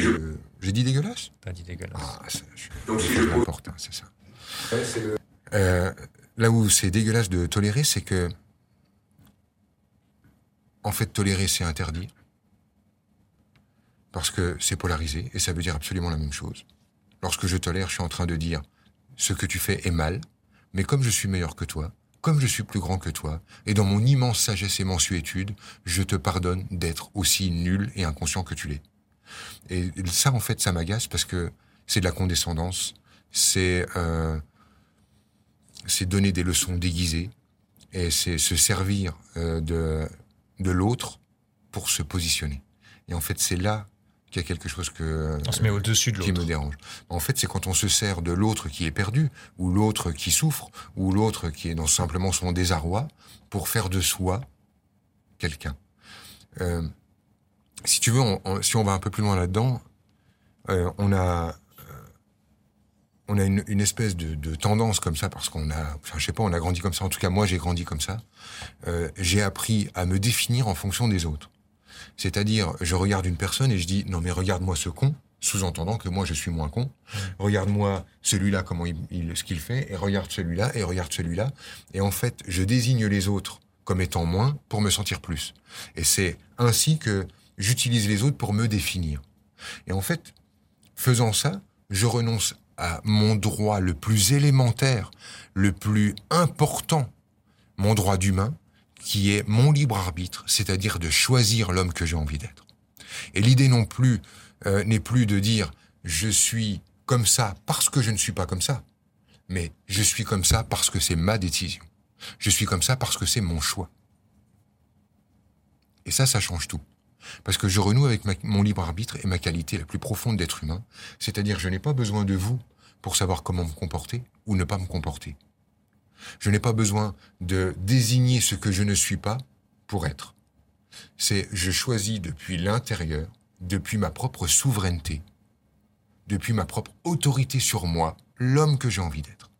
Speaker 3: J'ai dit dégueulasse?
Speaker 1: T'as dit dégueulasse. Ah,
Speaker 3: ça, Donc c'est important, c'est ça. Euh, là où c'est dégueulasse de tolérer, c'est que en fait, tolérer, c'est interdire. Parce que c'est polarisé, et ça veut dire absolument la même chose. Lorsque je tolère, je suis en train de dire, ce que tu fais est mal, mais comme je suis meilleur que toi, comme je suis plus grand que toi, et dans mon immense sagesse et mensuétude, je te pardonne d'être aussi nul et inconscient que tu l'es. Et ça, en fait, ça m'agace parce que c'est de la condescendance, c'est euh, donner des leçons déguisées, et c'est se servir euh, de de l'autre pour se positionner. Et en fait, c'est là qu'il y a quelque chose que
Speaker 1: on se met au-dessus de
Speaker 3: qui me dérange. En fait, c'est quand on se sert de l'autre qui est perdu, ou l'autre qui souffre, ou l'autre qui est dans simplement son désarroi, pour faire de soi quelqu'un. Euh, si tu veux, si on va un peu plus loin là-dedans, euh, on a on a une, une espèce de, de, tendance comme ça parce qu'on a, enfin, je sais pas, on a grandi comme ça. En tout cas, moi, j'ai grandi comme ça. Euh, j'ai appris à me définir en fonction des autres. C'est-à-dire, je regarde une personne et je dis non mais regarde-moi ce con, sous-entendant que moi je suis moins con. Regarde-moi celui-là comment il, il ce qu'il fait et regarde celui-là et regarde celui-là. Et en fait, je désigne les autres comme étant moins pour me sentir plus. Et c'est ainsi que j'utilise les autres pour me définir. Et en fait, faisant ça, je renonce à mon droit le plus élémentaire, le plus important, mon droit d'humain, qui est mon libre arbitre, c'est-à-dire de choisir l'homme que j'ai envie d'être. Et l'idée non plus euh, n'est plus de dire je suis comme ça parce que je ne suis pas comme ça, mais je suis comme ça parce que c'est ma décision. Je suis comme ça parce que c'est mon choix. Et ça, ça change tout. Parce que je renoue avec mon libre arbitre et ma qualité la plus profonde d'être humain, c'est-à-dire je n'ai pas besoin de vous pour savoir comment me comporter ou ne pas me comporter. Je n'ai pas besoin de désigner ce que je ne suis pas pour être. C'est je choisis depuis l'intérieur, depuis ma propre souveraineté, depuis ma propre autorité sur moi, l'homme que j'ai envie d'être.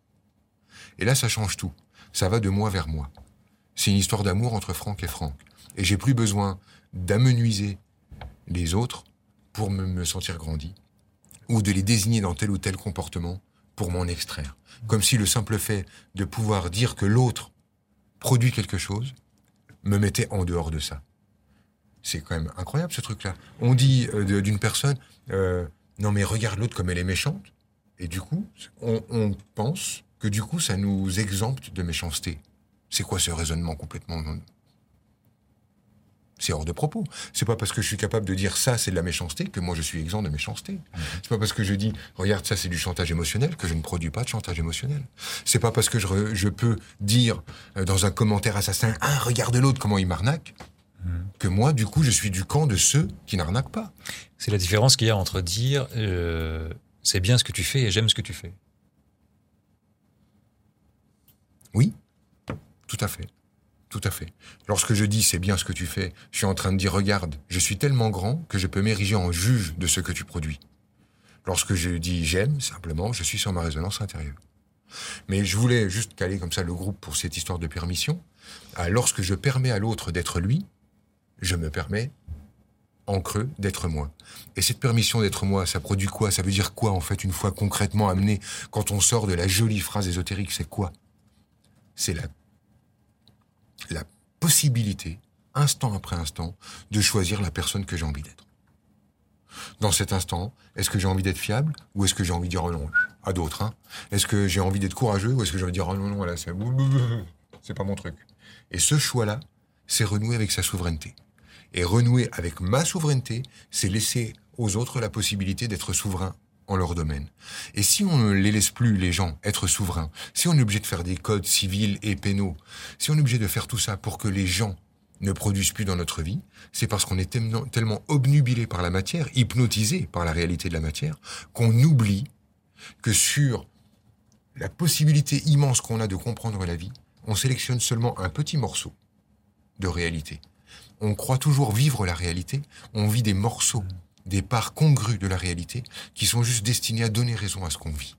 Speaker 3: Et là, ça change tout. Ça va de moi vers moi. C'est une histoire d'amour entre Franck et Franck. Et j'ai plus besoin d'amenuiser les autres pour me, sentir grandi, ou de les désigner dans tel ou tel comportement pour m'en extraire. Comme si le simple fait de pouvoir dire que l'autre produit quelque chose me mettait en dehors de ça. C'est quand même incroyable ce truc-là. On dit euh, d'une personne, euh, non mais regarde l'autre comme elle est méchante, et du coup, on, on pense que du coup, ça nous exempte de méchanceté. C'est quoi ce raisonnement complètement c'est hors de propos. C'est pas parce que je suis capable de dire ça, c'est de la méchanceté, que moi je suis exempt de méchanceté. Mhm. C'est pas parce que je dis, regarde, ça c'est du chantage émotionnel, que je ne produis pas de chantage émotionnel. C'est pas parce que je, je, peux dire euh, dans un commentaire assassin, ah, regarde l'autre, comment il m'arnaque, mhm. que moi, du coup, je suis du camp de ceux qui n'arnaquent pas.
Speaker 1: C'est la différence qu'il y a entre dire, euh, c'est bien ce que tu fais et j'aime ce que tu fais.
Speaker 3: Oui, tout à fait. Tout à fait. Lorsque je dis c'est bien ce que tu fais, je suis en train de dire regarde, je suis tellement grand que je peux m'ériger en juge de ce que tu produis. Lorsque je dis j'aime, simplement, je suis sur ma résonance intérieure. Mais je voulais juste caler comme ça le groupe pour cette histoire de permission. Ah, lorsque je permets à l'autre d'être lui, je me permets en creux d'être moi. Et cette permission d'être moi, ça produit quoi? Ça veut dire quoi en fait une fois concrètement amené quand on sort de la jolie phrase ésotérique C'est quoi? C'est la la possibilité, instant après instant, de choisir la personne que j'ai envie d'être. Dans cet instant, est-ce que j'ai envie d'être fiable ou est-ce que j'ai envie de dire oh non à d'autres hein Est-ce que j'ai envie d'être courageux ou est-ce que j'ai envie de dire oh non non là c'est pas mon truc. Et ce choix-là, c'est renouer avec sa souveraineté. Et renouer avec ma souveraineté, c'est laisser aux autres la possibilité d'être souverain en leur domaine. Et si on ne les laisse plus, les gens, être souverains, si on est obligé de faire des codes civils et pénaux, si on est obligé de faire tout ça pour que les gens ne produisent plus dans notre vie, c'est parce qu'on est tellement, obnubilé par la matière, hypnotisé par la réalité de la matière, qu'on oublie que sur la possibilité immense qu'on a de comprendre la vie, on sélectionne seulement un petit morceau de réalité. On croit toujours vivre la réalité, on vit des morceaux des parts congrues de la réalité qui sont juste destinées à donner raison à ce qu'on vit.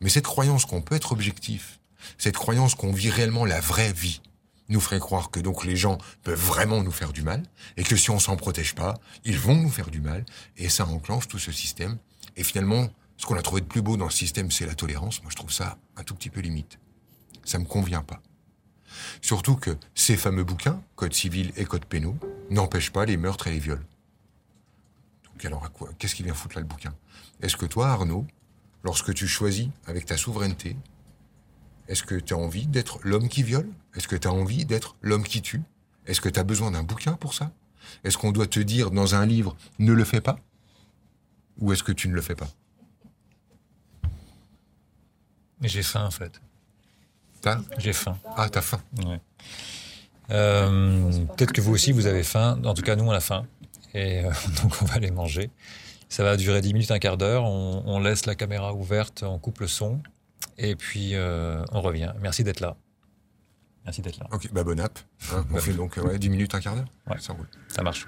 Speaker 3: Mais cette croyance qu'on peut être objectif, cette croyance qu'on vit réellement la vraie vie, nous ferait croire que donc les gens peuvent vraiment nous faire du mal et que si on s'en protège pas, ils vont nous faire du mal et ça enclenche tout ce système. Et finalement, ce qu'on a trouvé de plus beau dans le système, c'est la tolérance. Moi, je trouve ça un tout petit peu limite. Ça me convient pas. Surtout que ces fameux bouquins, Code civil et Code pénaux, n'empêchent pas les meurtres et les viols alors, Qu'est-ce qui vient foutre là le bouquin? Est-ce que toi, Arnaud, lorsque tu choisis avec ta souveraineté, est-ce que tu as envie d'être l'homme qui viole? Est-ce que tu as envie d'être l'homme qui tue? Est-ce que tu as besoin d'un bouquin pour ça? Est-ce qu'on doit te dire dans un livre ne le fais pas? Ou est-ce que tu ne le fais pas?
Speaker 1: J'ai faim en fait.
Speaker 3: T'as?
Speaker 1: J'ai faim.
Speaker 3: Ah, t'as faim.
Speaker 1: Euh, peut-être que vous aussi vous avez faim. En tout cas, nous on a faim. Et euh, donc, on va les manger. Ça va durer 10 minutes, un quart d'heure. On, laisse la caméra ouverte, on coupe le son. Et puis, euh, on revient. Merci d'être là. Merci d'être là.
Speaker 3: Ok, bah bon app. Hein. on fait donc 10 minutes, un quart d'heure
Speaker 1: ouais. Ça roule. Ça marche.